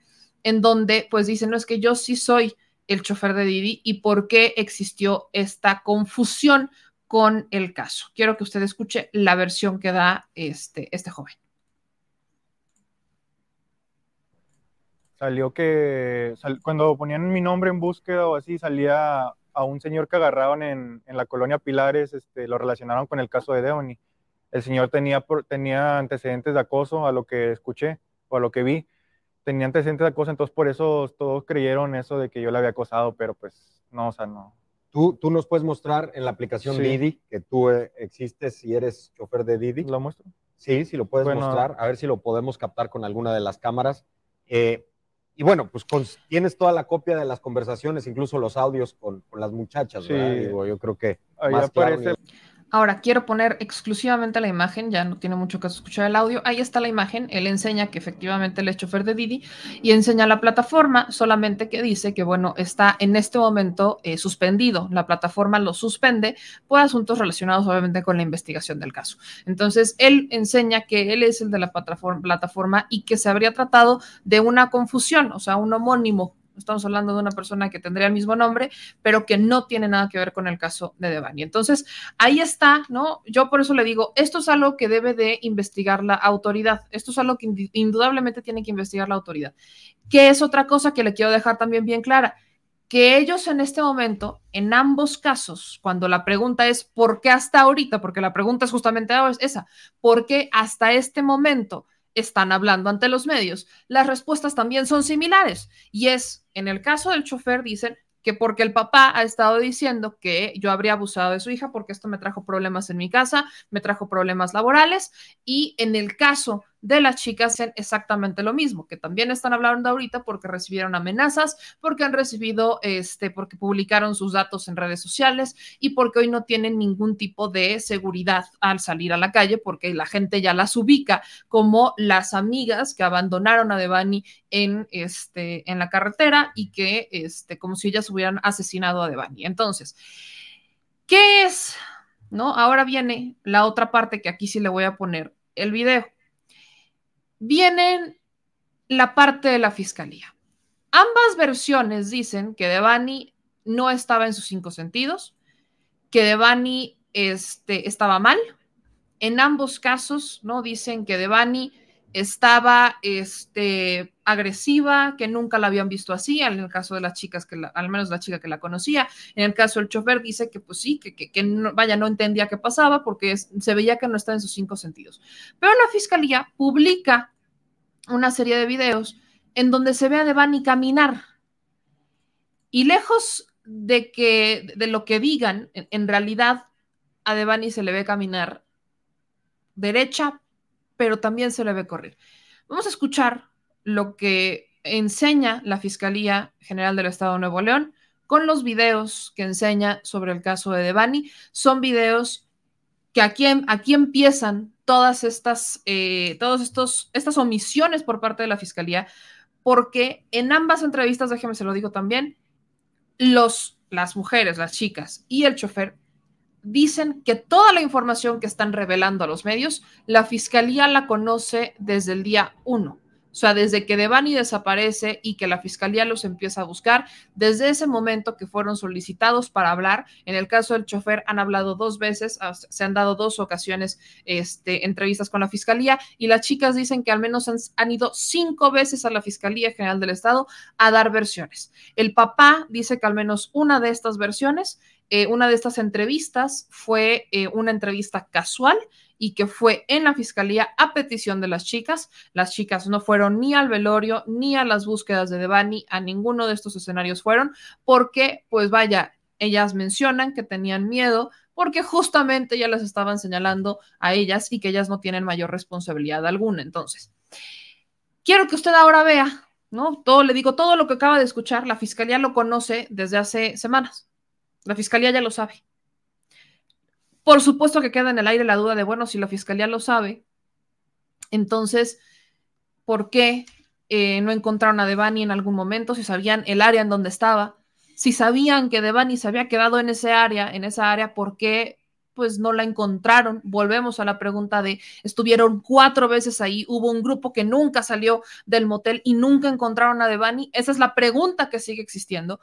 en donde pues dice, no es que yo sí soy el chofer de Didi y por qué existió esta confusión con el caso. Quiero que usted escuche la versión que da este, este joven. Salió que cuando ponían mi nombre en búsqueda o así, salía a un señor que agarraron en, la colonia Pilares, este, lo relacionaron con el caso de Deoni. El señor tenía, tenía antecedentes de acoso, a lo que escuché o a lo que vi. Tenía antecedentes de acoso, entonces por eso todos creyeron eso de que yo le había acosado, pero pues no, o sea, no, Tú, tú, nos puedes mostrar en la aplicación Sí. Didi que tú eh, existes y eres chofer de Didi. ¿Lo muestro? Sí, sí lo puedes Bueno. mostrar, a ver si lo podemos captar con alguna de las cámaras. Eh, y bueno, pues con- tienes toda la copia de las conversaciones, incluso los audios con, con las muchachas, Sí. ¿verdad? Digo, yo creo que Ahí más claro aparece ni- Ahora quiero poner exclusivamente la imagen, ya no tiene mucho caso escuchar el audio. Ahí está la imagen, él enseña que efectivamente él chofer de Didi y enseña la plataforma, solamente que dice que, bueno, está en este momento eh, suspendido. La plataforma lo suspende por asuntos relacionados obviamente con la investigación del caso. Entonces, él enseña que él es el de la plataforma y que se habría tratado de una confusión, o sea, un homónimo. Estamos hablando de una persona que tendría el mismo nombre, pero que no tiene nada que ver con el caso de Devani. Entonces, ahí está, ¿no? Yo por eso le digo, esto es algo que debe de investigar la autoridad. Esto es algo que indudablemente tiene que investigar la autoridad. ¿Qué es otra cosa que le quiero dejar también bien clara? Que ellos en este momento, en ambos casos, cuando la pregunta es ¿por qué hasta ahorita? Porque la pregunta es justamente esa, ¿por qué hasta este momento están hablando ante los medios? Las respuestas también son similares y es, en el caso del chofer, dicen que porque el papá ha estado diciendo que yo habría abusado de su hija porque esto me trajo problemas en mi casa, me trajo problemas laborales y en el caso de las chicas hacen exactamente lo mismo, que también están hablando ahorita porque recibieron amenazas, porque han recibido, este, porque publicaron sus datos en redes sociales y porque hoy no tienen ningún tipo de seguridad al salir a la calle porque la gente ya las ubica como las amigas que abandonaron a Devani en, este, en la carretera y que, este, como si ellas hubieran asesinado a Devani. Entonces, ¿qué es? ¿No? Ahora viene la otra parte que aquí sí le voy a poner el video. Viene la parte de la fiscalía. Ambas versiones dicen que Devani no estaba en sus cinco sentidos, que Devani este, estaba mal. En ambos casos, ¿no? Dicen que Devani estaba este, agresiva, que nunca la habían visto así, en el caso de las chicas, que la- al menos la chica que la conocía, en el caso del chofer dice que pues sí, que, que, que no- vaya, no entendía qué pasaba porque se veía que no estaba en sus cinco sentidos. Pero la fiscalía publica una serie de videos en donde se ve a Devani caminar y lejos de que de lo que digan, en, en realidad a Devani se le ve caminar derecha, pero también se le ve correr. Vamos a escuchar lo que enseña la Fiscalía General del Estado de Nuevo León con los videos que enseña sobre el caso de Devani. Son videos que aquí, aquí empiezan todas estas, eh, estos, estas omisiones por parte de la Fiscalía, porque en ambas entrevistas, déjeme se lo digo también, los las mujeres, las chicas y el chofer dicen que toda la información que están revelando a los medios, la fiscalía la conoce desde el día uno. O sea, desde que Devani desaparece y que la fiscalía los empieza a buscar, desde ese momento que fueron solicitados para hablar, en el caso del chofer han hablado dos veces, se han dado dos ocasiones este, entrevistas con la fiscalía y las chicas dicen que al menos han ido cinco veces a la Fiscalía General del Estado a dar versiones. El papá dice que al menos una de estas versiones eh, una de estas entrevistas fue eh, una entrevista casual y que fue en la fiscalía a petición de las chicas. Las chicas no fueron ni al velorio ni a las búsquedas de Devani, a ninguno de estos escenarios fueron, porque, pues vaya, ellas mencionan que tenían miedo porque justamente ya las estaban señalando a ellas y que ellas no tienen mayor responsabilidad alguna. Entonces, quiero que usted ahora vea, ¿no? Todo, le digo, todo lo que acaba de escuchar, la fiscalía lo conoce desde hace semanas. La fiscalía ya lo sabe. Por supuesto que queda en el aire la duda de, bueno, si la fiscalía lo sabe, entonces, ¿por qué eh, no encontraron a Devani en algún momento? Si sabían el área en donde estaba, si sabían que Devani se había quedado en ese área, en esa área, ¿por qué pues no la encontraron. Volvemos a la pregunta de, estuvieron cuatro veces ahí, hubo un grupo que nunca salió del motel y nunca encontraron a Devani. Esa es la pregunta que sigue existiendo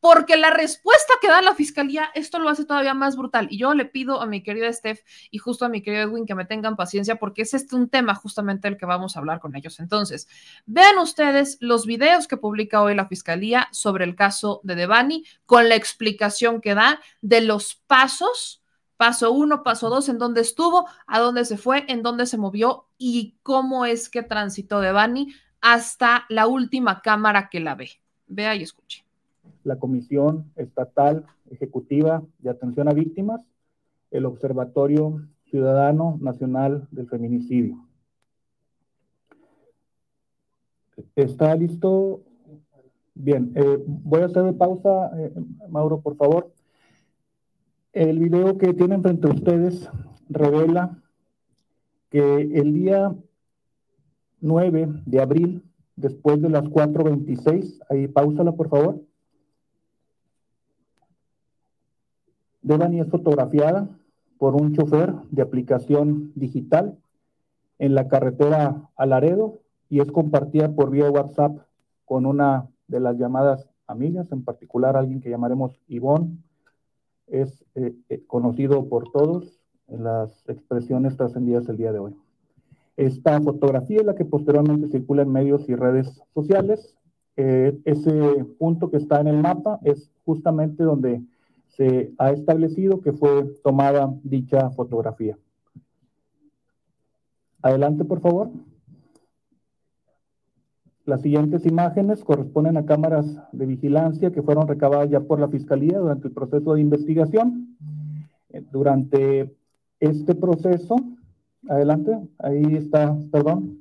porque la respuesta que da la fiscalía, esto lo hace todavía más brutal. Y yo le pido a mi querida Steph y justo a mi querido Edwin que me tengan paciencia porque es este un tema justamente el que vamos a hablar con ellos. Entonces, vean ustedes los videos que publica hoy la fiscalía sobre el caso de Devani con la explicación que da de los pasos. Paso uno, paso dos, en dónde estuvo, a dónde se fue, en dónde se movió y cómo es que transitó Devani hasta la última cámara que la ve. Vea y escuche la Comisión Estatal Ejecutiva de Atención a Víctimas, el Observatorio Ciudadano Nacional del Feminicidio. ¿Está listo? Bien, eh, voy a hacer pausa, eh, Mauro, por favor. El video que tienen frente a ustedes revela que el día 9 de abril, después de las 4.26, ahí pausala por favor, Devani es fotografiada por un chofer de aplicación digital en la carretera a Laredo y es compartida por vía WhatsApp con una de las llamadas amigas, en particular alguien que llamaremos Ivonne. Es eh, eh, conocido por todos las expresiones trascendidas el día de hoy. Esta fotografía es la que posteriormente circula en medios y redes sociales. Eh, ese punto que está en el mapa es justamente donde se ha establecido que fue tomada dicha fotografía. Adelante, por favor. Las siguientes imágenes corresponden a cámaras de vigilancia que fueron recabadas ya por la Fiscalía durante el proceso de investigación. Eh, durante este proceso, adelante, ahí está, perdón,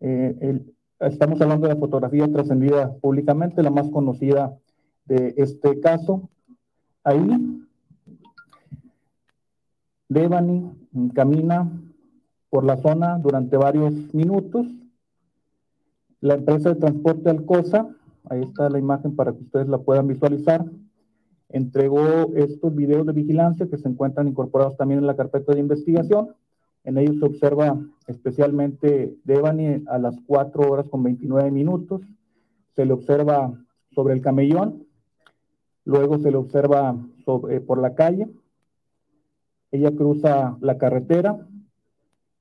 eh, estamos hablando de la fotografía trascendida públicamente, la más conocida de este caso, Ahí, Devani camina por la zona durante varios minutos. La empresa de transporte Alcosa, ahí está la imagen para que ustedes la puedan visualizar, entregó estos videos de vigilancia que se encuentran incorporados también en la carpeta de investigación. En ellos se observa especialmente Devani a las 4 horas con 29 minutos. Se le observa sobre el camellón Luego se le observa eh, por la calle. Ella cruza la carretera,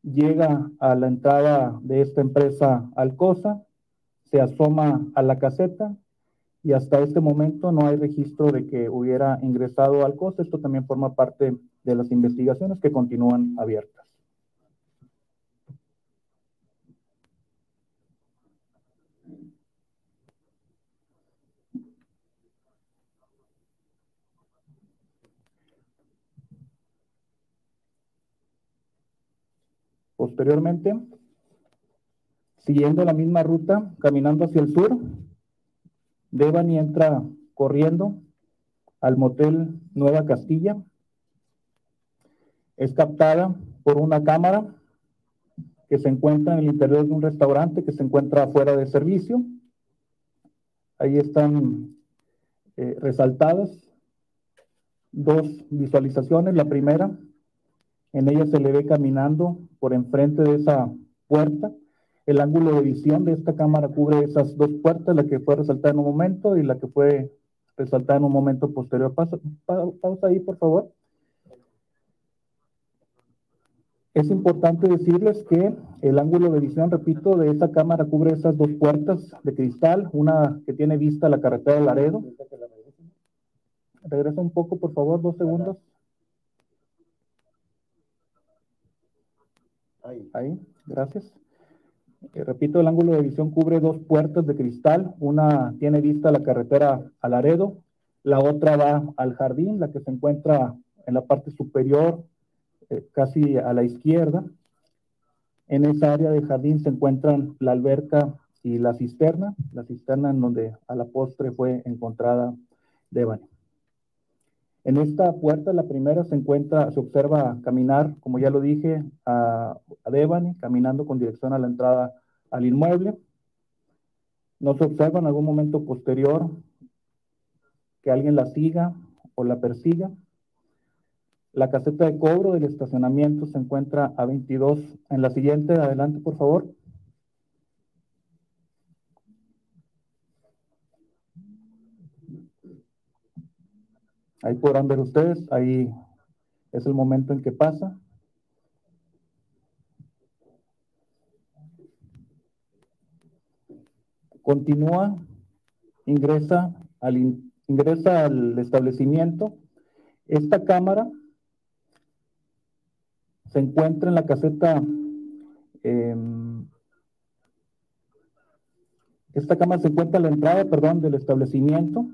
llega a la entrada de esta empresa Alcosa, se asoma a la caseta y hasta este momento no hay registro de que hubiera ingresado Alcosa. Esto también forma parte de las investigaciones que continúan abiertas. Posteriormente, siguiendo la misma ruta, caminando hacia el sur, Devani entra corriendo al motel Nueva Castilla. Es captada por una cámara que se encuentra en el interior de un restaurante que se encuentra fuera de servicio. Ahí están eh, resaltadas dos visualizaciones. La primera, en ella se le ve caminando por enfrente de esa puerta. El ángulo de visión de esta cámara cubre esas dos puertas, la que fue resaltada en un momento y la que fue resaltada en un momento posterior. Pausa, pausa ahí, por favor. Es importante decirles que el ángulo de visión, repito, de esta cámara cubre esas dos puertas de cristal, una que tiene vista a la carretera de Laredo. Regresa un poco, por favor, dos segundos. Ahí, gracias. Eh, repito, el ángulo de visión cubre dos puertas de cristal. Una tiene vista a la carretera a Laredo, la otra va al jardín, la que se encuentra en la parte superior, eh, casi a la izquierda. En esa área de jardín se encuentran la alberca y la cisterna, la cisterna en donde a la postre fue encontrada Devani. En esta puerta, la primera, se encuentra, se observa caminar, como ya lo dije, a, Devani, caminando con dirección a la entrada al inmueble. No se observa en algún momento posterior que alguien la siga o la persiga. La caseta de cobro del estacionamiento se encuentra a 22. En la siguiente, adelante, por favor. Ahí podrán ver ustedes, ahí es el momento en que pasa. Continúa, ingresa al, ingresa al establecimiento. Esta cámara se encuentra en la caseta, em, esta cámara se encuentra en la entrada, perdón, del establecimiento.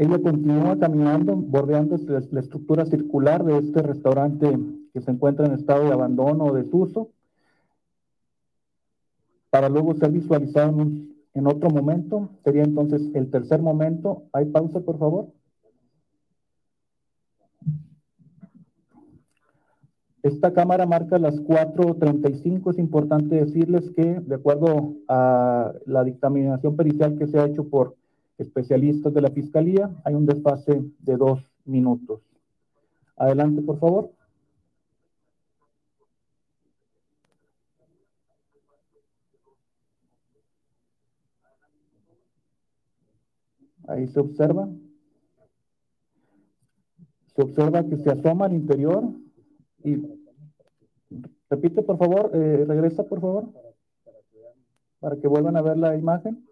Ella continúa caminando, bordeando la estructura circular de este restaurante que se encuentra en estado de abandono o desuso, para luego ser visualizado en, otro momento. Sería entonces el tercer momento. ¿Hay pausa, por favor? Esta cámara marca las 4.35. Es importante decirles que, de acuerdo a la dictaminación pericial que se ha hecho por especialistas de la Fiscalía, hay un desfase de dos minutos. Adelante, por favor. Ahí se observa. Se observa que se asoma al interior y repite, por favor, eh, regresa, por favor, para que vuelvan a ver la imagen.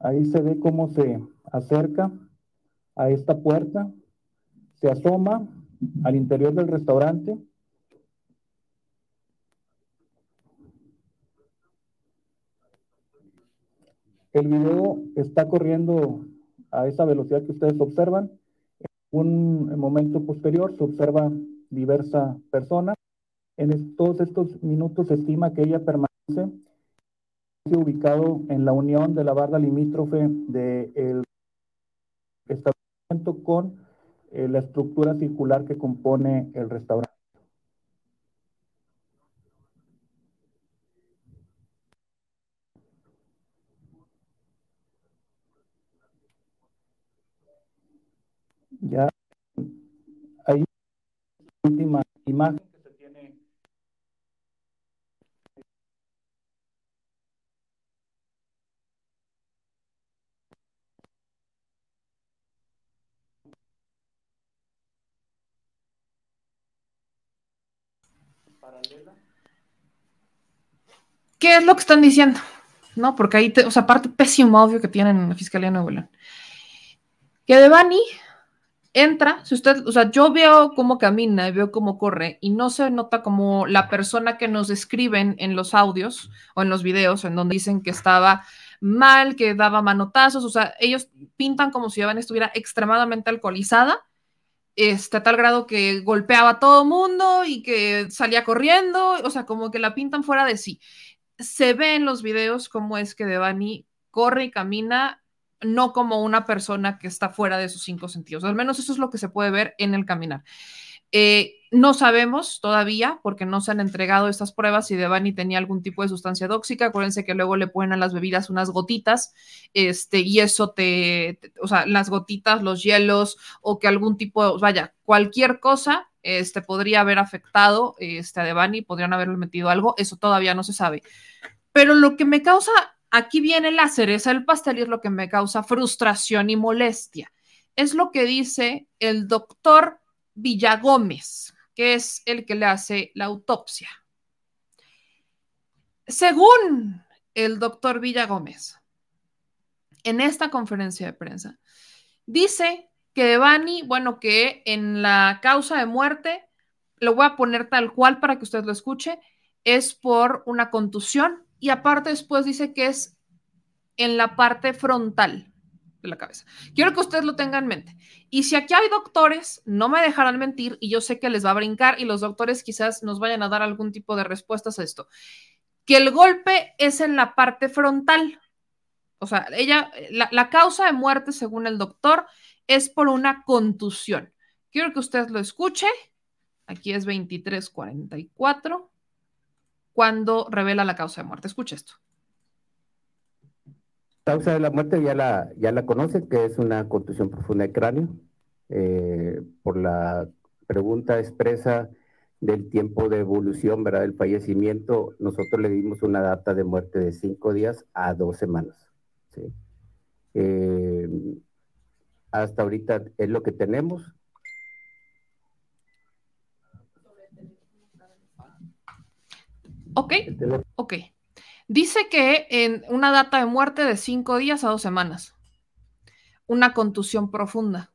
Ahí se ve cómo se acerca a esta puerta, se asoma al interior del restaurante. El video está corriendo a esa velocidad que ustedes observan. En un momento posterior se observa diversa persona. En todos estos minutos se estima que ella permanece ubicado en la unión de la barda limítrofe del establecimiento con eh, la estructura circular que compone el restaurante. Ya ahí última imagen ¿Qué es lo que están diciendo? ¿No? Porque ahí, o sea, aparte pésimo audio que tienen en la Fiscalía de Nuevo León. Que Devani entra, si usted, o sea, yo veo cómo camina y veo cómo corre y no se nota como la persona que nos describen en los audios o en los videos en donde dicen que estaba mal, que daba manotazos, o sea, ellos pintan como si Devani estuviera extremadamente alcoholizada este, tal grado que golpeaba a todo mundo y que salía corriendo, o sea, como que la pintan fuera de sí. Se ve en los videos cómo es que Devani corre y camina, no como una persona que está fuera de sus cinco sentidos, al menos eso es lo que se puede ver en el caminar. Eh, no sabemos todavía porque no se han entregado estas pruebas si Devani tenía algún tipo de sustancia tóxica. Acuérdense que luego le ponen a las bebidas unas gotitas, este, y eso te, o sea, las gotitas, los hielos o que algún tipo, vaya, cualquier cosa, este, podría haber afectado este, a Devani, podrían haberle metido algo, eso todavía no se sabe. Pero lo que me causa, aquí viene la cereza del pastel es lo que me causa frustración y molestia. Es lo que dice el doctor Villagómez, que es el que le hace la autopsia. Según el doctor Villagómez, en esta conferencia de prensa, dice que Devani, bueno, que en la causa de muerte, lo voy a poner tal cual para que usted lo escuche, es por una contusión y aparte después dice que es en la parte frontal de la cabeza. Quiero que usted lo tenga en mente. Y si aquí hay doctores, no me dejarán mentir y yo sé que les va a brincar y los doctores quizás nos vayan a dar algún tipo de respuestas a esto. Que el golpe es en la parte frontal. O sea, ella, la, la causa de muerte, según el doctor, es por una contusión. Quiero que usted lo escuche. Aquí es 2344 cuando revela la causa de muerte. Escuche esto. Causa de la muerte ya la, ya la conocen, que es una contusión profunda de cráneo. Eh, por la pregunta expresa del tiempo de evolución, ¿verdad? Del fallecimiento, nosotros le dimos una data de muerte de cinco días a dos semanas. ¿sí? Eh, hasta ahorita es lo que tenemos. Ok, ok. Dice que en una data de muerte de cinco días a dos semanas. Una contusión profunda.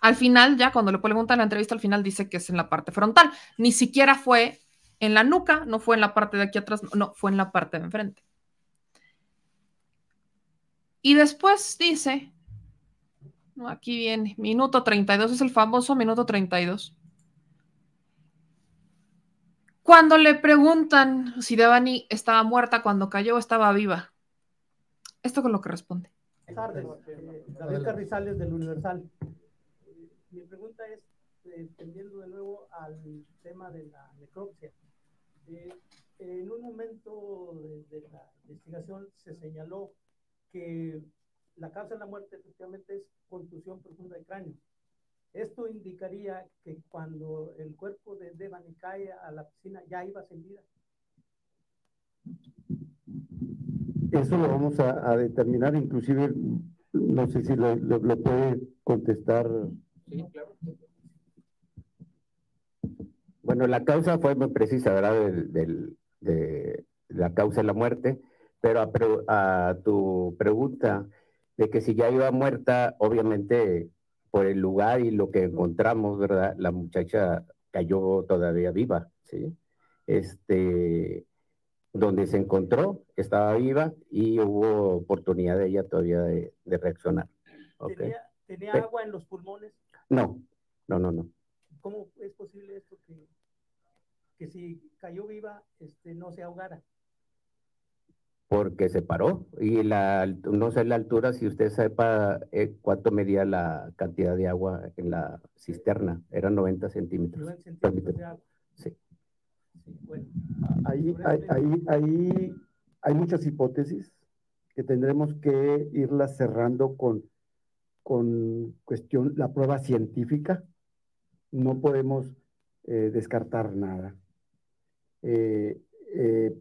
Al final, ya cuando le preguntan la entrevista, al final dice que es en la parte frontal. Ni siquiera fue en la nuca, no fue en la parte de aquí atrás, no, fue en la parte de enfrente. Y después dice, aquí viene, minuto 32, es el famoso minuto 32. Cuando le preguntan si Devani estaba muerta cuando cayó o estaba viva, esto con lo que responde. Buenas tardes, eh, David Carrizales del Universal. Eh, Mi pregunta es, eh, tendiendo de nuevo al tema de la necropsia. Eh, en un momento de, de la investigación se señaló que la causa de la muerte efectivamente es contusión profunda de cráneo. Esto indicaría que cuando el cuerpo de Devani cae a la piscina ya iba sin vida. Eso lo vamos a, a determinar, inclusive, no sé si lo, lo- lo puede contestar. Bueno, la causa fue muy precisa, ¿verdad? Del, del- de la causa de la muerte, pero a, a tu pregunta de que si ya iba muerta, obviamente por el lugar y lo que encontramos, ¿verdad? La muchacha cayó todavía viva, ¿sí? Este, donde se encontró, estaba viva y hubo oportunidad de ella todavía de, de reaccionar. ¿Tenía, agua en los pulmones? No, no, no, no. ¿Cómo es posible esto que, que si cayó viva este, no se ahogara? Porque se paró y la, no sé la altura, si usted sepa eh, cuánto medía la cantidad de agua en la cisterna, eran 90 centímetros. 90 centímetros de agua. Sí. Bueno, Ahí, ahí, ahí, ahí hay muchas hipótesis que tendremos que irlas cerrando con, con cuestión, la prueba científica. No podemos eh, descartar nada. Eh, eh,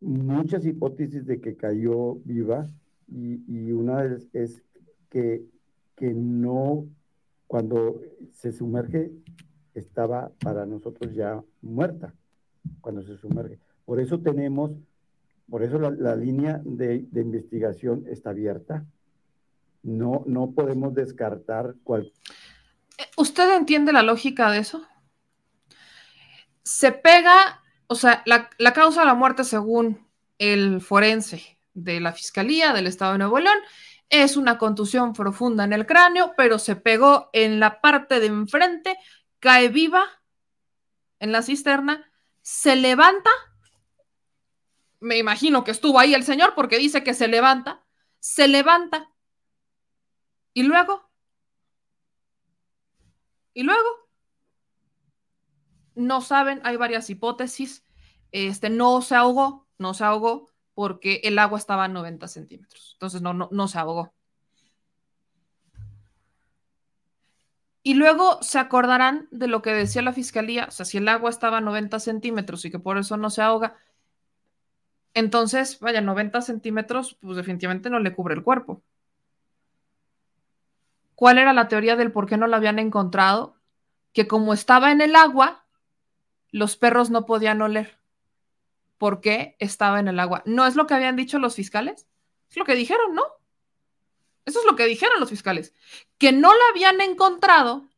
muchas hipótesis de que cayó viva y, una es, que, que no, cuando se sumerge, estaba para nosotros ya muerta, cuando se sumerge. Por eso tenemos, por eso la, línea de, de investigación está abierta. No, no podemos descartar cualquier ¿Usted entiende la lógica de eso? Se pega, o sea, la, la causa de la muerte según el forense de la Fiscalía del Estado de Nuevo León es una contusión profunda en el cráneo, pero se pegó en la parte de enfrente, cae viva en la cisterna, se levanta, me imagino que estuvo ahí el señor porque dice que se levanta, se levanta y luego, y luego no saben, hay varias hipótesis. Este, no se ahogó, no se ahogó porque el agua estaba a 90 centímetros. Entonces no, no, no se ahogó. Y luego se acordarán de lo que decía la fiscalía, si el agua estaba a 90 centímetros y que por eso no se ahoga, entonces, vaya, 90 centímetros, pues definitivamente no le cubre el cuerpo. ¿Cuál era la teoría del por qué no la habían encontrado? Que como estaba en el agua, los perros no podían oler. ¿Por qué estaba en el agua? ¿No es lo que habían dicho los fiscales? Es lo que dijeron, ¿no? Eso es lo que dijeron los fiscales. Que no la habían encontrado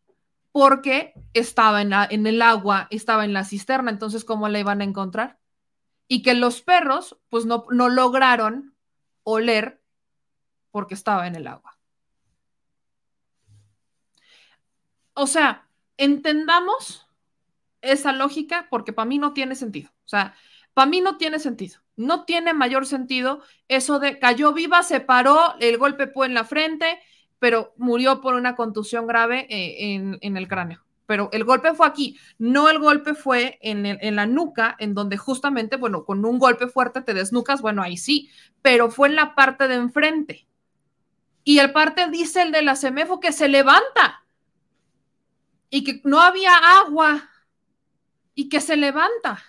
porque estaba en, la, en el agua, estaba en la cisterna. Entonces, ¿cómo la iban a encontrar? Y que los perros, pues no, no lograron oler porque estaba en el agua. O sea, entendamos esa lógica porque para mí no tiene sentido. O sea, para mí no tiene sentido. No tiene mayor sentido eso de cayó viva, se paró, el golpe fue en la frente, pero murió por una contusión grave eh, en, el cráneo. Pero el golpe fue aquí, no el golpe fue en, la nuca, en donde justamente, bueno, con un golpe fuerte te desnucas, bueno, ahí sí, pero fue en la parte de enfrente. Y el parte dice el de la CEMEFO que se levanta y que no había agua y que se levanta.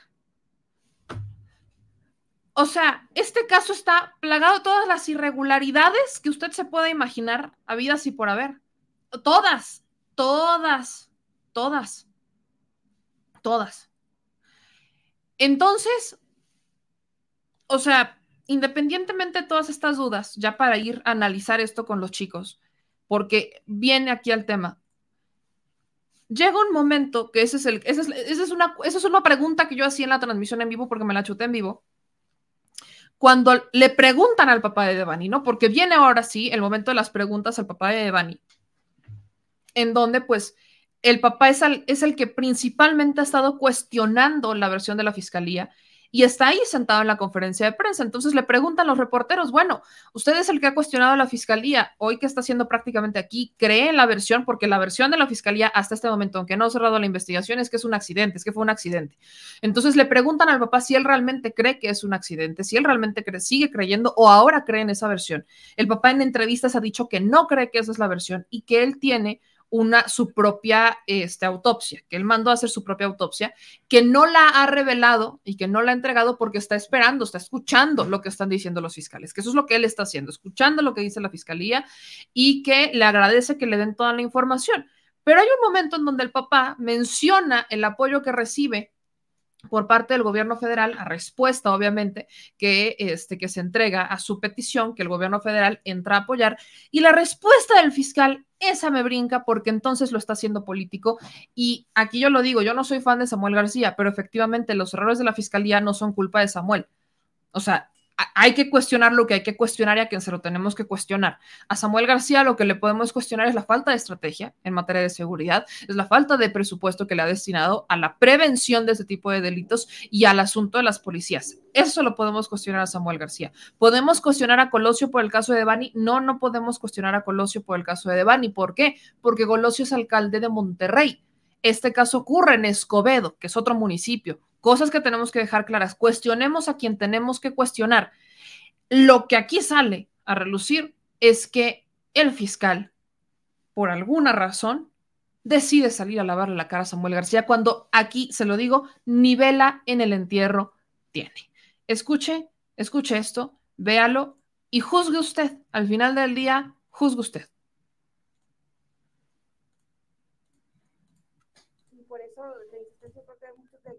O sea, este caso está plagado de todas las irregularidades que usted se pueda imaginar, habidas y por haber. Todas, todas, todas, todas. Entonces, o sea, independientemente de todas estas dudas, ya para ir a analizar esto con los chicos, porque viene aquí al tema, llega un momento que ese es el, esa es, una, esa es una pregunta que yo hacía en la transmisión en vivo porque me la chuté en vivo. Cuando le preguntan al papá de Devani, ¿no? Porque viene ahora sí el momento de las preguntas al papá de Devani, en donde pues el papá es es el que principalmente ha estado cuestionando la versión de la fiscalía y está ahí sentado en la conferencia de prensa. Entonces le preguntan los reporteros, bueno, usted es el que ha cuestionado a la fiscalía, hoy que está haciendo prácticamente aquí, ¿cree en la versión? Porque la versión de la fiscalía hasta este momento, aunque no ha cerrado la investigación, es que es un accidente, es que fue un accidente. Entonces le preguntan al papá si él realmente cree que es un accidente, si él realmente cree, sigue creyendo o ahora cree en esa versión. El papá en entrevistas ha dicho que no cree que esa es la versión y que él tiene una, su propia este, autopsia, que él mandó a hacer su propia autopsia, que no la ha revelado y que no la ha entregado porque está esperando, está escuchando lo que están diciendo los fiscales, que eso es lo que él está haciendo, escuchando lo que dice la fiscalía y que le agradece que le den toda la información. Pero hay un momento en donde el papá menciona el apoyo que recibe por parte del gobierno federal, a respuesta, obviamente, que, este, que se entrega a su petición, que el gobierno federal entra a apoyar, y la respuesta del fiscal, esa me brinca porque entonces lo está haciendo político. Y aquí yo lo digo, yo no soy fan de Samuel García, pero efectivamente los errores de la fiscalía no son culpa de Samuel. O sea, hay que cuestionar lo que hay que cuestionar y a quien se lo tenemos que cuestionar. A Samuel García lo que le podemos cuestionar es la falta de estrategia en materia de seguridad, es la falta de presupuesto que le ha destinado a la prevención de ese tipo de delitos y al asunto de las policías. Eso lo podemos cuestionar a Samuel García. ¿Podemos cuestionar a Colosio por el caso de Devani? No, no podemos cuestionar a Colosio por el caso de Devani. ¿Por qué? Porque Colosio es alcalde de Monterrey. Este caso ocurre en Escobedo, que es otro municipio cosas que tenemos que dejar claras. Cuestionemos a quien tenemos que cuestionar. Lo que aquí sale a relucir es que el fiscal, por alguna razón, decide salir a lavarle la cara a Samuel García cuando aquí, se lo digo, ni vela en el entierro tiene. Escuche, escuche esto, véalo y juzgue usted. Al final del día, juzgue usted.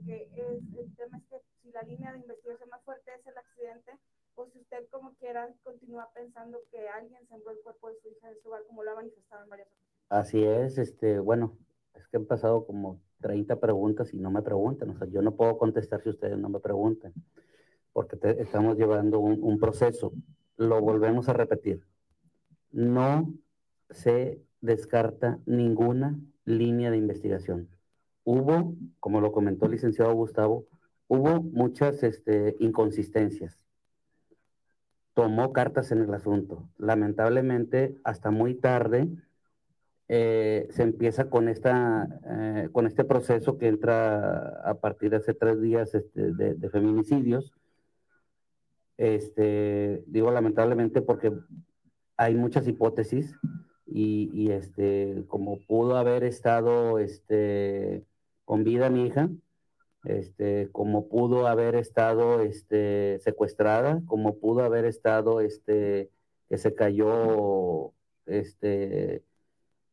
Que es, el tema es que si la línea de investigación más fuerte es el accidente, o si usted como quiera continúa pensando que alguien sembró el cuerpo de su hija en su hogar, como lo ha manifestado en varias ocasiones. Así es, este, bueno, es que han pasado como 30 preguntas y no me preguntan, o sea, yo no puedo contestar si ustedes no me preguntan, porque estamos llevando un proceso. Lo volvemos a repetir. No se descarta ninguna línea de investigación hubo, como lo comentó el licenciado Gustavo, hubo muchas este, inconsistencias. Tomó cartas en el asunto. Lamentablemente, hasta muy tarde, eh, se empieza con, esta, eh, con este proceso que entra a partir de hace tres días este, de, feminicidios. Este, digo lamentablemente porque hay muchas hipótesis y, y, este, como pudo haber estado este, con vida mi hija, este, como pudo haber estado este, secuestrada, como pudo haber estado este, que se cayó este,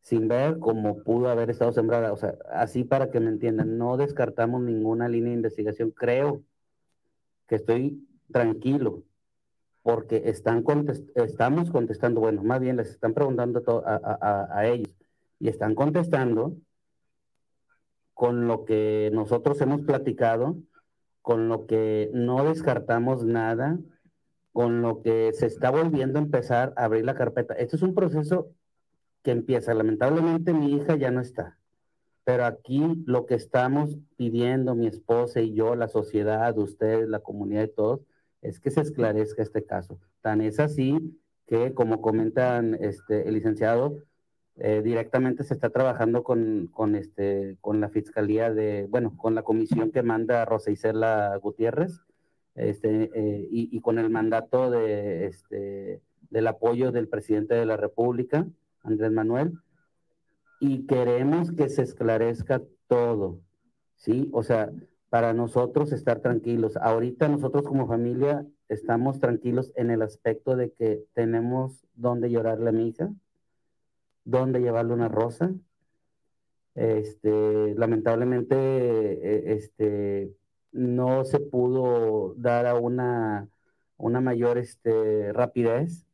sin ver, como pudo haber estado sembrada. O sea, así para que me entiendan, no descartamos ninguna línea de investigación. Creo que estoy tranquilo porque están contest estamos contestando, bueno, más bien les están preguntando a, ellos y están contestando con lo que nosotros hemos platicado, con lo que no descartamos nada, con lo que se está volviendo a empezar a abrir la carpeta. Esto es un proceso que empieza. Lamentablemente mi hija ya no está, pero aquí lo que estamos pidiendo mi esposa y yo, la sociedad, ustedes, la comunidad y todos, es que se esclarezca este caso. Tan es así que, como comentan este, el licenciado, eh, directamente se está trabajando con, con, este, con la Fiscalía de, bueno, con la comisión que manda Rosa Isela Gutiérrez, este, eh, y, con el mandato de, este, del apoyo del presidente de la República, Andrés Manuel, y queremos que se esclarezca todo, ¿sí? O sea, para nosotros estar tranquilos. Ahorita nosotros como familia estamos tranquilos en el aspecto de que tenemos donde llorarle a mi hija, donde llevarle una rosa. Este, lamentablemente, eh, este, no se pudo dar a una, una mayor este, rapidez.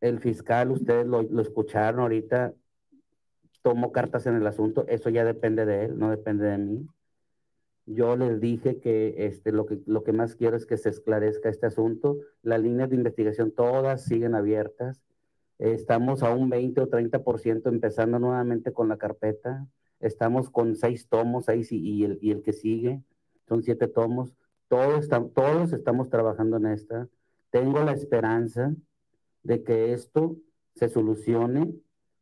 El fiscal, ustedes lo, lo escucharon ahorita, tomó cartas en el asunto, eso ya depende de él, no depende de mí. Yo les dije que este, lo, que lo que más quiero es que se esclarezca este asunto. Las líneas de investigación todas siguen abiertas. Estamos a un 20 o 30% empezando nuevamente con la carpeta. Estamos con seis tomos, seis y, el, y el que sigue. Son siete tomos. Todos, están, todos estamos trabajando en esta. Tengo la esperanza de que esto se solucione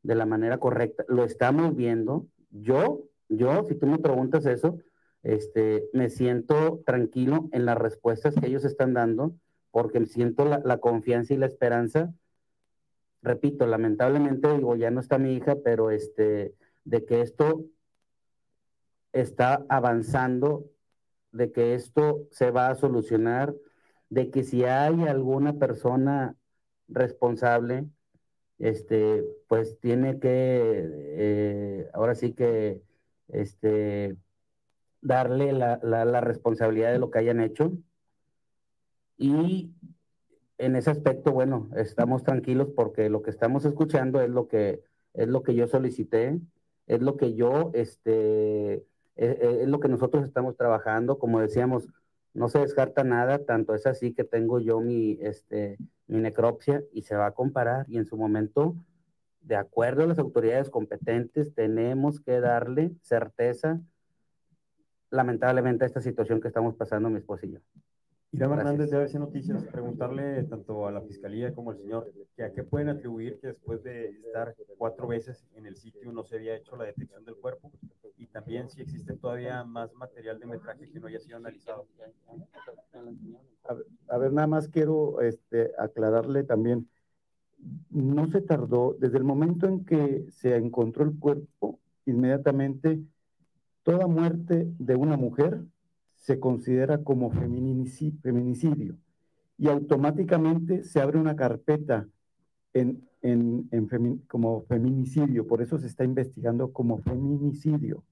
de la manera correcta. Lo estamos viendo. Yo, yo, si tú me preguntas eso, este, me siento tranquilo en las respuestas que ellos están dando, porque siento la, confianza y la esperanza. Repito, lamentablemente, digo, ya no está mi hija, pero este, de que esto está avanzando, de que esto se va a solucionar, de que si hay alguna persona responsable, este, pues tiene que, eh, ahora sí que, este, darle la, la, la, responsabilidad de lo que hayan hecho. Y en ese aspecto, bueno, estamos tranquilos porque lo que estamos escuchando es lo que, es lo que yo solicité, es lo que yo, este, es, es lo que nosotros estamos trabajando. Como decíamos, no se descarta nada, tanto es así que tengo yo mi, este, mi necropsia y se va a comparar y en su momento, de acuerdo a las autoridades competentes, tenemos que darle certeza lamentablemente a esta situación que estamos pasando mi esposa y yo. Irán Hernández de ABC Noticias, preguntarle tanto a la Fiscalía como al señor que a qué pueden atribuir que después de estar cuatro veces en el sitio no se había hecho la detección del cuerpo. Y también si existe todavía más material de metraje que no haya sido analizado. A ver, a ver nada más quiero este, aclararle también, no se tardó, desde el momento en que se encontró el cuerpo, inmediatamente toda muerte de una mujer se considera como feminicidio y automáticamente se abre una carpeta en, en, en como feminicidio, por eso se está investigando como feminicidio.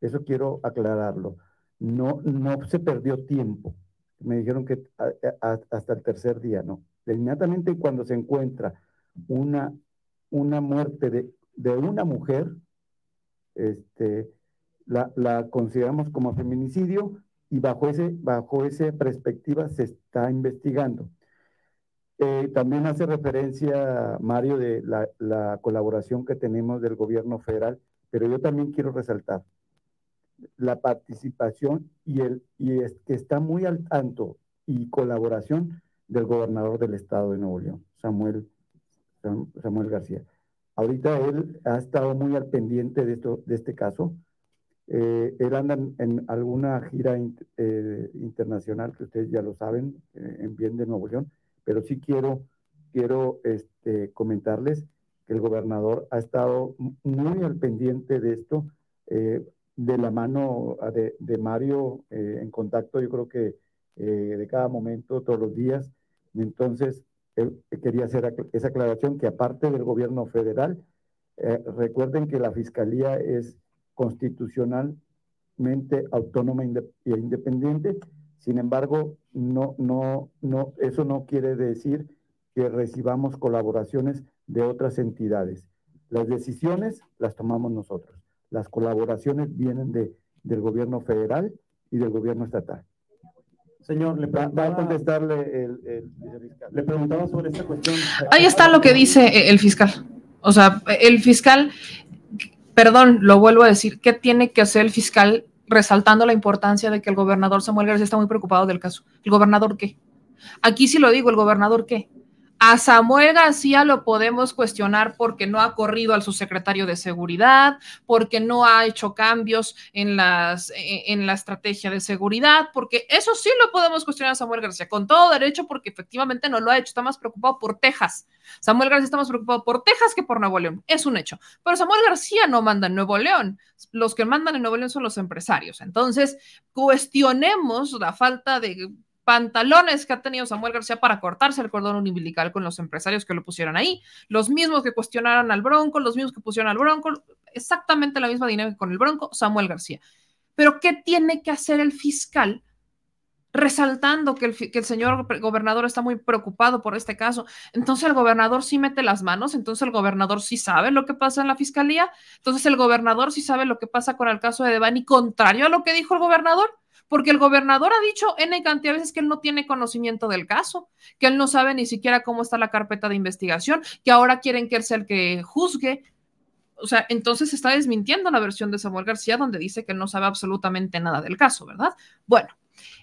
Eso quiero aclararlo. No, no se perdió tiempo. Me dijeron que hasta el tercer día, no. Inmediatamente cuando se encuentra una, una muerte de, de una mujer, este, la, consideramos como feminicidio y bajo, ese, bajo esa perspectiva se está investigando. Eh, también hace referencia, Mario, de la, la, colaboración que tenemos del gobierno federal, pero yo también quiero resaltar la participación y, el, y es, que está muy al tanto y colaboración del gobernador del estado de Nuevo León, Samuel, Samuel García. ahorita él ha estado muy al pendiente de, esto, de este caso. Eh, él anda en, alguna gira in- eh, internacional, que ustedes ya lo saben, eh, en bien de Nuevo León, pero sí quiero, quiero este, comentarles que el gobernador ha estado muy al pendiente de esto, eh, de la mano ah, de, de Mario, eh, en contacto, yo creo que eh, de cada momento, todos los días. Entonces, él quería hacer ac- esa aclaración que aparte del gobierno federal, recuerden que la fiscalía es constitucionalmente autónoma e independiente. Sin embargo, no, no, no, eso no quiere decir que recibamos colaboraciones de otras entidades. Las decisiones las tomamos nosotros. Las colaboraciones vienen de, del gobierno federal y del gobierno estatal. Señor, le Va, va a preguntaba, contestarle el, el le preguntaba sobre esta cuestión. Ahí está lo que dice eh, el fiscal. O sea, el fiscal, perdón, lo vuelvo a decir, ¿qué tiene que hacer el fiscal resaltando la importancia de que el gobernador Samuel García está muy preocupado del caso? ¿El gobernador qué? Aquí sí lo digo, ¿el gobernador qué? A Samuel García lo podemos cuestionar porque no ha corrido al subsecretario de seguridad, porque no ha hecho cambios en, las, eh, en la estrategia de seguridad, porque eso sí lo podemos cuestionar a Samuel García, con todo derecho, porque efectivamente no lo ha hecho, está más preocupado por Texas. Samuel García está más preocupado por Texas que por Nuevo León, es un hecho. Pero Samuel García no manda en Nuevo León, los que mandan en Nuevo León son los empresarios. Entonces, cuestionemos la falta de pantalones que ha tenido Samuel García para cortarse el cordón umbilical con los empresarios que lo pusieron ahí, los mismos que cuestionaron al Bronco, los mismos que pusieron al Bronco, exactamente la misma dinámica con el Bronco, Samuel García. Pero ¿qué tiene que hacer el fiscal? resaltando que el, que el señor gobernador está muy preocupado por este caso. Entonces el gobernador sí mete las manos, entonces el gobernador sí sabe lo que pasa en la fiscalía, entonces el gobernador sí sabe lo que pasa con el caso de Devani, contrario a lo que dijo el gobernador, porque el gobernador ha dicho N cantidad de veces que él no tiene conocimiento del caso, que él no sabe ni siquiera cómo está la carpeta de investigación, que ahora quieren que él sea el que juzgue. O sea, entonces está desmintiendo la versión de Samuel García donde dice que no sabe absolutamente nada del caso, ¿verdad? Bueno,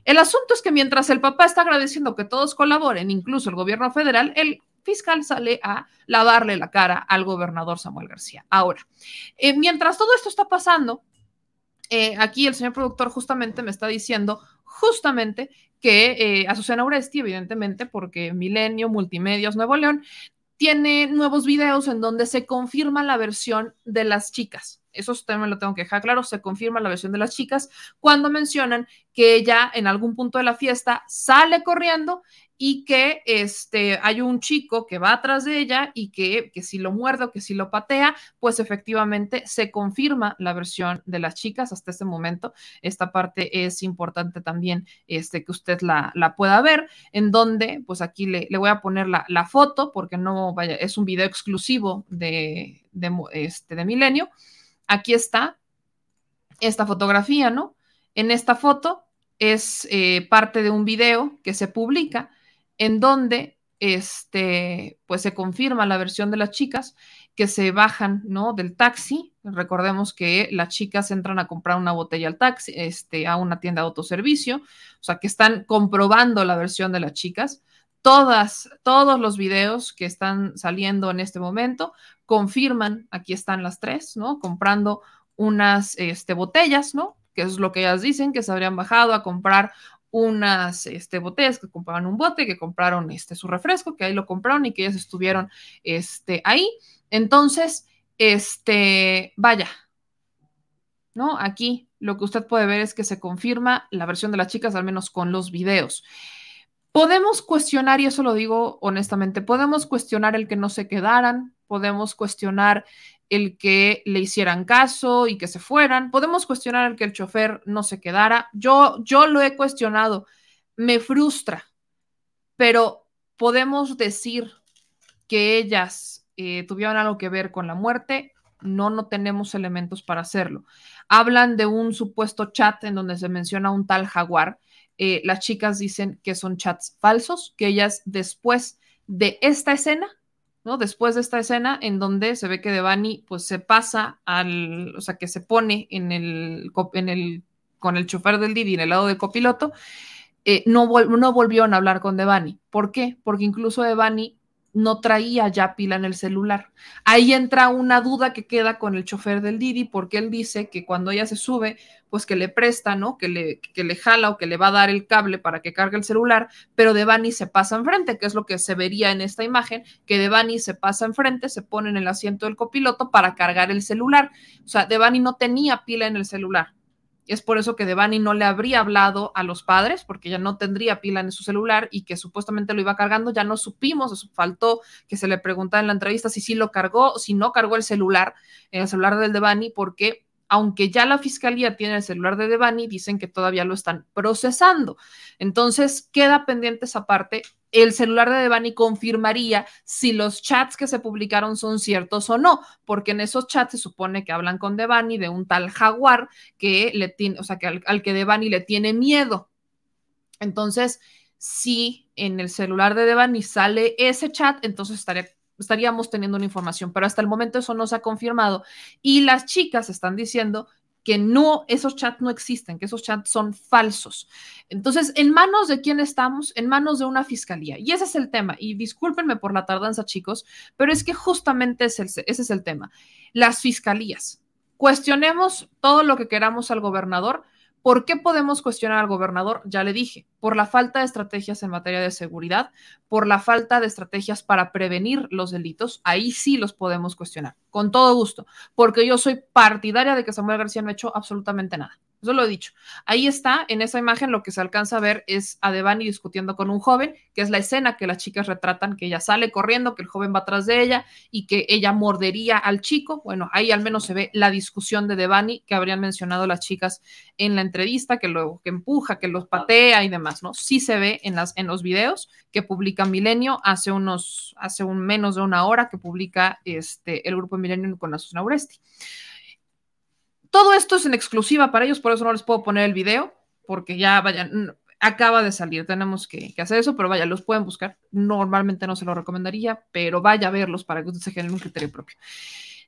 el asunto es que mientras el papá está agradeciendo que todos colaboren, incluso el gobierno federal, el fiscal sale a lavarle la cara al gobernador Samuel García. Ahora, eh, mientras todo esto está pasando, eh, aquí el señor productor justamente me está diciendo justamente que eh, Azucena Uresti, evidentemente, porque Milenio, Multimedios, Nuevo León, tiene nuevos videos en donde se confirma la versión de las chicas. Eso también lo tengo que dejar claro, se confirma la versión de las chicas cuando mencionan que ella en algún punto de la fiesta sale corriendo y que este, hay un chico que va atrás de ella y que, que si lo muerde o que si lo patea, pues efectivamente se confirma la versión de las chicas hasta este momento. Esta parte es importante también este, que usted la, la pueda ver, en donde, pues aquí le, le voy a poner la, la, foto, porque no vaya, es un video exclusivo de, de, este, de Milenio. Aquí está esta fotografía, ¿no? En esta foto es eh, parte de un video que se publica en donde este, pues se confirma la versión de las chicas que se bajan, ¿no? Del taxi. Recordemos que las chicas entran a comprar una botella al taxi, este, a una tienda de autoservicio, o sea, que están comprobando la versión de las chicas. Todas, todos los videos que están saliendo en este momento confirman, aquí están las tres, ¿no? Comprando unas este, botellas, ¿no? Que es lo que ellas dicen, que se habrían bajado a comprar unas este, botellas, que compraban un bote, que compraron este, su refresco, que ahí lo compraron y que ellas estuvieron este, ahí. Entonces, este, vaya, ¿no? Aquí lo que usted puede ver es que se confirma la versión de las chicas, al menos con los videos. Podemos cuestionar, y eso lo digo honestamente, podemos cuestionar el que no se quedaran, podemos cuestionar el que le hicieran caso y que se fueran, podemos cuestionar el que el chofer no se quedara. Yo, yo lo he cuestionado, me frustra, pero podemos decir que ellas eh, tuvieron algo que ver con la muerte, no, no tenemos elementos para hacerlo. Hablan de un supuesto chat en donde se menciona un tal jaguar. Eh, las chicas dicen que son chats falsos, que ellas después de esta escena, ¿no? Después de esta escena en donde se ve que Devani pues se pasa al, o sea, que se pone en el, en el con el chofer del Didi en el lado del copiloto, eh, no, vol no volvieron a hablar con Devani. ¿Por qué? Porque incluso Devani no traía ya pila en el celular. Ahí entra una duda que queda con el chofer del Didi, porque él dice que cuando ella se sube, pues que le presta, ¿no? Que le, que le jala o que le va a dar el cable para que cargue el celular, pero Devani se pasa enfrente, que es lo que se vería en esta imagen, que Devani se pasa enfrente, se pone en el asiento del copiloto para cargar el celular. O sea, Devani no tenía pila en el celular. Es por eso que Devani no le habría hablado a los padres, porque ya no tendría pila en su celular y que supuestamente lo iba cargando. Ya no supimos, faltó que se le preguntara en la entrevista si sí lo cargó si no cargó el celular, el celular del Devani, porque aunque ya la fiscalía tiene el celular de Devani, dicen que todavía lo están procesando. Entonces, queda pendiente esa parte. El celular de Devani confirmaría si los chats que se publicaron son ciertos o no, porque en esos chats se supone que hablan con Devani de un tal jaguar que le tiene, o sea, que al, que Devani le tiene miedo. Entonces, si en el celular de Devani sale ese chat, entonces estaría estaríamos teniendo una información, pero hasta el momento eso no se ha confirmado y las chicas están diciendo que no, esos chats no existen, que esos chats son falsos. Entonces, ¿en manos de quién estamos? En manos de una fiscalía. Y ese es el tema. Y discúlpenme por la tardanza, chicos, pero es que justamente es ese es el tema. Las fiscalías. Cuestionemos todo lo que queramos al gobernador, ¿Por qué podemos cuestionar al gobernador? Ya le dije, por la falta de estrategias en materia de seguridad, por la falta de estrategias para prevenir los delitos, ahí sí los podemos cuestionar, con todo gusto, porque yo soy partidaria de que Samuel García no ha hecho absolutamente nada. Eso lo he dicho. Ahí está, en esa imagen lo que se alcanza a ver es a Devani discutiendo con un joven, que es la escena que las chicas retratan, que ella sale corriendo, que el joven va atrás de ella y que ella mordería al chico. Bueno, ahí al menos se ve la discusión de Devani que habrían mencionado las chicas en la entrevista, que que empuja, que los patea y demás, ¿no? Sí se ve en, las, en los videos que publica Milenio hace unos, hace un menos de una hora que publica este, el grupo Milenio con Asusana Uresti. Todo esto es en exclusiva para ellos, por eso no les puedo poner el video, porque ya vayan, acaba de salir, tenemos que, hacer eso, pero vaya, los pueden buscar. Normalmente no se lo recomendaría, pero vaya a verlos para que ustedes se generen un criterio propio.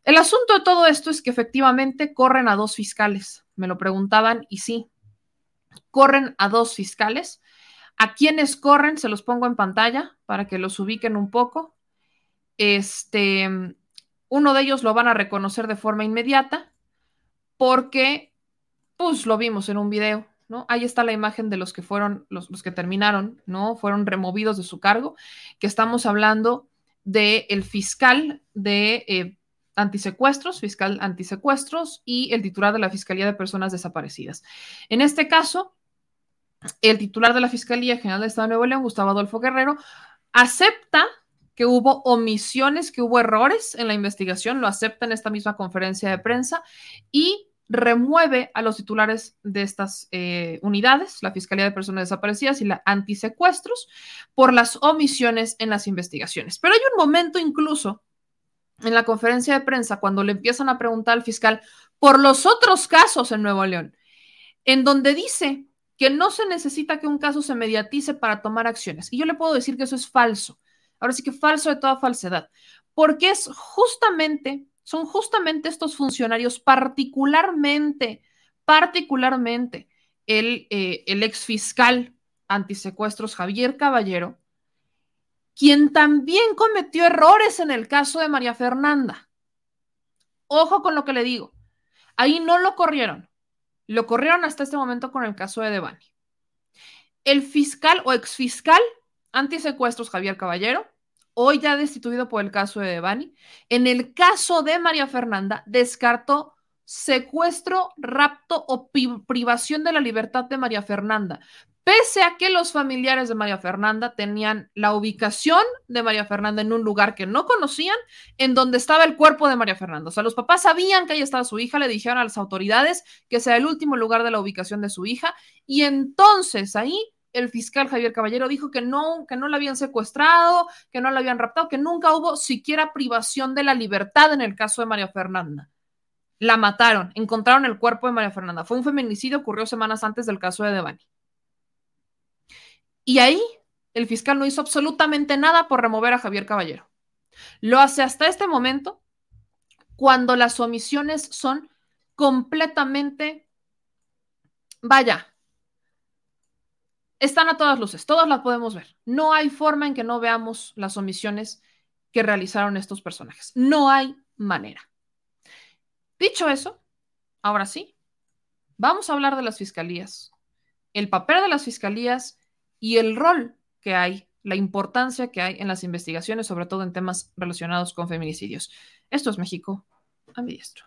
El asunto de todo esto es que efectivamente corren a dos fiscales. Me lo preguntaban y sí, corren a dos fiscales. A quienes corren, se los pongo en pantalla para que los ubiquen un poco. Este, uno de ellos lo van a reconocer de forma inmediata porque pues lo vimos en un video, ¿no? Ahí está la imagen de los que fueron, los, los que terminaron, ¿no? Fueron removidos de su cargo, que estamos hablando del el fiscal de eh, antisecuestros, fiscal antisecuestros y el titular de la Fiscalía de Personas Desaparecidas. En este caso, el titular de la Fiscalía General de Estado de Nuevo León, Gustavo Adolfo Guerrero, acepta que hubo omisiones, que hubo errores en la investigación, lo acepta en esta misma conferencia de prensa y remueve a los titulares de estas eh, unidades, la Fiscalía de Personas Desaparecidas y la Antisecuestros, por las omisiones en las investigaciones. Pero hay un momento incluso en la conferencia de prensa cuando le empiezan a preguntar al fiscal por los otros casos en Nuevo León, en donde dice que no se necesita que un caso se mediatice para tomar acciones. Y yo le puedo decir que eso es falso. Ahora sí que falso de toda falsedad, porque es justamente son justamente estos funcionarios, particularmente, particularmente el, eh, el ex fiscal antisecuestros Javier Caballero, quien también cometió errores en el caso de María Fernanda. Ojo con lo que le digo. Ahí no lo corrieron. Lo corrieron hasta este momento con el caso de Devani. El fiscal o exfiscal antisecuestros Javier Caballero hoy ya destituido por el caso de Devani. En el caso de María Fernanda, descartó secuestro, rapto o privación de la libertad de María Fernanda. Pese a que los familiares de María Fernanda tenían la ubicación de María Fernanda en un lugar que no conocían, en donde estaba el cuerpo de María Fernanda. O sea, los papás sabían que ahí estaba su hija, le dijeron a las autoridades que sea el último lugar de la ubicación de su hija, y entonces ahí el fiscal Javier Caballero dijo que no, que no la habían secuestrado, que no la habían raptado, que nunca hubo siquiera privación de la libertad en el caso de María Fernanda. La mataron, encontraron el cuerpo de María Fernanda. Fue un feminicidio, ocurrió semanas antes del caso de Devani. Y ahí el fiscal no hizo absolutamente nada por remover a Javier Caballero. Lo hace hasta este momento cuando las omisiones son completamente, vaya, están a todas luces, todas las podemos ver. No hay forma en que no veamos las omisiones que realizaron estos personajes. No hay manera. Dicho eso, ahora sí, vamos a hablar de las fiscalías, el papel de las fiscalías y el rol que hay, la importancia que hay en las investigaciones, sobre todo en temas relacionados con feminicidios. Esto es México a mi diestro.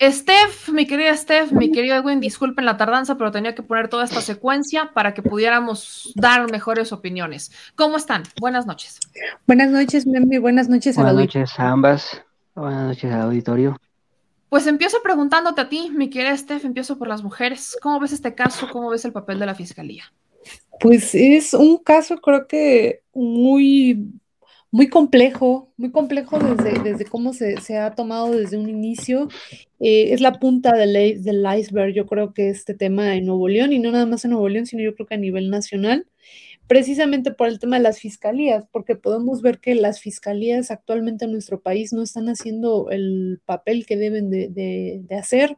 Steph, mi querida Steph, mi querido Edwin, disculpen la tardanza, pero tenía que poner toda esta secuencia para que pudiéramos dar mejores opiniones. ¿Cómo están? Buenas noches. Buenas noches, Memi. Buenas noches Buenas noches a ambas. Buenas noches al auditorio. Pues empiezo preguntándote a ti, mi querida Steph, empiezo por las mujeres. ¿Cómo ves este caso? ¿Cómo ves el papel de la fiscalía? Pues es un caso, creo que muy muy complejo, muy complejo desde, desde cómo se, se, ha tomado desde un inicio. Eh, es la punta del, del, iceberg, yo creo que este tema en Nuevo León, y no nada más en Nuevo León, sino yo creo que a nivel nacional, precisamente por el tema de las fiscalías, porque podemos ver que las fiscalías actualmente en nuestro país no están haciendo el papel que deben de, de, de hacer,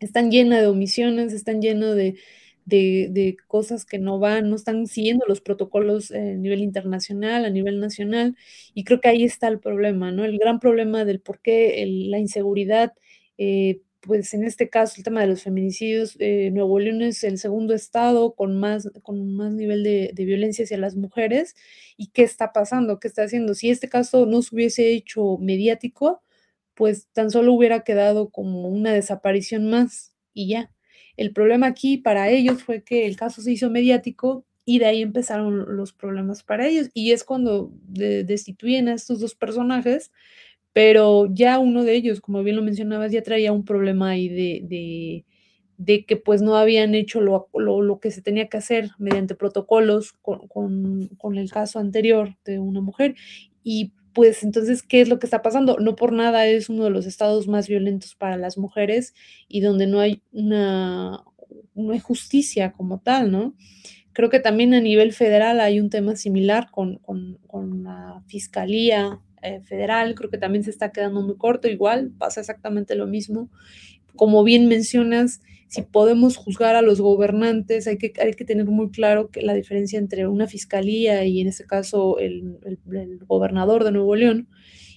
están llenas de omisiones, están llenas de de, cosas que no van, no están siguiendo los protocolos a nivel internacional, a nivel nacional, y creo que ahí está el problema, ¿no? El gran problema del por qué la inseguridad, eh, pues en este caso el tema de los feminicidios, eh, Nuevo León es el segundo estado con más, con más nivel de, de, violencia hacia las mujeres, y qué está pasando, qué está haciendo. Si este caso no se hubiese hecho mediático, pues tan solo hubiera quedado como una desaparición más y ya. El problema aquí para ellos fue que el caso se hizo mediático y de ahí empezaron los problemas para ellos. Y es cuando destituyen a estos dos personajes, pero ya uno de ellos, como bien lo mencionabas, ya traía un problema ahí de, de, que pues no habían hecho lo, lo, que se tenía que hacer mediante protocolos con, con, con el caso anterior de una mujer. Y pues entonces, ¿qué es lo que está pasando? No por nada es uno de los estados más violentos para las mujeres y donde no hay una, no hay justicia como tal, ¿no? Creo que también a nivel federal hay un tema similar con, con, con la Fiscalía eh, Federal, creo que también se está quedando muy corto, igual pasa exactamente lo mismo. Como bien mencionas, si podemos juzgar a los gobernantes, hay que, hay que tener muy claro que la diferencia entre una fiscalía y en este caso el, el, gobernador de Nuevo León,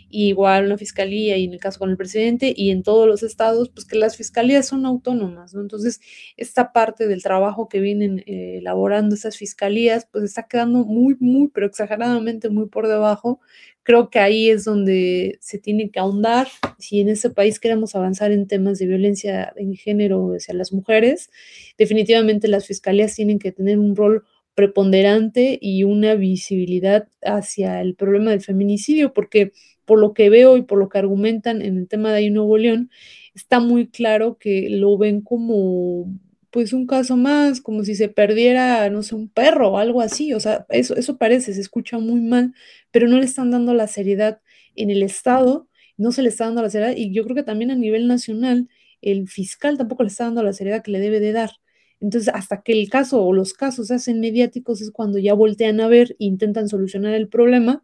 y igual una fiscalía y en el caso con el presidente y en todos los estados, pues que las fiscalías son autónomas, ¿no? Entonces, esta parte del trabajo que vienen eh, elaborando esas fiscalías, pues está quedando muy, muy, pero exageradamente muy por debajo creo que ahí es donde se tiene que ahondar. Si en ese país queremos avanzar en temas de violencia en género hacia las mujeres, definitivamente las fiscalías tienen que tener un rol preponderante y una visibilidad hacia el problema del feminicidio, porque por lo que veo y por lo que argumentan en el tema de ahí Nuevo León, está muy claro que lo ven como pues un caso más, como si se perdiera, no sé, un perro o algo así, o sea, eso, eso parece, se escucha muy mal, pero no le están dando la seriedad en el Estado, no se le está dando la seriedad, y yo creo que también a nivel nacional, el fiscal tampoco le está dando la seriedad que le debe de dar. Entonces, hasta que el caso o los casos se hacen mediáticos es cuando ya voltean a ver e intentan solucionar el problema,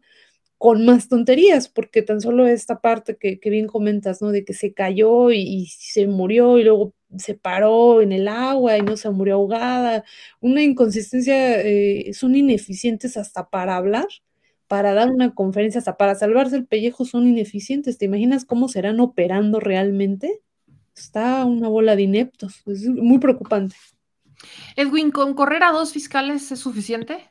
con más tonterías, porque tan solo esta parte que, bien comentas, ¿no? De que se cayó y, se murió y luego se paró en el agua y no se murió ahogada, una inconsistencia, eh, son ineficientes hasta para hablar, para dar una conferencia, hasta para salvarse el pellejo son ineficientes. ¿Te imaginas cómo serán operando realmente? Está una bola de ineptos, es muy preocupante. Edwin, ¿con correr a dos fiscales es suficiente?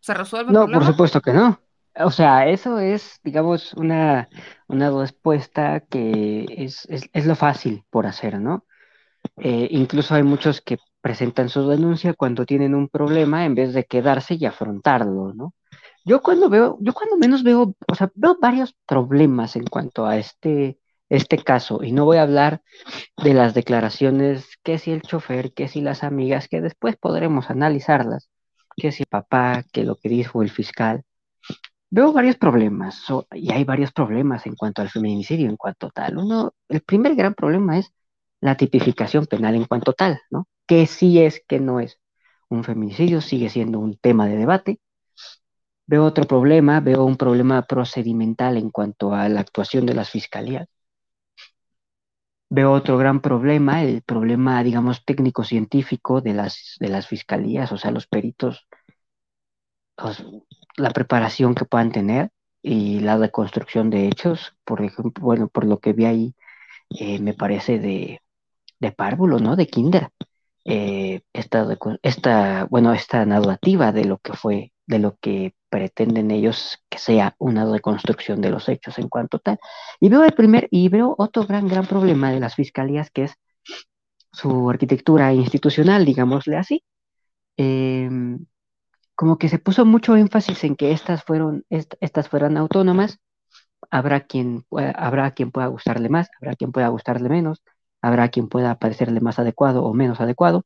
¿Se resuelve? no, por supuesto que no. O sea, eso es, digamos, una, una respuesta que es, es, lo fácil por hacer, ¿no? Eh, incluso hay muchos que presentan su denuncia cuando tienen un problema en vez de quedarse y afrontarlo, ¿no? Yo cuando veo, yo cuando menos veo, o sea, veo varios problemas en cuanto a este, este caso, y no voy a hablar de las declaraciones, que si el chofer, que si las amigas, que después podremos analizarlas, que si papá, que lo que dijo el fiscal, Veo varios problemas, y hay varios problemas en cuanto al feminicidio, en cuanto tal. Uno, el primer gran problema es la tipificación penal en cuanto tal, ¿no? Que sí es, que no es. Un feminicidio sigue siendo un tema de debate. Veo otro problema, veo un problema procedimental en cuanto a la actuación de las fiscalías. Veo otro gran problema, el problema, digamos, técnico-científico de las, de las fiscalías, o sea, los peritos, los- la preparación que puedan tener y la reconstrucción de hechos. Por ejemplo, bueno, por lo que vi ahí, eh, me parece de, de párvulo, ¿no? De kinder. Eh, esta, esta, bueno, esta narrativa de lo que fue, de lo que pretenden ellos que sea una reconstrucción de los hechos en cuanto tal. Y veo el primer, y veo otro gran, gran problema de las fiscalías que es su arquitectura institucional, digámosle así. Em, como que se puso mucho énfasis en que estas fueron, est- estas fueran autónomas. Habrá quien, habrá quien pueda gustarle más, habrá quien pueda gustarle menos, habrá quien pueda parecerle más adecuado o menos adecuado.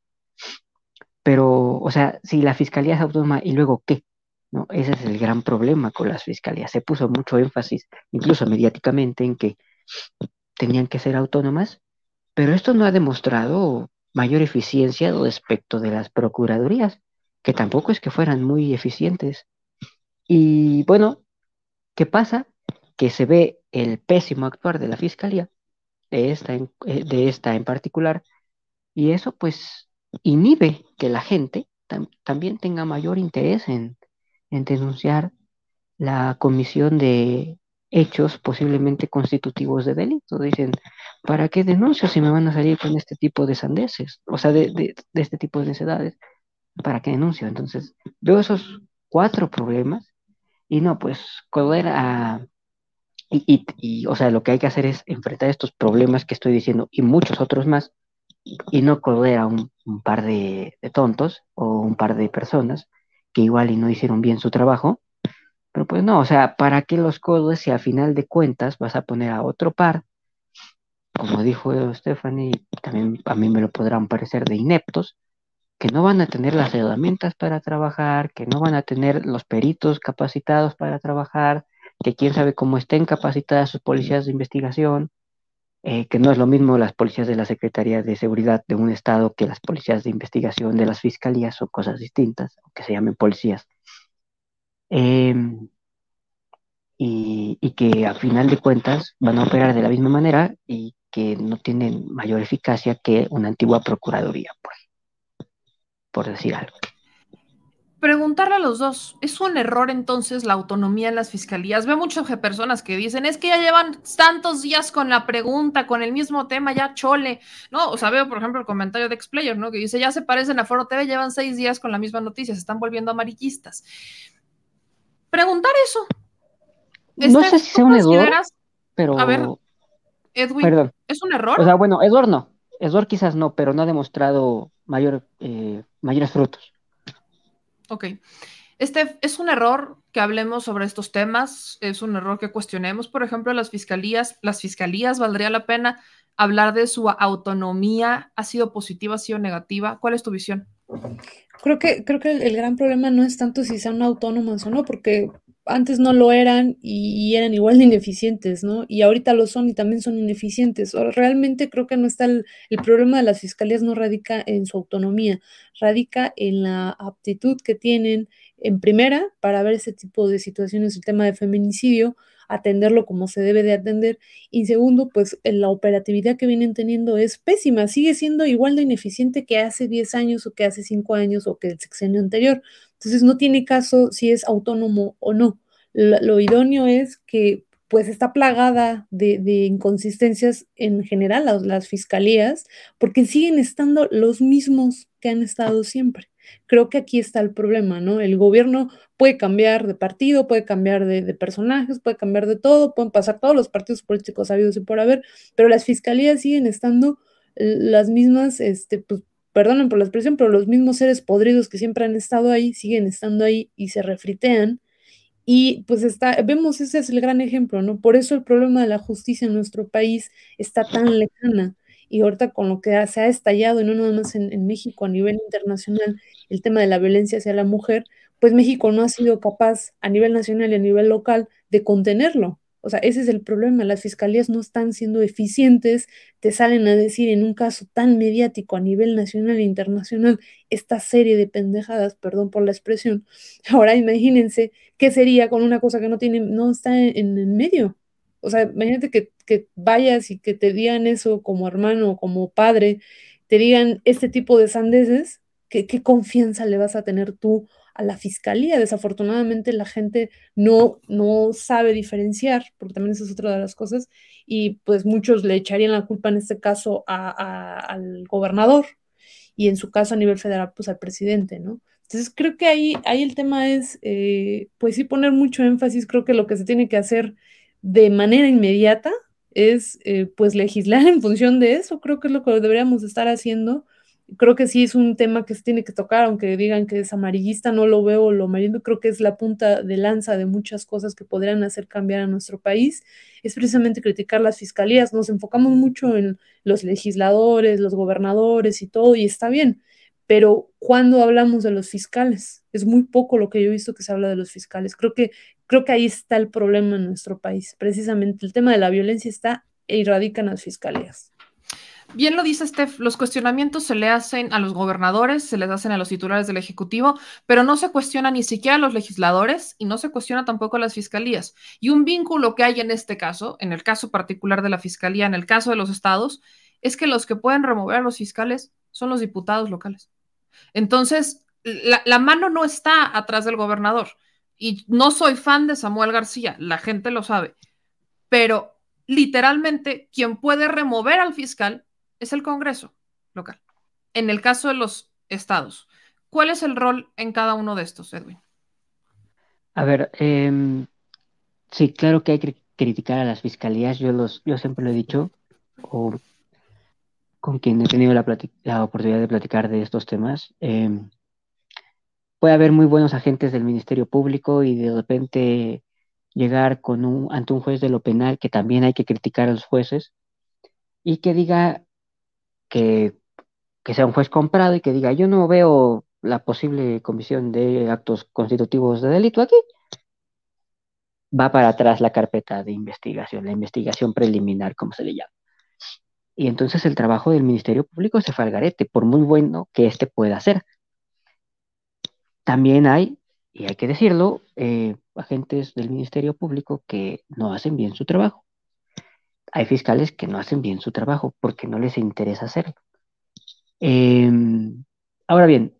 Pero, o sea, si la fiscalía es autónoma y luego qué, ¿no? Ese es el gran problema con las fiscalías. Se puso mucho énfasis, incluso mediáticamente, en que tenían que ser autónomas, pero esto no ha demostrado mayor eficiencia respecto de las procuradurías, que tampoco es que fueran muy eficientes. Y bueno, ¿qué pasa? Que se ve el pésimo actuar de la fiscalía, de esta en, eh, de esta en particular, y eso pues inhibe que la gente tam- también tenga mayor interés en, en denunciar la comisión de hechos posiblemente constitutivos de delito. Dicen, ¿para qué denuncio si me van a salir con este tipo de sandeces? O sea, de, de, de este tipo de necedades. ¿Para qué denuncio? Entonces, veo esos cuatro problemas y no, pues, correr a... Y, y, y, o sea, lo que hay que hacer es enfrentar estos problemas que estoy diciendo y muchos otros más y no correr a un, par de, tontos o un par de personas que igual y no hicieron bien su trabajo pero pues no, o sea, ¿para qué los codos si al final de cuentas vas a poner a otro par? Como dijo Stephanie, también a mí me lo podrán parecer de ineptos, que no van a tener las herramientas para trabajar, que no van a tener los peritos capacitados para trabajar, que quién sabe cómo estén capacitadas sus policías de investigación, eh, que no es lo mismo las policías de la Secretaría de Seguridad de un estado que las policías de investigación de las fiscalías, son cosas distintas, aunque se llamen policías. Eh, y, que a final de cuentas van a operar de la misma manera y que no tienen mayor eficacia que una antigua procuraduría, por, por decir algo. Preguntarle a los dos, ¿es un error entonces la autonomía en las fiscalías? Veo muchas personas que dicen, es que ya llevan tantos días con la pregunta, con el mismo tema, ya chole, ¿no? O sea, veo, por ejemplo, el comentario de Explayer, ¿no? Que dice, ya se parecen a Foro TV, llevan seis días con la misma noticia, se están volviendo amarillistas. Preguntar eso, no sé si sea un error, pero... A ver, Edwin, Perdón. ¿es un error? O sea, bueno, error no. Error quizás no, pero no ha demostrado mayor, eh, mayores frutos. Ok. Este es un error que hablemos sobre estos temas, es un error que cuestionemos, por ejemplo, las fiscalías. Las fiscalías, ¿valdría la pena hablar de su autonomía? ¿Ha sido positiva, ha sido negativa? ¿Cuál es tu visión? Creo que, creo que el, el gran problema no es tanto si sean autónomas o no, porque antes no lo eran y eran igual de ineficientes, ¿no? Y ahorita lo son y también son ineficientes. Realmente creo que no está el, el, problema de las fiscalías no radica en su autonomía, radica en la aptitud que tienen en primera para ver ese tipo de situaciones, el tema de feminicidio, atenderlo como se debe de atender y segundo, pues la operatividad que vienen teniendo es pésima, sigue siendo igual de ineficiente que hace 10 años o que hace 5 años o que el sexenio anterior. Entonces no tiene caso si es autónomo o no. Lo, idóneo es que pues está plagada de, inconsistencias en general las, fiscalías, porque siguen estando los mismos que han estado siempre. Creo que aquí está el problema, ¿no? El gobierno puede cambiar de partido, puede cambiar de, de personajes, puede cambiar de todo, pueden pasar todos los partidos políticos habidos y por haber, pero las fiscalías siguen estando las mismas, este, pues, perdonen por la expresión, pero los mismos seres podridos que siempre han estado ahí, siguen estando ahí y se refritean. Y pues está, vemos, ese es el gran ejemplo, ¿no? Por eso el problema de la justicia en nuestro país está tan lejana. Y ahorita con lo que se ha estallado, y no nada más en, en México, a nivel internacional, el tema de la violencia hacia la mujer, pues México no ha sido capaz a nivel nacional y a nivel local de contenerlo. O sea, ese es el problema. Las fiscalías no están siendo eficientes, te salen a decir en un caso tan mediático a nivel nacional e internacional esta serie de pendejadas, perdón por la expresión. <laughs> Ahora imagínense qué sería con una cosa que no tiene, no está en, el medio. O sea, imagínate que, que vayas y que te digan eso como hermano como padre, te digan este tipo de sandeces, ¿qué, qué confianza le vas a tener tú a la fiscalía. Desafortunadamente la gente no, no sabe diferenciar, porque también esa es otra de las cosas, y pues muchos le echarían la culpa en este caso al gobernador y en su caso a nivel federal pues al presidente, ¿no? Entonces creo que ahí, ahí el tema es, eh, pues sí poner mucho énfasis, creo que lo que se tiene que hacer de manera inmediata es eh, pues legislar en función de eso, creo que es lo que deberíamos estar haciendo creo que sí es un tema que se tiene que tocar, aunque digan que es amarillista, no lo veo lo amarillento, creo que es la punta de lanza de muchas cosas que podrían hacer cambiar a nuestro país, es precisamente criticar las fiscalías, nos enfocamos mucho en los legisladores, los gobernadores y todo, y está bien, pero cuando hablamos de los fiscales, es muy poco lo que yo he visto que se habla de los fiscales, creo que, creo que ahí está el problema en nuestro país, precisamente el tema de la violencia está e radica en las fiscalías. Bien lo dice Steph, los cuestionamientos se le hacen a los gobernadores, se les hacen a los titulares del Ejecutivo, pero no se cuestiona ni siquiera a los legisladores y no se cuestiona tampoco a las fiscalías. Y un vínculo que hay en este caso, en el caso particular de la fiscalía, en el caso de los estados, es que los que pueden remover a los fiscales son los diputados locales. Entonces, la, la mano no está atrás del gobernador. Y no soy fan de Samuel García, la gente lo sabe, pero literalmente quien puede remover al fiscal es el Congreso local. En el caso de los estados, ¿cuál es el rol en cada uno de estos, Edwin? A ver, em, sí, claro que hay que criticar a las fiscalías, yo, los, yo siempre lo he dicho, o con quien he tenido la, la oportunidad de platicar de estos temas. Em, puede haber muy buenos agentes del Ministerio Público y de repente llegar con un, ante un juez de lo penal, que también hay que criticar a los jueces, y que diga, que, sea un juez comprado y que diga, yo no veo la posible comisión de actos constitutivos de delito aquí, va para atrás la carpeta de investigación, la investigación preliminar, como se le llama. Y entonces el trabajo del Ministerio Público se fue por muy bueno que éste pueda ser. También hay, y hay que decirlo, eh, agentes del Ministerio Público que no hacen bien su trabajo hay fiscales que no hacen bien su trabajo porque no les interesa hacerlo. Em, ahora bien,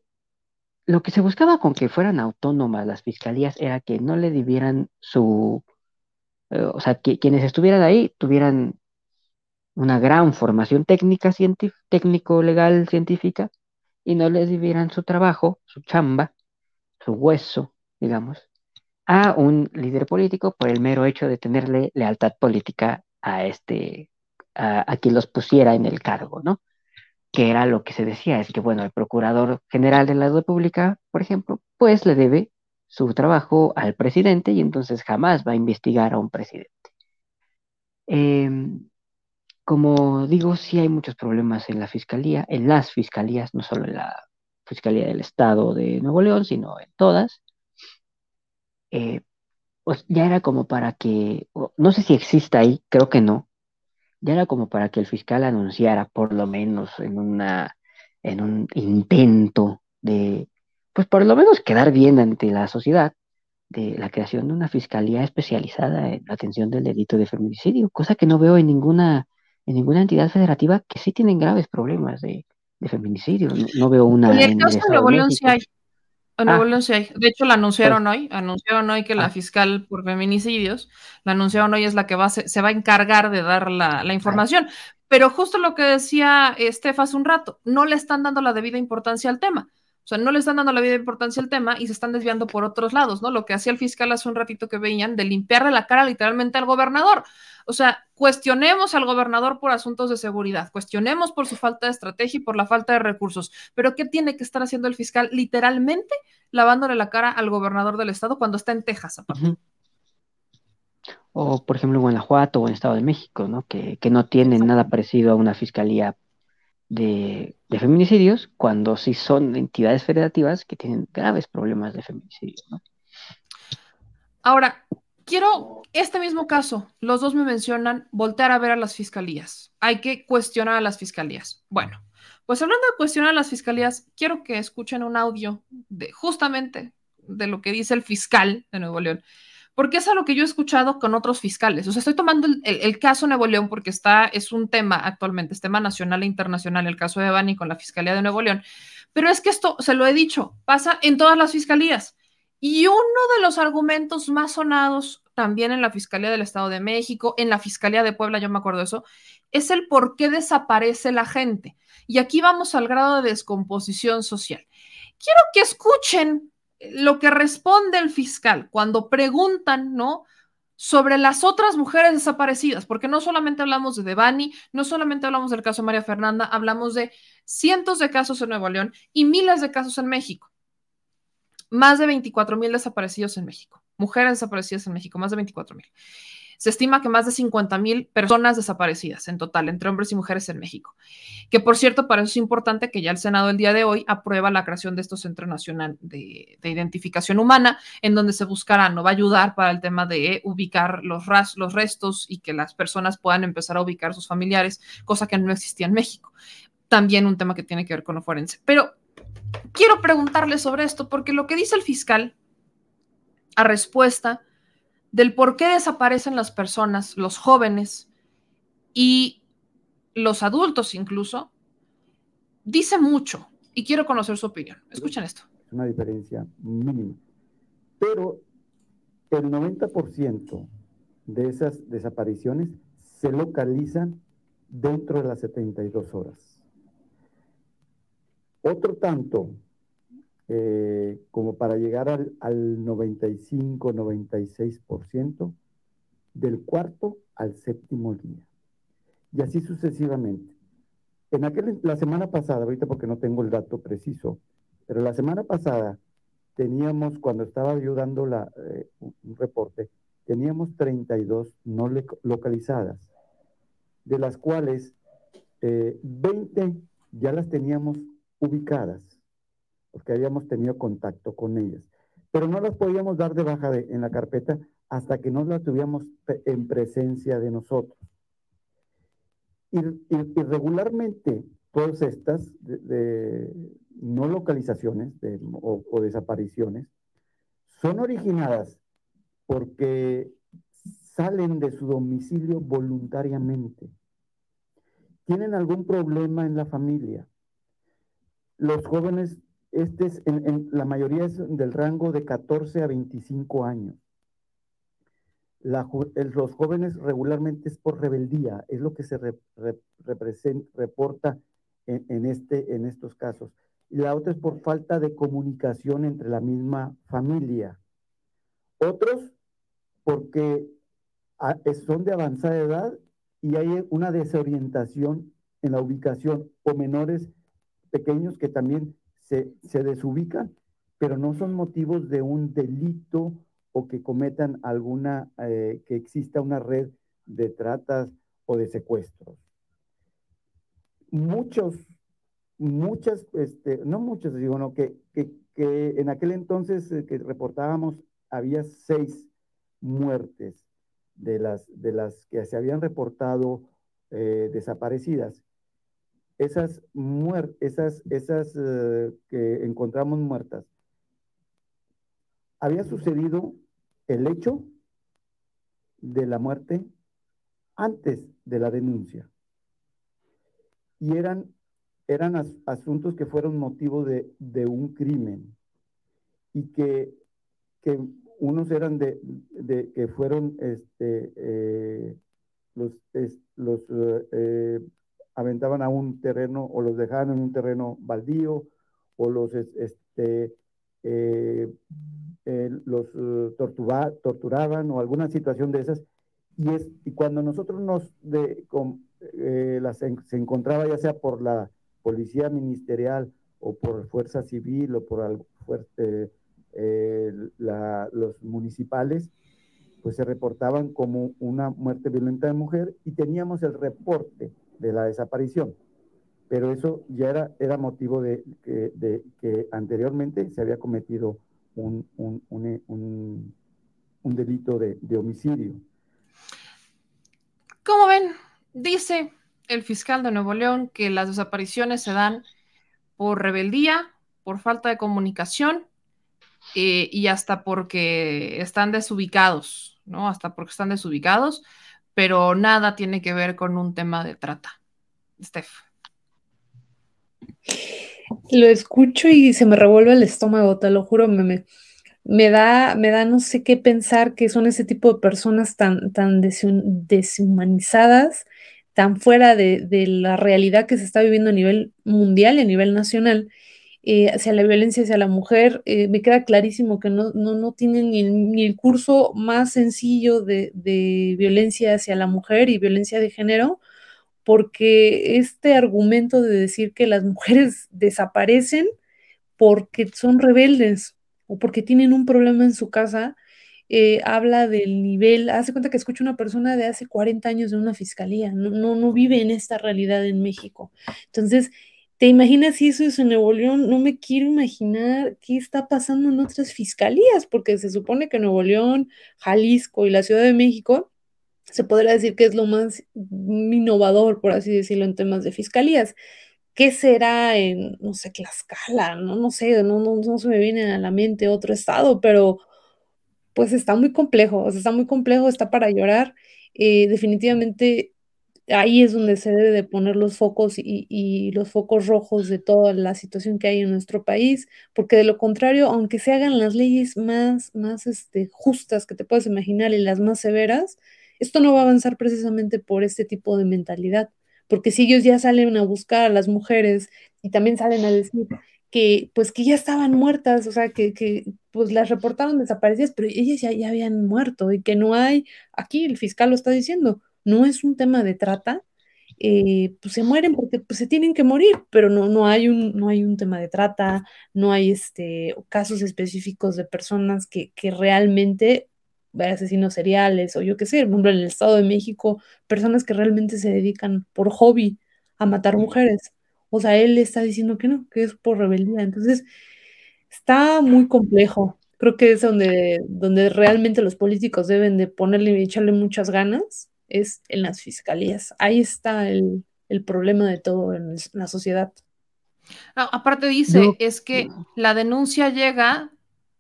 lo que se buscaba con que fueran autónomas las fiscalías era que no le debieran su, eh, o sea, que quienes estuvieran ahí tuvieran una gran formación técnica, técnico, legal, científica, y no les debieran su trabajo, su chamba, su hueso, digamos, a un líder político por el mero hecho de tenerle lealtad política a este, a, quien los pusiera en el cargo, ¿no? Que era lo que se decía, es que, bueno, el procurador general de la República, por ejemplo, pues le debe su trabajo al presidente y entonces jamás va a investigar a un presidente. Em, como digo, sí hay muchos problemas en la fiscalía, en las fiscalías, no solo en la Fiscalía del Estado de Nuevo León, sino en todas. Eh, pues ya era como para que, no sé si exista ahí, creo que no, ya era como para que el fiscal anunciara, por lo menos en una, en un intento de, pues por lo menos quedar bien ante la sociedad, de la creación de una fiscalía especializada en la atención del delito de feminicidio, cosa que no veo en ninguna, en ninguna entidad federativa que sí tienen graves problemas de, feminicidio. No, veo una. En el caso de Nuevo León sí hay. Ah. De hecho, la anunciaron hoy. Anunciaron hoy que la ah. fiscal por feminicidios, la anunciaron hoy es la que va, se, se va a encargar de dar la, la información. Pero justo lo que decía Estef hace un rato, no le están dando la debida importancia al tema. O sea, no le están dando la debida importancia al tema y se están desviando por otros lados, ¿no? Lo que hacía el fiscal hace un ratito que veían de limpiarle la cara literalmente al gobernador. O sea, cuestionemos al gobernador por asuntos de seguridad, cuestionemos por su falta de estrategia y por la falta de recursos, pero ¿qué tiene que estar haciendo el fiscal? Literalmente lavándole la cara al gobernador del estado cuando está en Texas. O, por ejemplo, en Guanajuato o en Estado de México, ¿no? Que, no tienen nada parecido a una fiscalía de, feminicidios, cuando sí son entidades federativas que tienen graves problemas de feminicidio, ¿no? Ahora, quiero este mismo caso, los dos me mencionan voltear a ver a las fiscalías. Hay que cuestionar a las fiscalías. Bueno, pues hablando de cuestionar a las fiscalías, quiero que escuchen un audio de justamente de lo que dice el fiscal de Nuevo León, porque es a lo que yo he escuchado con otros fiscales. O sea, estoy tomando el, el, caso Nuevo León porque está, es un tema actualmente, es tema nacional e internacional, el caso de Bani con la Fiscalía de Nuevo León. Pero es que esto, se lo he dicho, pasa en todas las fiscalías. Y uno de los argumentos más sonados también en la Fiscalía del Estado de México, en la Fiscalía de Puebla, yo me acuerdo eso, es el por qué desaparece la gente. Y aquí vamos al grado de descomposición social. Quiero que escuchen lo que responde el fiscal cuando preguntan, ¿no? Sobre las otras mujeres desaparecidas, porque no solamente hablamos de Devani, no solamente hablamos del caso de María Fernanda, hablamos de cientos de casos en Nuevo León y miles de casos en México. Más de 24 mil desaparecidos en México mujeres desaparecidas en México, más de 24 mil. Se estima que más de 50 mil personas desaparecidas en total, entre hombres y mujeres en México. Que por cierto, para eso es importante que ya el Senado el día de hoy aprueba la creación de estos Centro Nacional de, de, Identificación Humana, en donde se buscará, no va a ayudar para el tema de ubicar los, ras, los restos y que las personas puedan empezar a ubicar a sus familiares, cosa que no existía en México. También un tema que tiene que ver con lo forense. Pero quiero preguntarle sobre esto, porque lo que dice el fiscal a respuesta del por qué desaparecen las personas, los jóvenes y los adultos incluso, dice mucho y quiero conocer su opinión. Escuchen esto. Es una diferencia mínima. Pero el 90% de esas desapariciones se localizan dentro de las 72 horas. Otro tanto eh, como para llegar al, al 95-96% del cuarto al séptimo día. Y así sucesivamente. En aquel, la semana pasada, ahorita porque no tengo el dato preciso, pero la semana pasada teníamos, cuando estaba ayudando la, eh, un reporte, teníamos 32 no localizadas, de las cuales eh, 20 ya las teníamos ubicadas porque habíamos tenido contacto con ellas. Pero no las podíamos dar de baja en la carpeta hasta que no las tuviéramos en presencia de nosotros. Y, todas estas de, no localizaciones o, o desapariciones son originadas porque salen de su domicilio voluntariamente. Tienen algún problema en la familia. Los jóvenes este es, en, la mayoría es del rango de 14 a 25 años. los jóvenes regularmente es por rebeldía, es lo que se reporta en, este, en estos casos. Y la otra es por falta de comunicación entre la misma familia. Otros porque son de avanzada edad y hay una desorientación en la ubicación o menores pequeños que también se, desubican, pero no son motivos de un delito o que cometan alguna, eh, que exista una red de tratas o de secuestros. Muchos, muchas, este, no muchos, digo, no, que, que, en aquel entonces eh, que reportábamos había seis muertes de las, de las que se habían reportado eh, desaparecidas esas, esas, esas eh, que encontramos muertas, había sucedido el hecho de la muerte antes de la denuncia. Y eran, eran asuntos que fueron motivo de, un crimen y que, que unos eran de, de, que fueron este, eh, los, los eh, aventaban a un terreno o los dejaban en un terreno baldío o los, este, eh, eh, los eh, torturaban o alguna situación de esas. Y, es, y cuando nosotros nos de, las, se encontraba ya sea por la policía ministerial o por fuerza civil o por los municipales, pues se reportaban como una muerte violenta de mujer y teníamos el reporte de la desaparición. Pero eso ya era, era motivo de, que anteriormente se había cometido un, un, un, un delito de, de homicidio. Como ven, dice el fiscal de Nuevo León que las desapariciones se dan por rebeldía, por falta de comunicación eh, y hasta porque están desubicados, ¿no? Hasta porque están desubicados, pero nada tiene que ver con un tema de trata. Steph. Lo escucho y se me revuelve el estómago, te lo juro, me, me, me da, me da no sé qué pensar que son ese tipo de personas tan, tan deshu- deshumanizadas, tan fuera de, de la realidad que se está viviendo a nivel mundial y a nivel nacional, eh, hacia la violencia hacia la mujer. eh, me queda clarísimo que no, no, no tienen ni, el- curso más sencillo de, de violencia hacia la mujer y violencia de género, porque este argumento de decir que las mujeres <laughs> desaparecen porque son rebeldes o porque tienen un problema en su casa, eh, habla del nivel, hace cuenta que escucha una persona de hace 40 años de una fiscalía, no, no, no vive en esta realidad en México. Entonces, ¿te imaginas si eso es en Nuevo León? No me quiero imaginar qué está pasando en otras fiscalías, porque se supone que Nuevo León, Jalisco y la Ciudad de México se podría decir que es lo más innovador, por así decirlo, en temas de fiscalías. ¿Qué será en, no sé, Tlaxcala? No, no sé, no, no, no se me viene a la mente otro estado, pero pues está muy complejo, o sea, está muy complejo, está para llorar. Eh, definitivamente ahí es donde se debe de poner los focos y, y los focos rojos de toda la situación que hay en nuestro país, porque de lo contrario, aunque se hagan las leyes más, más este, justas que te puedes imaginar y las más severas, esto no va a avanzar precisamente por este tipo de mentalidad, porque si ellos ya salen a buscar a las mujeres y también salen a decir que pues que ya estaban muertas, o sea, que, que pues las reportaron desaparecidas, pero ellas ya, ya habían muerto y que no hay, aquí el fiscal lo está diciendo, no es un tema de trata, eh, pues se mueren porque pues, se tienen que morir, pero no, no, hay un, no hay un tema de trata, no hay este, casos específicos de personas que, que realmente asesinos seriales o yo qué sé, por ejemplo, en el Estado de México, personas que realmente se dedican por hobby a matar mujeres. O sea, él está diciendo que no, que es por rebeldía. Entonces, está muy complejo. Creo que es donde, donde realmente los políticos deben de ponerle y echarle muchas ganas, es en las fiscalías. Ahí está el, el problema de todo en, la sociedad. No, aparte dice, No. es que la denuncia llega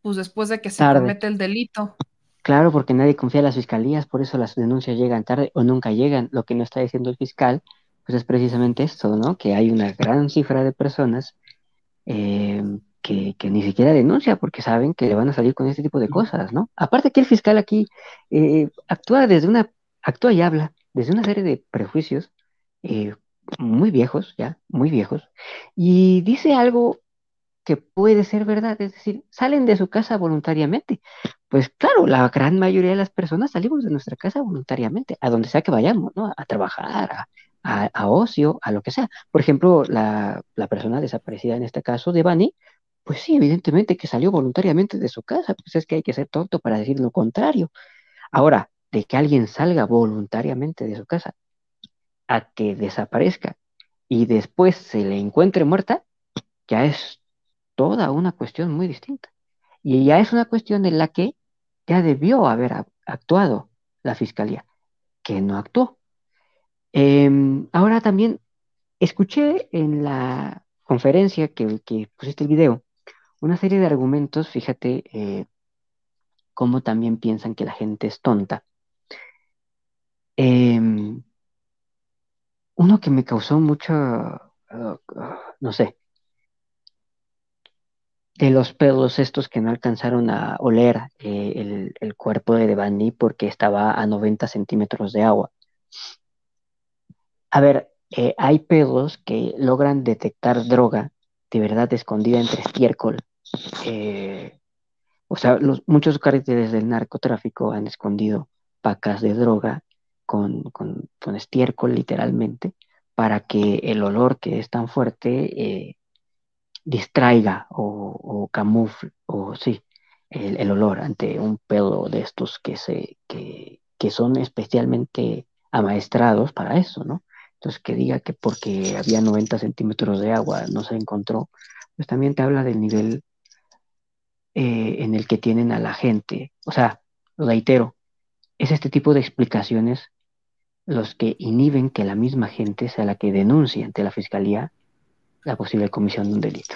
pues después de que se Tarde. comete el delito. Claro, porque nadie confía en las fiscalías, por eso las denuncias llegan tarde o nunca llegan. Lo que no está diciendo el fiscal, pues es precisamente esto, ¿no? Que hay una gran cifra de personas eh, que, que ni siquiera denuncia porque saben que le van a salir con este tipo de cosas, ¿no? Aparte que el fiscal aquí eh, actúa desde una, actúa y habla desde una serie de prejuicios eh, muy viejos, ya, muy viejos, y dice algo que puede ser verdad, es decir, salen de su casa voluntariamente. Pues claro, la gran mayoría de las personas salimos de nuestra casa voluntariamente, a donde sea que vayamos, ¿no? A trabajar, a, ocio, a lo que sea. Por ejemplo, la, la persona desaparecida en este caso de Bani, pues sí, evidentemente que salió voluntariamente de su casa, pues es que hay que ser tonto para decir lo contrario. Ahora, de que alguien salga voluntariamente de su casa a que desaparezca y después se le encuentre muerta, ya es toda una cuestión muy distinta. Y ya es una cuestión en la que ya debió haber actuado la fiscalía, que no actuó. Em, ahora también escuché en la conferencia que, que pusiste el video una serie de argumentos, fíjate eh, cómo también piensan que la gente es tonta. Em, uno que me causó mucho, ah, ah, no sé, de los pedos estos que no alcanzaron a oler eh, el, cuerpo de Devani porque estaba a 90 centímetros de agua. A ver, eh, hay pedos que logran detectar droga de verdad escondida entre estiércol. Eh, o sea, muchos cárteles del narcotráfico han escondido pacas de droga con, con, con estiércol literalmente para que el olor que es tan fuerte eh, distraiga o, o camufle, o sí, el, el olor ante un pedo de estos que, se, que, que son especialmente amaestrados para eso, ¿no? Entonces, que diga que porque había 90 centímetros de agua no se encontró, pues también te habla del nivel eh, en el que tienen a la gente. O sea, reitero, es este tipo de explicaciones los que inhiben que la misma gente sea la que denuncie ante la fiscalía la posible comisión de un delito.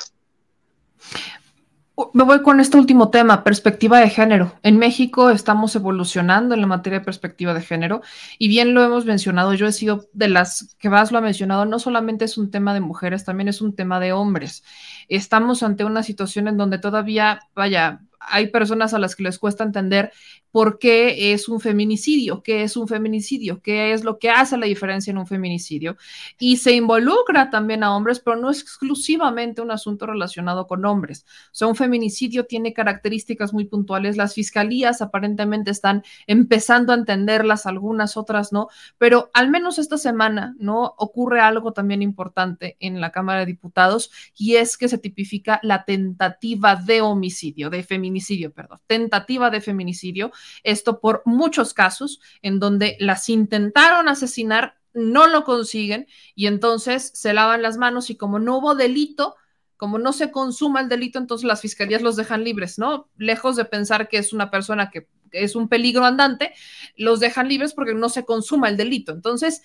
Me voy con este último tema, perspectiva de género. En México estamos evolucionando en la materia de perspectiva de género y bien lo hemos mencionado, yo he sido de las que más lo ha mencionado, no solamente es un tema de mujeres, también es un tema de hombres. Estamos ante una situación en donde todavía, vaya, hay personas a las que les cuesta entender por qué es un feminicidio, qué es un feminicidio, qué es lo que hace la diferencia en un feminicidio. Y se involucra también a hombres, pero no es exclusivamente un asunto relacionado con hombres. O sea, un feminicidio tiene características muy puntuales. Las fiscalías aparentemente están empezando a entenderlas, algunas otras no, pero al menos esta semana, ¿no? Ocurre algo también importante en la Cámara de Diputados y es que se tipifica la tentativa de homicidio, de feminicidio, perdón, tentativa de feminicidio esto por muchos casos en donde las intentaron asesinar, no lo consiguen y entonces se lavan las manos y como no hubo delito, como no se consuma el delito, entonces las fiscalías los dejan libres, ¿no? Lejos de pensar que es una persona que es un peligro andante, los dejan libres porque no se consuma el delito. Entonces,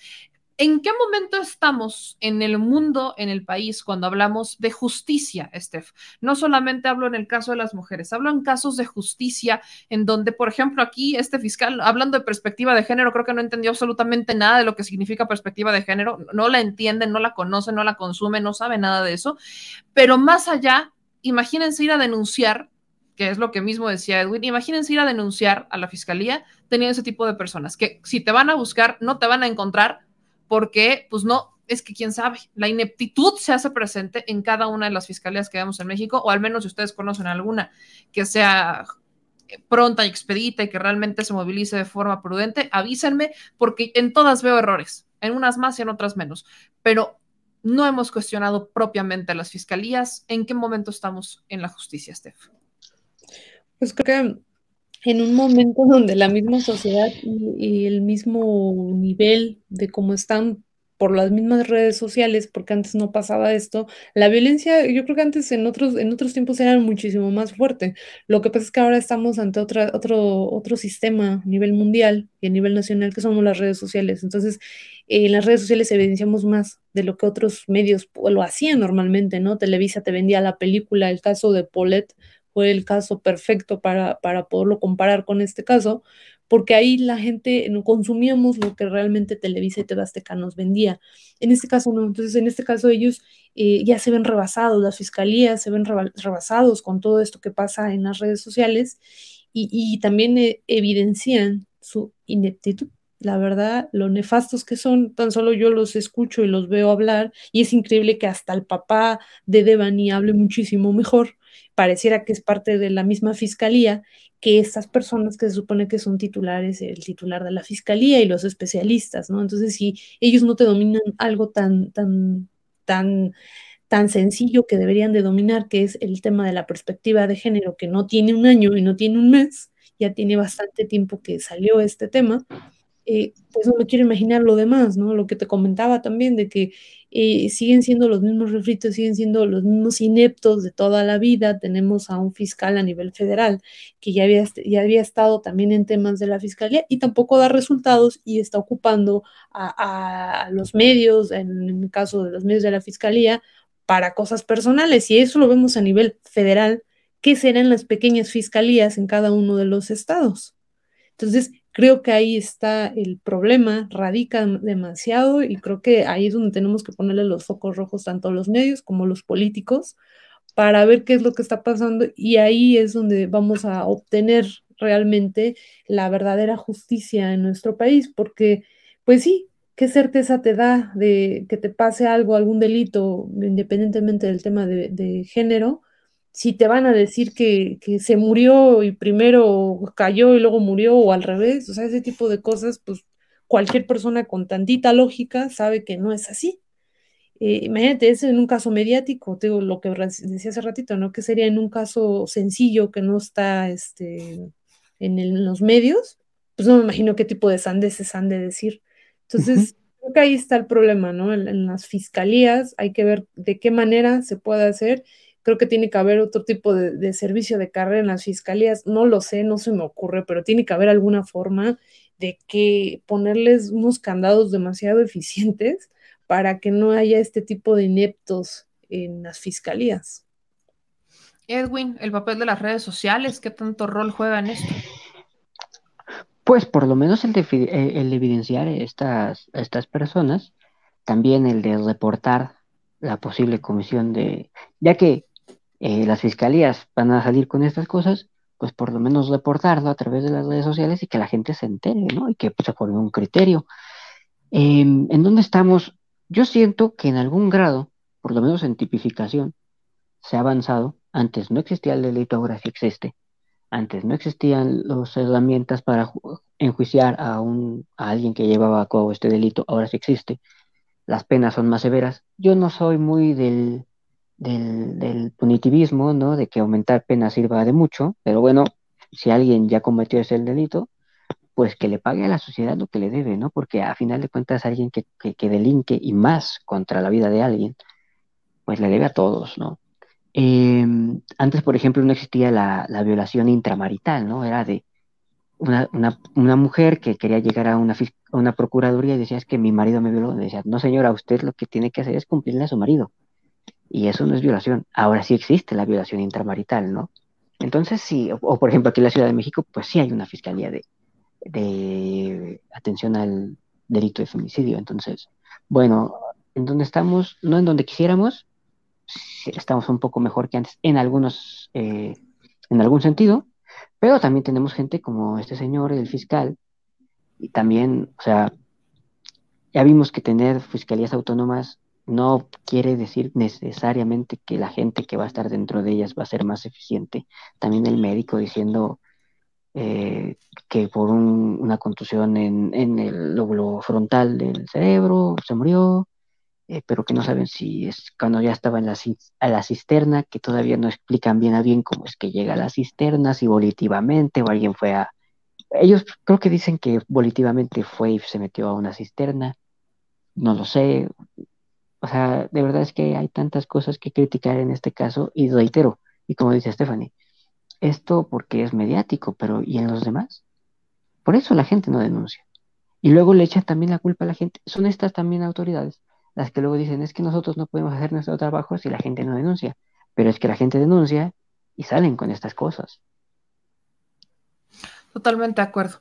¿En qué momento estamos en el mundo, en el país, cuando hablamos de justicia, Steph? No solamente hablo en el caso de las mujeres, hablo en casos de justicia en donde, por ejemplo, aquí este fiscal, hablando de perspectiva de género, creo que no entendió absolutamente nada de lo que significa perspectiva de género, no la entiende, no la conoce, no la consume, no sabe nada de eso. Pero más allá, imagínense ir a denunciar que es lo que mismo decía Edwin, imagínense ir a denunciar a la fiscalía teniendo ese tipo de personas, que si te van a buscar, no te van a encontrar porque, pues no, es que quién sabe, la ineptitud se hace presente en cada una de las fiscalías que vemos en México, o al menos si ustedes conocen alguna que sea pronta y expedita y que realmente se movilice de forma prudente, avísenme, porque en todas veo errores, en unas más y en otras menos, pero no hemos cuestionado propiamente a las fiscalías. ¿En qué momento estamos en la justicia, Steph? Pues creo que en un momento <laughs> donde la misma sociedad y, el mismo nivel de cómo están por las mismas redes sociales, porque antes no pasaba esto, la violencia, yo creo que antes en otros, en otros tiempos era muchísimo más fuerte. Lo que pasa es que ahora estamos ante otra, otro, otro sistema a nivel mundial y a nivel nacional, que son las redes sociales. Entonces, en las redes sociales evidenciamos más de lo que otros medios lo hacían normalmente, ¿no? Televisa te vendía la película, el caso de Paulette fue el caso perfecto para, para poderlo comparar con este caso, porque ahí la gente no consumíamos lo que realmente Televisa y TV nos vendía. En este caso no, entonces en este caso ellos eh, ya se ven rebasados, las fiscalías se ven rebasados con todo esto que pasa en las redes sociales y, y también eh, evidencian su ineptitud. La verdad, lo nefastos que son, tan solo yo los escucho y los veo hablar, y es increíble que hasta el papá de Devani hable muchísimo mejor pareciera que es parte de la misma fiscalía que estas personas que se supone que son titulares, el titular de la fiscalía y los especialistas, ¿no? Entonces, si ellos no te dominan algo tan, tan, tan, tan sencillo que deberían de dominar, que es el tema de la perspectiva de género, que no tiene un año y no tiene un mes, ya tiene bastante tiempo que salió este tema, eh, pues no me quiero imaginar lo demás, ¿no? Lo que te comentaba también de que eh, siguen siendo los mismos refritos, siguen siendo los mismos ineptos de toda la vida. Tenemos a un fiscal a nivel federal que ya había, ya había estado también en temas de la fiscalía y tampoco da resultados y está ocupando a, los medios, en el caso de los medios de la fiscalía, para cosas personales. Y eso lo vemos a nivel federal, ¿qué serán las pequeñas fiscalías en cada uno de los estados? Entonces, Creo que ahí está el problema, radica demasiado y creo que ahí es donde tenemos que ponerle los focos rojos tanto a los medios como a los políticos para ver qué es lo que está pasando y ahí es donde vamos a obtener realmente la verdadera justicia en nuestro país, porque pues sí, ¿qué certeza te da de que te pase algo, algún delito, independientemente del tema de, de género? Si te van a decir que, se murió y primero cayó y luego murió o al revés, o sea, ese tipo de cosas, pues cualquier persona con tantita lógica sabe que no es así. Eh, imagínate, es en un caso mediático, digo, lo que decía hace ratito, ¿no? Que sería en un caso sencillo que no está este, en, los medios, pues no me imagino qué tipo de sandeces han de decir. Entonces, creo que ahí está el problema, ¿no? en las fiscalías hay que ver de qué manera se puede hacer creo que tiene que haber otro tipo de, de servicio de carrera en las fiscalías, no lo sé, no se me ocurre, pero tiene que haber alguna forma de que ponerles unos candados demasiado <laughs> eficientes para que no haya este tipo de ineptos en las fiscalías. Edwin, el papel de las redes sociales, ¿qué tanto rol juega en esto? Pues por lo menos el de, eh, el de evidenciar estas, a estas personas, también el de reportar la posible comisión de, ya que eh, las fiscalías van a salir con estas cosas, pues por lo menos reportarlo a través de las redes sociales y que la gente se entere, ¿no? Y que pues, se forme un criterio. Em, ¿en dónde estamos? Yo siento que en algún grado, por lo menos en tipificación, se ha avanzado. Antes no existía el delito, ahora sí existe. Antes no existían las herramientas para ju- enjuiciar a, un, a alguien que llevaba a cabo este delito, ahora sí existe. Las penas son más severas. Yo no soy muy del, del, del punitivismo, ¿no? De que aumentar penas sirva de mucho, pero bueno, si alguien ya cometió ese delito, pues que le pague a la sociedad lo que le debe, ¿no? Porque a final de cuentas alguien que, que, que delinque y más contra la vida de alguien, pues le debe a todos, ¿no? Eh, antes, por ejemplo, no existía la, la violación intramarital, ¿no? Era de una, una, una mujer que quería llegar a una, a una procuraduría y decía, es que mi marido me violó. Y decía, no señora, usted lo que tiene que hacer es cumplirle a su marido. Y eso no es violación. Ahora sí existe la violación intramarital, ¿no? Entonces, sí, o, por ejemplo aquí en la Ciudad de México, pues sí hay una fiscalía de, de atención al delito de femicidio. Entonces, bueno, en donde estamos, no en donde quisiéramos, estamos un poco mejor que antes en algunos, eh, en algún sentido, pero también tenemos gente como este señor, el fiscal, y también, o sea, ya vimos que tener fiscalías autónomas no quiere decir necesariamente que la gente que va a estar dentro de ellas va a ser más eficiente. También el médico diciendo eh, que por un- una contusión en, el lóbulo frontal del cerebro se murió, eh, pero que no saben si es cuando ya estaba en la, a la cisterna, que todavía no explican bien a bien cómo es que llega a la cisterna, si volitivamente o alguien fue a... Ellos creo que dicen que volitivamente fue y se metió a una cisterna, no lo sé. O sea, de verdad es que hay tantas cosas que criticar en este caso y reitero, y como dice Stephanie, esto porque es mediático, pero ¿y en los demás? Por eso la gente no denuncia. Y luego le echan también la culpa a la gente. Son estas también autoridades las que luego dicen, es que nosotros no podemos hacer nuestro trabajo si la gente no denuncia. Pero es que la gente denuncia y salen con estas cosas. Totalmente de acuerdo.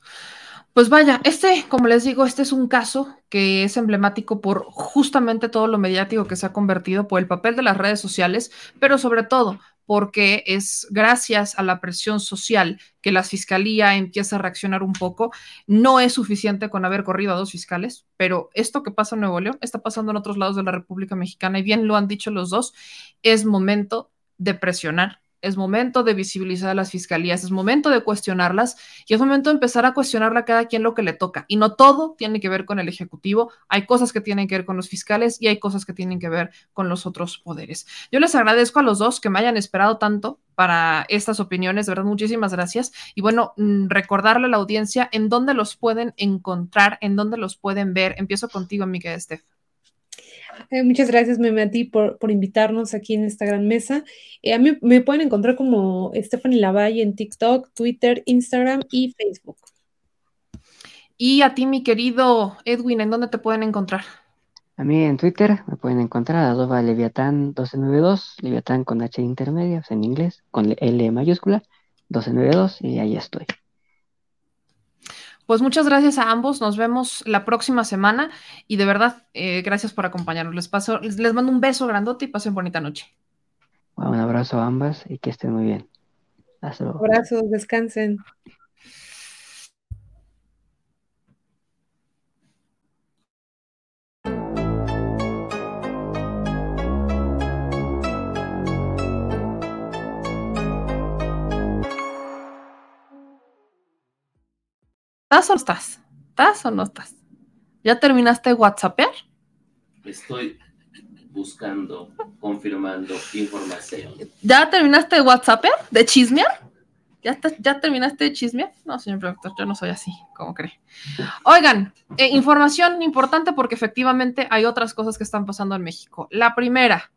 Pues vaya, este, como les digo, este es un caso que es emblemático por justamente todo lo mediático que se ha convertido, por el papel de las redes sociales, pero sobre todo porque es gracias a la presión social que la fiscalía empieza a reaccionar un poco. No es suficiente con haber corrido a dos fiscales, pero esto que pasa en Nuevo León está pasando en otros lados de la República Mexicana y bien lo han dicho los dos, es momento de presionar es momento de visibilizar a las fiscalías, es momento de cuestionarlas y es momento de empezar a cuestionarle a cada quien lo que le toca. Y no todo tiene que ver con el Ejecutivo, hay cosas que tienen que ver con los fiscales y hay cosas que tienen que ver con los otros poderes. Yo les agradezco a los dos que me hayan esperado tanto para estas opiniones, de verdad, muchísimas gracias. Y bueno, mm, recordarle a la audiencia en dónde los pueden encontrar, en dónde los pueden ver. Empiezo contigo, mi querida Steph. Eh, muchas gracias, Meme, a ti por, por invitarnos aquí en esta gran mesa. Eh, a mí me pueden encontrar como Stephanie Lavalle en TikTok, Twitter, Instagram y Facebook. Y a ti, mi querido Edwin, ¿en dónde te pueden encontrar? A mí en Twitter me pueden encontrar arroba Leviatán 1292, Leviatán con H intermedia, o sea, en inglés, con L mayúscula, 1292, y ahí estoy. Pues muchas gracias a ambos. Nos vemos la próxima semana y de verdad, eh, gracias por acompañarnos. Les paso, les, les mando un beso grandote y pasen bonita noche. Bueno, un abrazo a ambas y que estén muy bien. Hasta luego. Abrazos, descansen. ¿Estás o no estás? ¿Estás o no estás? ¿Ya terminaste de WhatsAppear? Estoy buscando, confirmando información. ¿Ya terminaste de WhatsAppear? ¿De chismear? ¿Ya, ¿Ya terminaste de chismear? No, señor productor, yo no soy así, como cree. Oigan, eh, información importante porque efectivamente hay otras cosas que están pasando en México. La primera,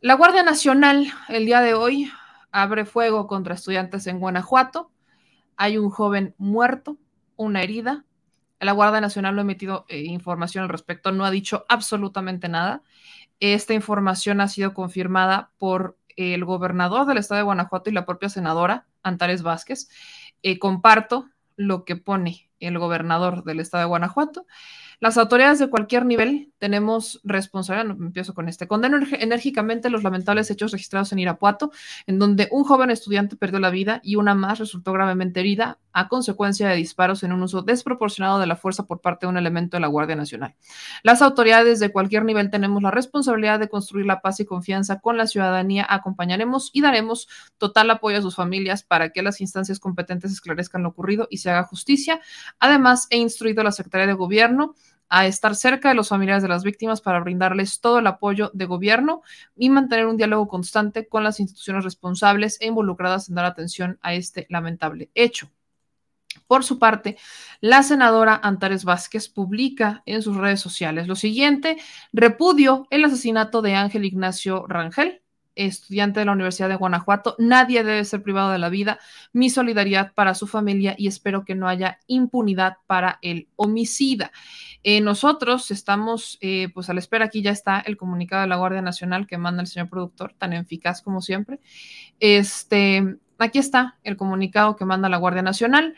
La Guardia Nacional el día de hoy abre fuego contra estudiantes en Guanajuato. Hay un joven muerto, una herida. La Guardia Nacional no ha emitido eh, información al respecto, no ha dicho absolutamente nada. Esta información ha sido confirmada por el gobernador del estado de Guanajuato y la propia senadora Antares Vázquez. Eh, comparto lo que pone el gobernador del estado de Guanajuato. Las autoridades de cualquier nivel tenemos responsabilidad, empiezo con este, condeno enérgicamente los lamentables hechos registrados en Irapuato, en donde un joven estudiante perdió la vida y una más resultó gravemente herida a consecuencia de disparos en un uso desproporcionado de la fuerza por parte de un elemento de la Guardia Nacional. Las autoridades de cualquier nivel tenemos la responsabilidad de construir la paz y confianza con la ciudadanía, acompañaremos y daremos total apoyo a sus familias para que las instancias competentes esclarezcan lo ocurrido y se haga justicia. Además, he instruido a la Secretaría de Gobierno a estar cerca de los familiares de las víctimas para brindarles todo el apoyo de gobierno y mantener un diálogo constante con las instituciones responsables e involucradas en dar atención a este lamentable hecho. Por su parte, la senadora Antares Vázquez publica en sus redes sociales lo siguiente, repudio el asesinato de Ángel Ignacio Rangel, estudiante de la Universidad de Guanajuato. Nadie debe ser privado de la vida. Mi solidaridad para su familia y espero que no haya impunidad para el homicida. Eh, nosotros estamos eh, pues a la espera, aquí ya está el comunicado de la Guardia Nacional que manda el señor productor, tan eficaz como siempre. Este, aquí está el comunicado que manda la Guardia Nacional.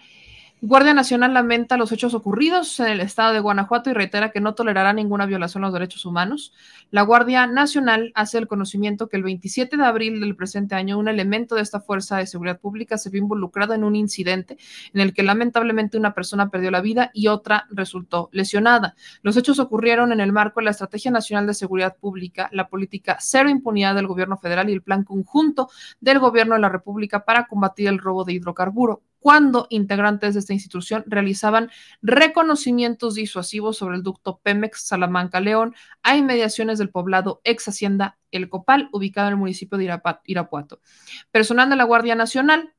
Guardia Nacional lamenta los hechos ocurridos en el estado de Guanajuato y reitera que no tolerará ninguna violación a los derechos humanos. La Guardia Nacional hace el conocimiento que el 27 de abril del presente año un elemento de esta Fuerza de Seguridad Pública se vio involucrado en un incidente en el que lamentablemente una persona perdió la vida y otra resultó lesionada. Los hechos ocurrieron en el marco de la Estrategia Nacional de Seguridad Pública, la política cero impunidad del gobierno federal y el plan conjunto del gobierno de la República para combatir el robo de hidrocarburo cuando integrantes de esta institución realizaban reconocimientos disuasivos sobre el ducto Pemex Salamanca León a inmediaciones del poblado ex Hacienda El Copal, ubicado en el municipio de Irapuato. Personal de la Guardia Nacional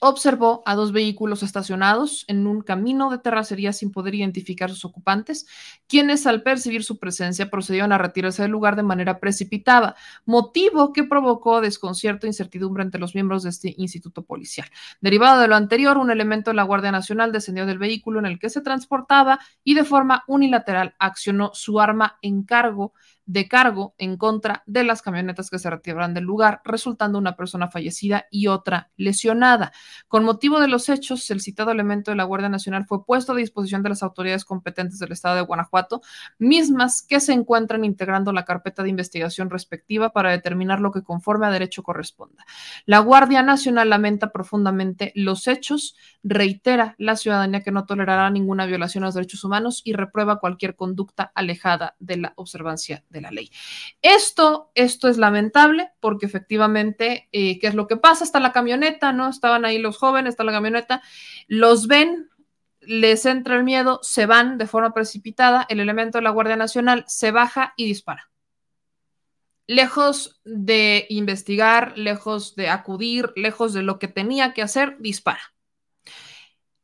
observó a dos vehículos estacionados en un camino de terracería sin poder identificar sus ocupantes, quienes al percibir su presencia procedieron a retirarse del lugar de manera precipitada, motivo que provocó desconcierto e incertidumbre entre los miembros de este instituto policial. Derivado de lo anterior, un elemento de la Guardia Nacional descendió del vehículo en el que se transportaba y de forma unilateral accionó su arma en cargo de cargo en contra de las camionetas que se retiraron del lugar, resultando una persona fallecida y otra lesionada. Con motivo de los hechos, el citado elemento de la Guardia Nacional fue puesto a disposición de las autoridades competentes del estado de Guanajuato, mismas que se encuentran integrando la carpeta de investigación respectiva para determinar lo que conforme a derecho corresponda. La Guardia Nacional lamenta profundamente los hechos, reitera la ciudadanía que no tolerará ninguna violación a los derechos humanos y reprueba cualquier conducta alejada de la observancia de la ley. Esto, esto es lamentable porque efectivamente, eh, ¿qué es lo que pasa? Está la camioneta, ¿no? Estaban ahí los jóvenes, está la camioneta, los ven, les entra el miedo, se van de forma precipitada, el elemento de la Guardia Nacional se baja y dispara. Lejos de investigar, lejos de acudir, lejos de lo que tenía que hacer, dispara.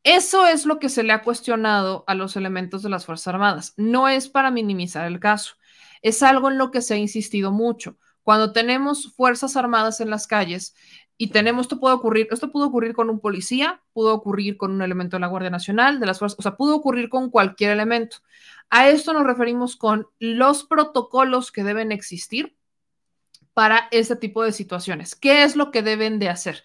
Eso es lo que se le ha cuestionado a los elementos de las Fuerzas Armadas. No es para minimizar el caso es algo en lo que se ha insistido mucho. Cuando tenemos fuerzas armadas en las calles y tenemos, esto puede ocurrir, esto pudo ocurrir con un policía, pudo ocurrir con un elemento de la Guardia Nacional, de las fuerzas, o sea, pudo ocurrir con cualquier elemento. A esto nos referimos con los protocolos que deben existir para este tipo de situaciones. ¿Qué es lo que deben de hacer?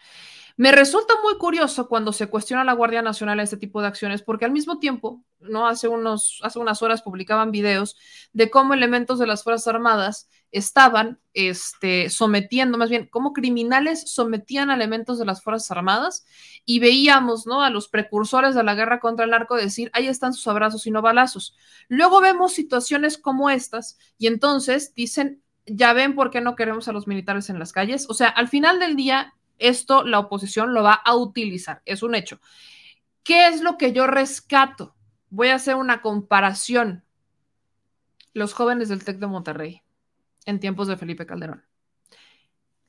Me resulta muy curioso cuando se cuestiona a la Guardia Nacional este tipo de acciones, porque al mismo tiempo, no hace, unos, hace unas horas publicaban videos de cómo elementos de las Fuerzas Armadas estaban este, sometiendo, más bien, cómo criminales sometían a elementos de las Fuerzas Armadas y veíamos ¿no? a los precursores de la guerra contra el narco decir, ahí están sus abrazos y no balazos. Luego vemos situaciones como estas y entonces dicen, ya ven por qué no queremos a los militares en las calles. O sea, al final del día, esto la oposición lo va a utilizar, es un hecho. ¿Qué es lo que yo rescato? Voy a hacer una comparación. Los jóvenes del TEC de Monterrey en tiempos de Felipe Calderón.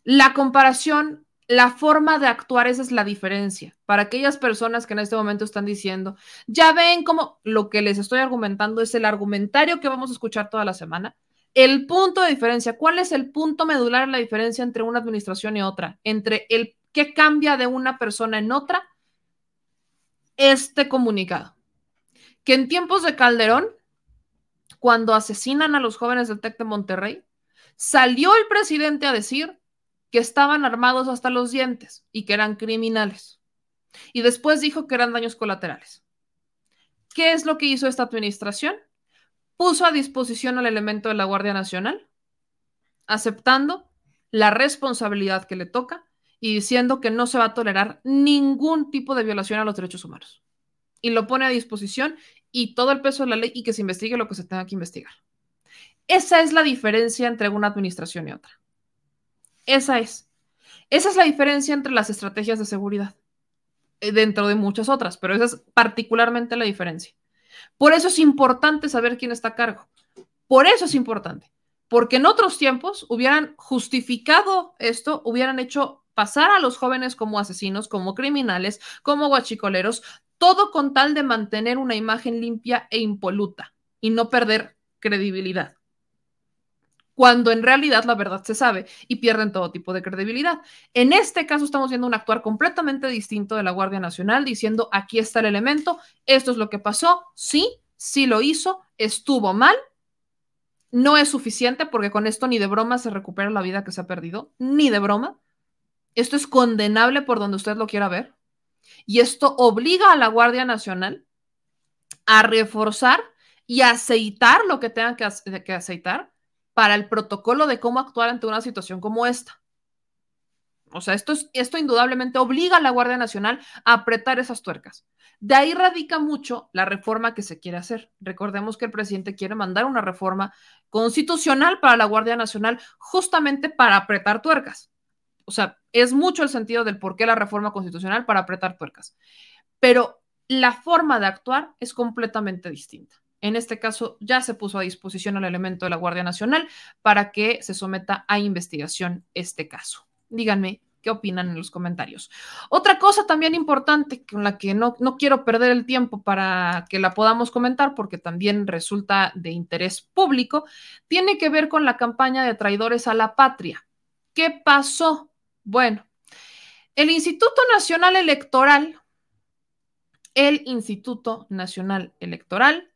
La comparación, la forma de actuar, esa es la diferencia. Para aquellas personas que en este momento están diciendo, ya ven cómo lo que les estoy argumentando es el argumentario que vamos a escuchar toda la semana. El punto de diferencia, ¿cuál es el punto medular la diferencia entre una administración y otra? Entre el que cambia de una persona en otra, este comunicado. Que en tiempos de Calderón, cuando asesinan a los jóvenes del TEC de Monterrey, salió el presidente a decir que estaban armados hasta los dientes y que eran criminales. Y después dijo que eran daños colaterales. ¿Qué es lo que hizo esta administración? Puso a disposición al elemento de la Guardia Nacional, aceptando la responsabilidad que le toca y diciendo que no se va a tolerar ningún tipo de violación a los derechos humanos. Y lo pone a disposición y todo el peso de la ley y que se investigue lo que se tenga que investigar. Esa es la diferencia entre una administración y otra. Esa es. Esa es la diferencia entre las estrategias de seguridad, eh, dentro de muchas otras, pero esa es particularmente la diferencia. Por eso es importante saber quién está a cargo. Por eso es importante, porque en otros tiempos hubieran justificado esto, hubieran hecho pasar a los jóvenes como asesinos, como criminales, como guachicoleros, todo con tal de mantener una imagen limpia e impoluta y no perder credibilidad cuando en realidad la verdad se sabe y pierden todo tipo de credibilidad. En este caso estamos viendo un actuar completamente distinto de la Guardia Nacional diciendo, aquí está el elemento, esto es lo que pasó, sí, sí lo hizo, estuvo mal, no es suficiente porque con esto ni de broma se recupera la vida que se ha perdido, ni de broma. Esto es condenable por donde usted lo quiera ver. Y esto obliga a la Guardia Nacional a reforzar y aceitar lo que tengan que, que aceitar para el protocolo de cómo actuar ante una situación como esta. O sea, esto, es, esto indudablemente obliga a la Guardia Nacional a apretar esas tuercas. De ahí radica mucho la reforma que se quiere hacer. Recordemos que el presidente quiere mandar una reforma constitucional para la Guardia Nacional justamente para apretar tuercas. O sea, es mucho el sentido del por qué la reforma constitucional para apretar tuercas. Pero la forma de actuar es completamente distinta. En este caso, ya se puso a disposición el elemento de la Guardia Nacional para que se someta a investigación este caso. Díganme qué opinan en los comentarios. Otra cosa también importante con la que no, no quiero perder el tiempo para que la podamos comentar, porque también resulta de interés público, tiene que ver con la campaña de traidores a la patria. ¿Qué pasó? Bueno, el Instituto Nacional Electoral, el Instituto Nacional Electoral,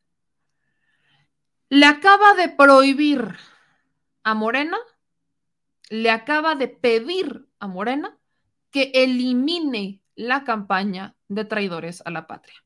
le acaba de prohibir a Morena, le acaba de pedir a Morena que elimine la campaña de traidores a la patria.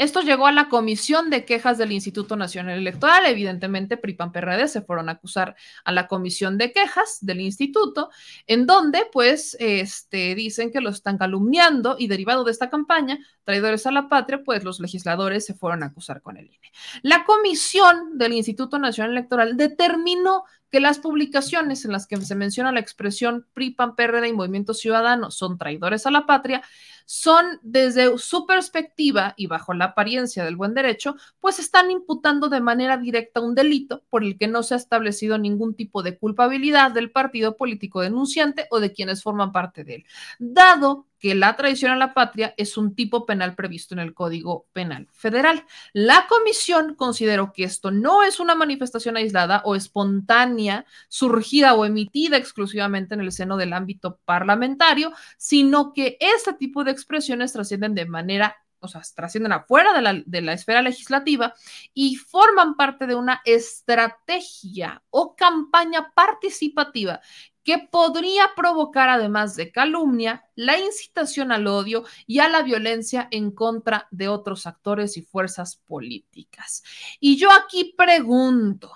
Esto llegó a la comisión de quejas del Instituto Nacional Electoral. Evidentemente, PRIPAN PRD se fueron a acusar a la comisión de quejas del instituto, en donde, pues, este, dicen que lo están calumniando y derivado de esta campaña, traidores a la patria, pues los legisladores se fueron a acusar con el INE. La comisión del Instituto Nacional Electoral determinó que las publicaciones en las que se menciona la expresión PRI, PAN, PRD y Movimiento Ciudadano son traidores a la patria, son desde su perspectiva y bajo la apariencia del buen derecho, pues están imputando de manera directa un delito por el que no se ha establecido ningún tipo de culpabilidad del partido político denunciante o de quienes forman parte de él, dado que la traición a la patria es un tipo penal previsto en el Código Penal Federal. La comisión consideró que esto no es una manifestación aislada o espontánea, surgida o emitida exclusivamente en el seno del ámbito parlamentario, sino que este tipo de expresiones trascienden de manera o sea, trascienden afuera de la, de la, esfera legislativa y forman parte de una estrategia o campaña participativa que podría provocar, además de calumnia, la incitación al odio y a la violencia en contra de otros actores y fuerzas políticas. Y yo aquí pregunto,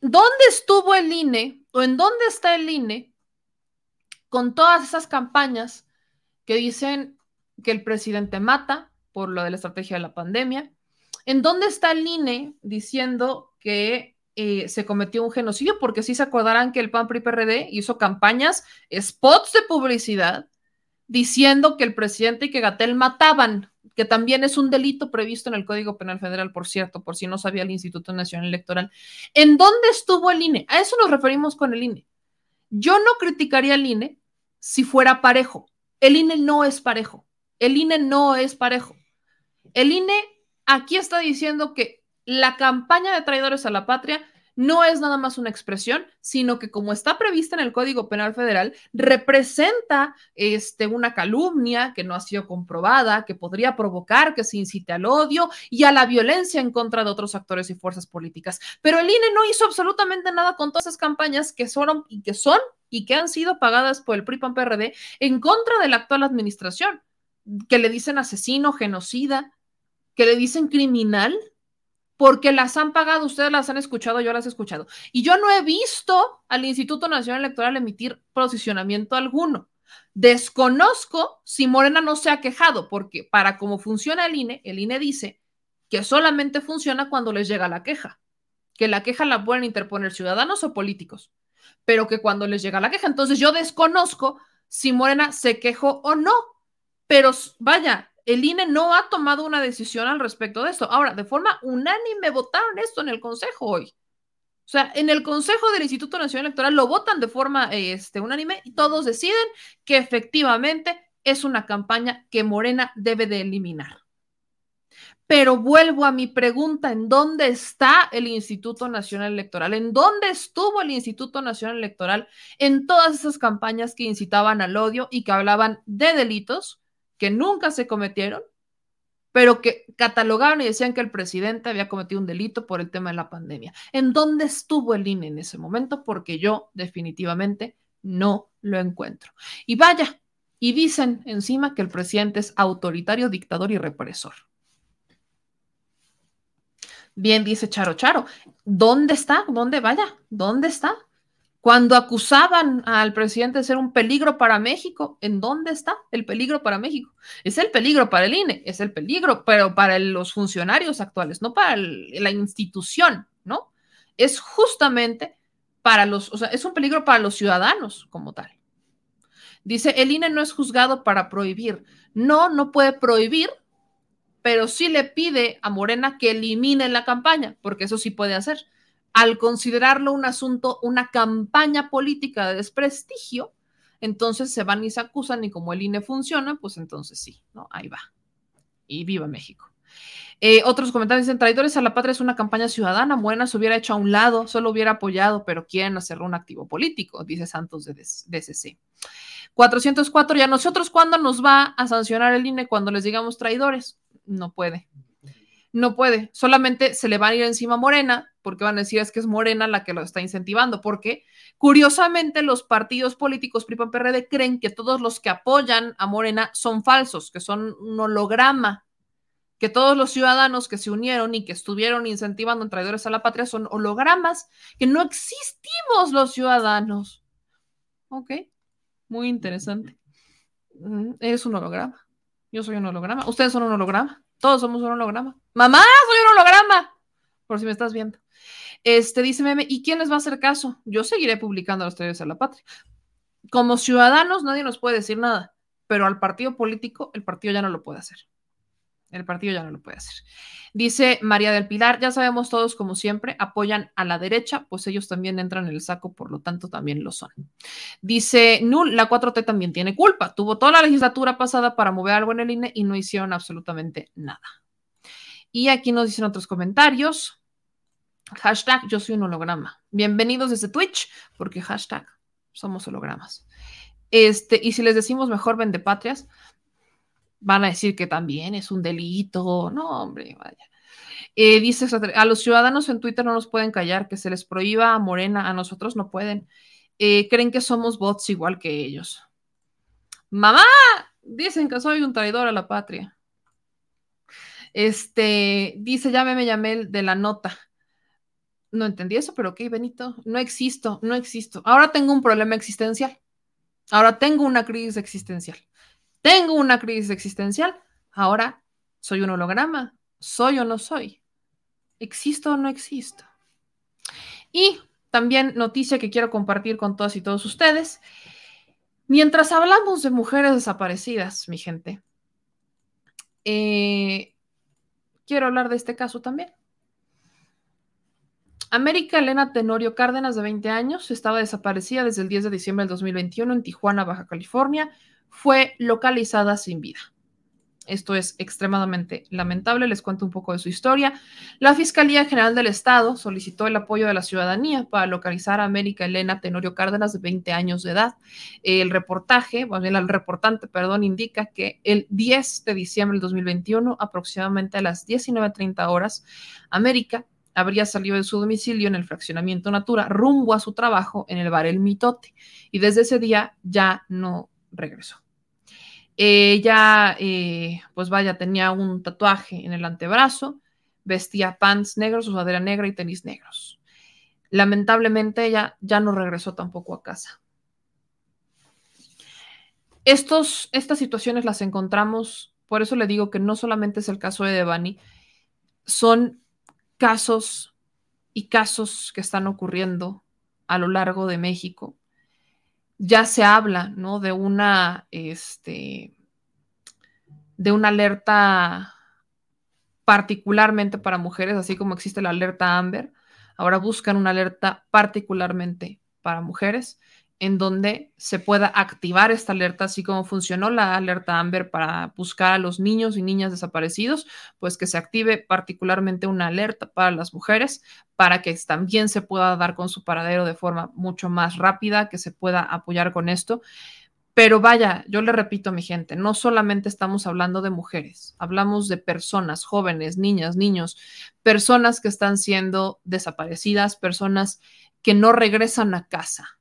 ¿dónde estuvo el INE o en dónde está el INE con todas esas campañas que dicen que el presidente mata por lo de la estrategia de la pandemia? ¿En dónde está el INE diciendo que eh, se cometió un genocidio, porque sí se acordarán que el PAN PRI PRD hizo campañas, spots de publicidad, diciendo que el presidente y que Gatel mataban, que también es un delito previsto en el Código Penal Federal, por cierto, por si no sabía el Instituto Nacional Electoral. ¿En dónde estuvo el INE? A eso nos referimos con el INE. Yo no criticaría al INE si fuera parejo. El INE no es parejo. El INE no es parejo. El INE aquí está diciendo que la campaña de traidores a la patria no es nada más una expresión, sino que como está prevista en el Código Penal Federal, representa este, una calumnia que no ha sido comprobada, que podría provocar que se incite al odio y a la violencia en contra de otros actores y fuerzas políticas. Pero el INE no hizo absolutamente nada con todas esas campañas que son y que son y que han sido pagadas por el PRI PAN PRD en contra de la actual administración, que le dicen asesino, genocida, que le dicen criminal porque las han pagado, ustedes las han escuchado, yo las he escuchado. Y yo no he visto al Instituto Nacional Electoral emitir posicionamiento alguno. Desconozco si Morena no se ha quejado, porque para cómo funciona el INE, el INE dice que solamente funciona cuando les llega la queja, que la queja la pueden interponer ciudadanos o políticos, pero que cuando les llega la queja, entonces yo desconozco si Morena se quejó o no, pero vaya, el INE no ha tomado una decisión al respecto de esto. Ahora, de forma unánime votaron esto en el Consejo hoy. O sea, en el Consejo del Instituto Nacional Electoral lo votan de forma este, unánime y todos deciden que efectivamente es una campaña que Morena debe de eliminar. Pero vuelvo a mi pregunta, ¿en dónde está el Instituto Nacional Electoral? ¿En dónde estuvo el Instituto Nacional Electoral en todas esas campañas que incitaban al odio y que hablaban de delitos? Que nunca se cometieron, pero que catalogaban y decían que el presidente había cometido un delito por el tema de la pandemia. ¿En dónde estuvo el INE en ese momento? Porque yo definitivamente no lo encuentro. Y vaya, y dicen encima que el presidente es autoritario, dictador y represor. Bien, dice Charo Charo, ¿dónde está? ¿Dónde vaya? ¿Dónde está? Cuando acusaban al presidente de ser un peligro para México, ¿en dónde está el peligro para México? Es el peligro para el INE, es el peligro, pero para los funcionarios actuales, no para la institución, ¿no? Es justamente para los, o sea, es un peligro para los ciudadanos como tal. Dice, el INE no es juzgado para prohibir. No, no puede prohibir, pero sí le pide a Morena que elimine la campaña, porque eso sí puede hacer al considerarlo un asunto, una campaña política de desprestigio, entonces se van y se acusan y como el INE funciona, pues entonces sí, ¿no? Ahí va. Y viva México. Eh, otros comentarios dicen, traidores a la patria es una campaña ciudadana, buena se hubiera hecho a un lado, solo hubiera apoyado, pero quieren hacerlo un activo político, dice Santos de DCC. 404, ¿y a nosotros cuándo nos va a sancionar el INE cuando les digamos traidores? No puede no puede, solamente se le va a ir encima Morena, porque van a decir es que es Morena la que lo está incentivando, porque curiosamente los partidos políticos PRI, PRD creen que todos los que apoyan a Morena son falsos, que son un holograma, que todos los ciudadanos que se unieron y que estuvieron incentivando en traidores a la patria son hologramas, que no existimos los ciudadanos. Ok, muy interesante. Mm, es un holograma. Yo soy un holograma. Ustedes son un holograma. Todos somos un holograma. Mamá, soy un holograma. Por si me estás viendo. Este dice Meme, ¿y quién les va a hacer caso? Yo seguiré publicando los teorías a la patria. Como ciudadanos nadie nos puede decir nada, pero al partido político el partido ya no lo puede hacer. El partido ya no lo puede hacer. Dice María del Pilar, ya sabemos todos como siempre, apoyan a la derecha, pues ellos también entran en el saco, por lo tanto también lo son. Dice Nul, la 4T también tiene culpa. Tuvo toda la legislatura pasada para mover algo en el INE y no hicieron absolutamente nada. Y aquí nos dicen otros comentarios. Hashtag yo soy un holograma. Bienvenidos desde Twitch, porque hashtag somos hologramas. Este, y si les decimos mejor vende patrias, van a decir que también es un delito. No, hombre, vaya. Eh, dice, a los ciudadanos en Twitter no nos pueden callar, que se les prohíba a Morena, a nosotros no pueden. Eh, creen que somos bots igual que ellos. Mamá, dicen que soy un traidor a la patria. Este, dice, ya me llamé de la nota. No entendí eso, pero ok, Benito, no existo, no existo. Ahora tengo un problema existencial. Ahora tengo una crisis existencial. Tengo una crisis existencial. Ahora soy un holograma. ¿Soy o no soy? ¿Existo o no existo? Y también noticia que quiero compartir con todas y todos ustedes. Mientras hablamos de mujeres desaparecidas, mi gente, eh, quiero hablar de este caso también. América Elena Tenorio Cárdenas, de 20 años, estaba desaparecida desde el 10 de diciembre del 2021 en Tijuana, Baja California, fue localizada sin vida. Esto es extremadamente lamentable. Les cuento un poco de su historia. La Fiscalía General del Estado solicitó el apoyo de la ciudadanía para localizar a América Elena Tenorio Cárdenas, de 20 años de edad. El reportaje, bueno, el reportante, perdón, indica que el 10 de diciembre del 2021, aproximadamente a las 19.30 horas, América habría salido de su domicilio en el fraccionamiento Natura rumbo a su trabajo en el bar El Mitote y desde ese día ya no regresó. Ella, eh, pues vaya, tenía un tatuaje en el antebrazo, vestía pants negros, sudadera negra y tenis negros. Lamentablemente ella ya no regresó tampoco a casa. Estos, estas situaciones las encontramos, por eso le digo que no solamente es el caso de Devani, son casos y casos que están ocurriendo a lo largo de México ya se habla, ¿no? De una, este, de una alerta particularmente para mujeres, así como existe la alerta Amber. Ahora buscan una alerta particularmente para mujeres en donde se pueda activar esta alerta, así como funcionó la alerta Amber para buscar a los niños y niñas desaparecidos, pues que se active particularmente una alerta para las mujeres, para que también se pueda dar con su paradero de forma mucho más rápida, que se pueda apoyar con esto. Pero vaya, yo le repito a mi gente, no solamente estamos hablando de mujeres, hablamos de personas, jóvenes, niñas, niños, personas que están siendo desaparecidas, personas que no regresan a casa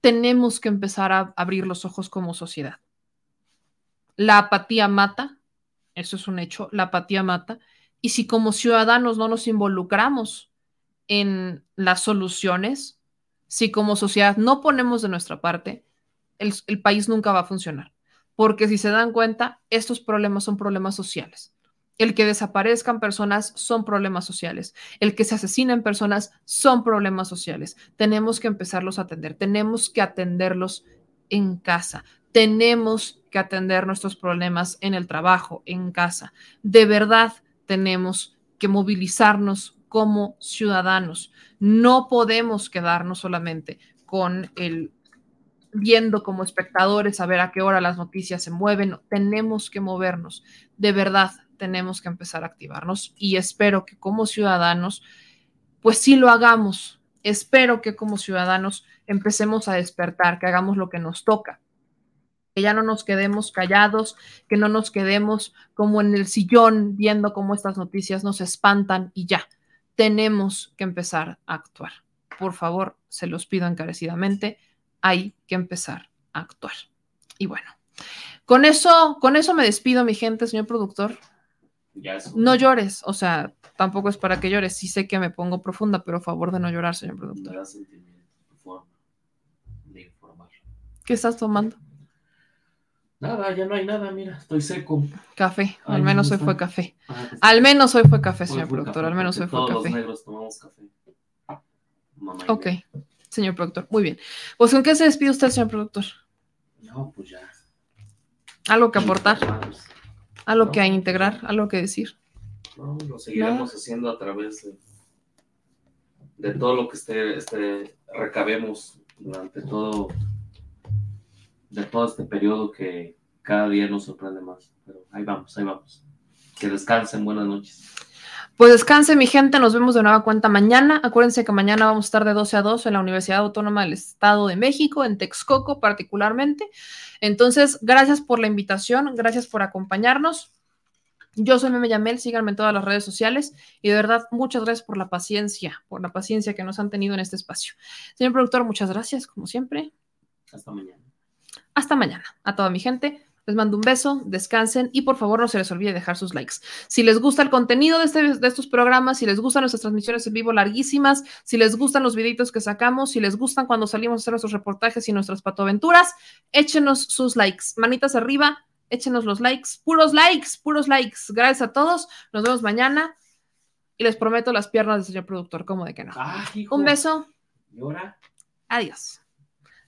tenemos que empezar a abrir los ojos como sociedad. La apatía mata, eso es un hecho, la apatía mata, y si como ciudadanos no nos involucramos en las soluciones, si como sociedad no ponemos de nuestra parte, el, país nunca va a funcionar. Porque si se dan cuenta, estos problemas son problemas sociales. El que desaparezcan personas son problemas sociales. El que se asesinen personas son problemas sociales. Tenemos que empezarlos a atender. Tenemos que atenderlos en casa. Tenemos que atender nuestros problemas en el trabajo, en casa. De verdad tenemos que movilizarnos como ciudadanos. No podemos quedarnos solamente con el viendo como espectadores a ver a qué hora las noticias se mueven. Tenemos que movernos. De verdad, tenemos que empezar a activarnos y espero que como ciudadanos, pues sí lo hagamos. Espero que como ciudadanos empecemos a despertar, que hagamos lo que nos toca, que ya no nos quedemos callados, que no nos quedemos como en el sillón viendo cómo estas noticias nos espantan y ya. Tenemos que empezar a actuar. Por favor, se los pido encarecidamente, hay que empezar a actuar. Y bueno, con eso, con eso me despido, mi gente, señor productor. No llores, o sea, tampoco es para que llores. Sí sé que me pongo profunda, pero a favor de no llorar, señor productor. ¿Qué estás tomando? Nada, ya no hay nada, mira, estoy seco. Café, al menos hoy fue café. Ah, al menos hoy fue café, señor productor, al menos hoy fue todos café. Los negros tomamos café. ok, señor productor, muy bien. Pues, ¿con qué se despide usted, señor productor? No, pues ya. ¿Algo que aportar? ¿Algo que integrar? ¿Algo que decir? No, lo seguiremos haciendo a través de, de todo lo que este, este, recabemos durante todo, de todo este periodo que cada día nos sorprende más. Pero ahí vamos, ahí vamos. Que descansen, buenas noches. Pues descanse mi gente, nos vemos de nueva cuenta mañana. Acuérdense que mañana vamos a estar de 12 a 2 en la Universidad Autónoma del Estado de México, en Texcoco particularmente. Entonces, gracias por la invitación, gracias por acompañarnos. Yo soy Meme Yamel, síganme en todas las redes sociales y de verdad muchas gracias por la paciencia, por la paciencia que nos han tenido en este espacio. Señor productor, muchas gracias, como siempre. Hasta mañana. Hasta mañana. A toda mi gente, les mando un beso, descansen y por favor no se les olvide dejar sus likes. Si les gusta el contenido de, este, de estos programas, si les gustan nuestras transmisiones en vivo larguísimas, si les gustan los videitos que sacamos, si les gustan cuando salimos a hacer nuestros reportajes y nuestras patoaventuras, échenos sus likes. Manitas arriba, échenos los likes, puros likes, puros likes. Gracias a todos, nos vemos mañana y les prometo las piernas del señor productor, como de que no. un beso. ¿Y ahora? Adiós.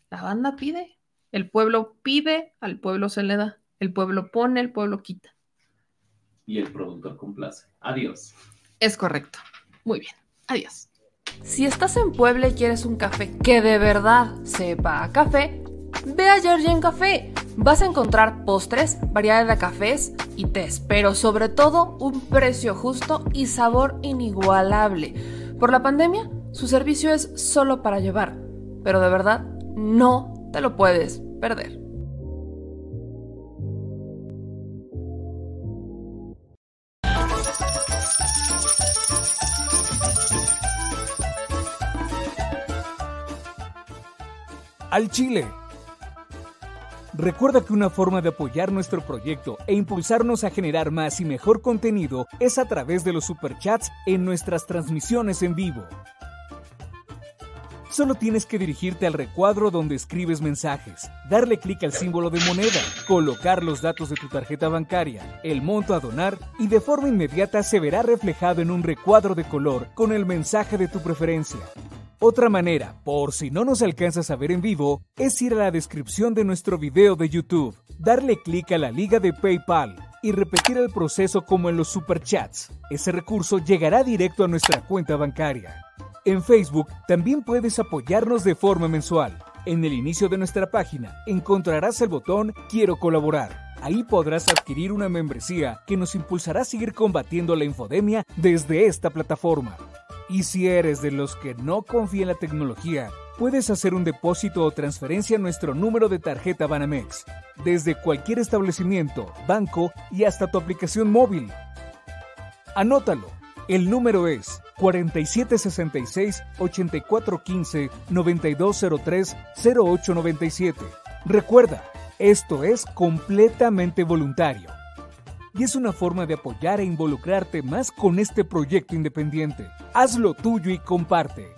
La banda pide. El pueblo pide, al pueblo se le da. El pueblo pone, el pueblo quita. Y el productor complace. Adiós. Es correcto. Muy bien. Adiós. Si estás en Puebla y quieres un café que de verdad sepa a café, Ve a Georgian Café. Vas a encontrar postres, variedad de cafés y tés, pero sobre todo un precio justo y sabor inigualable. Por la pandemia, su servicio es solo para llevar, pero de verdad no te lo puedes perder. Al Chile. Recuerda que una forma de apoyar nuestro proyecto e impulsarnos a generar más y mejor contenido es a través de los superchats en nuestras transmisiones en vivo. Solo tienes que dirigirte al recuadro donde escribes mensajes, darle clic al símbolo de moneda, colocar los datos de tu tarjeta bancaria, el monto a donar y de forma inmediata se verá reflejado en un recuadro de color con el mensaje de tu preferencia. Otra manera, por si no nos alcanzas a ver en vivo, es ir a la descripción de nuestro video de YouTube, darle clic a la liga de PayPal y repetir el proceso como en los superchats. Ese recurso llegará directo a nuestra cuenta bancaria. En Facebook también puedes apoyarnos de forma mensual. En el inicio de nuestra página encontrarás el botón Quiero colaborar. Ahí podrás adquirir una membresía que nos impulsará a seguir combatiendo la infodemia desde esta plataforma. Y si eres de los que no confía en la tecnología, puedes hacer un depósito o transferencia a nuestro número de tarjeta Banamex, desde cualquier establecimiento, banco y hasta tu aplicación móvil. Anótalo. El número es 4766-8415-9203-0897. Recuerda, esto es completamente voluntario. Y es una forma de apoyar e involucrarte más con este proyecto independiente. Hazlo tuyo y comparte.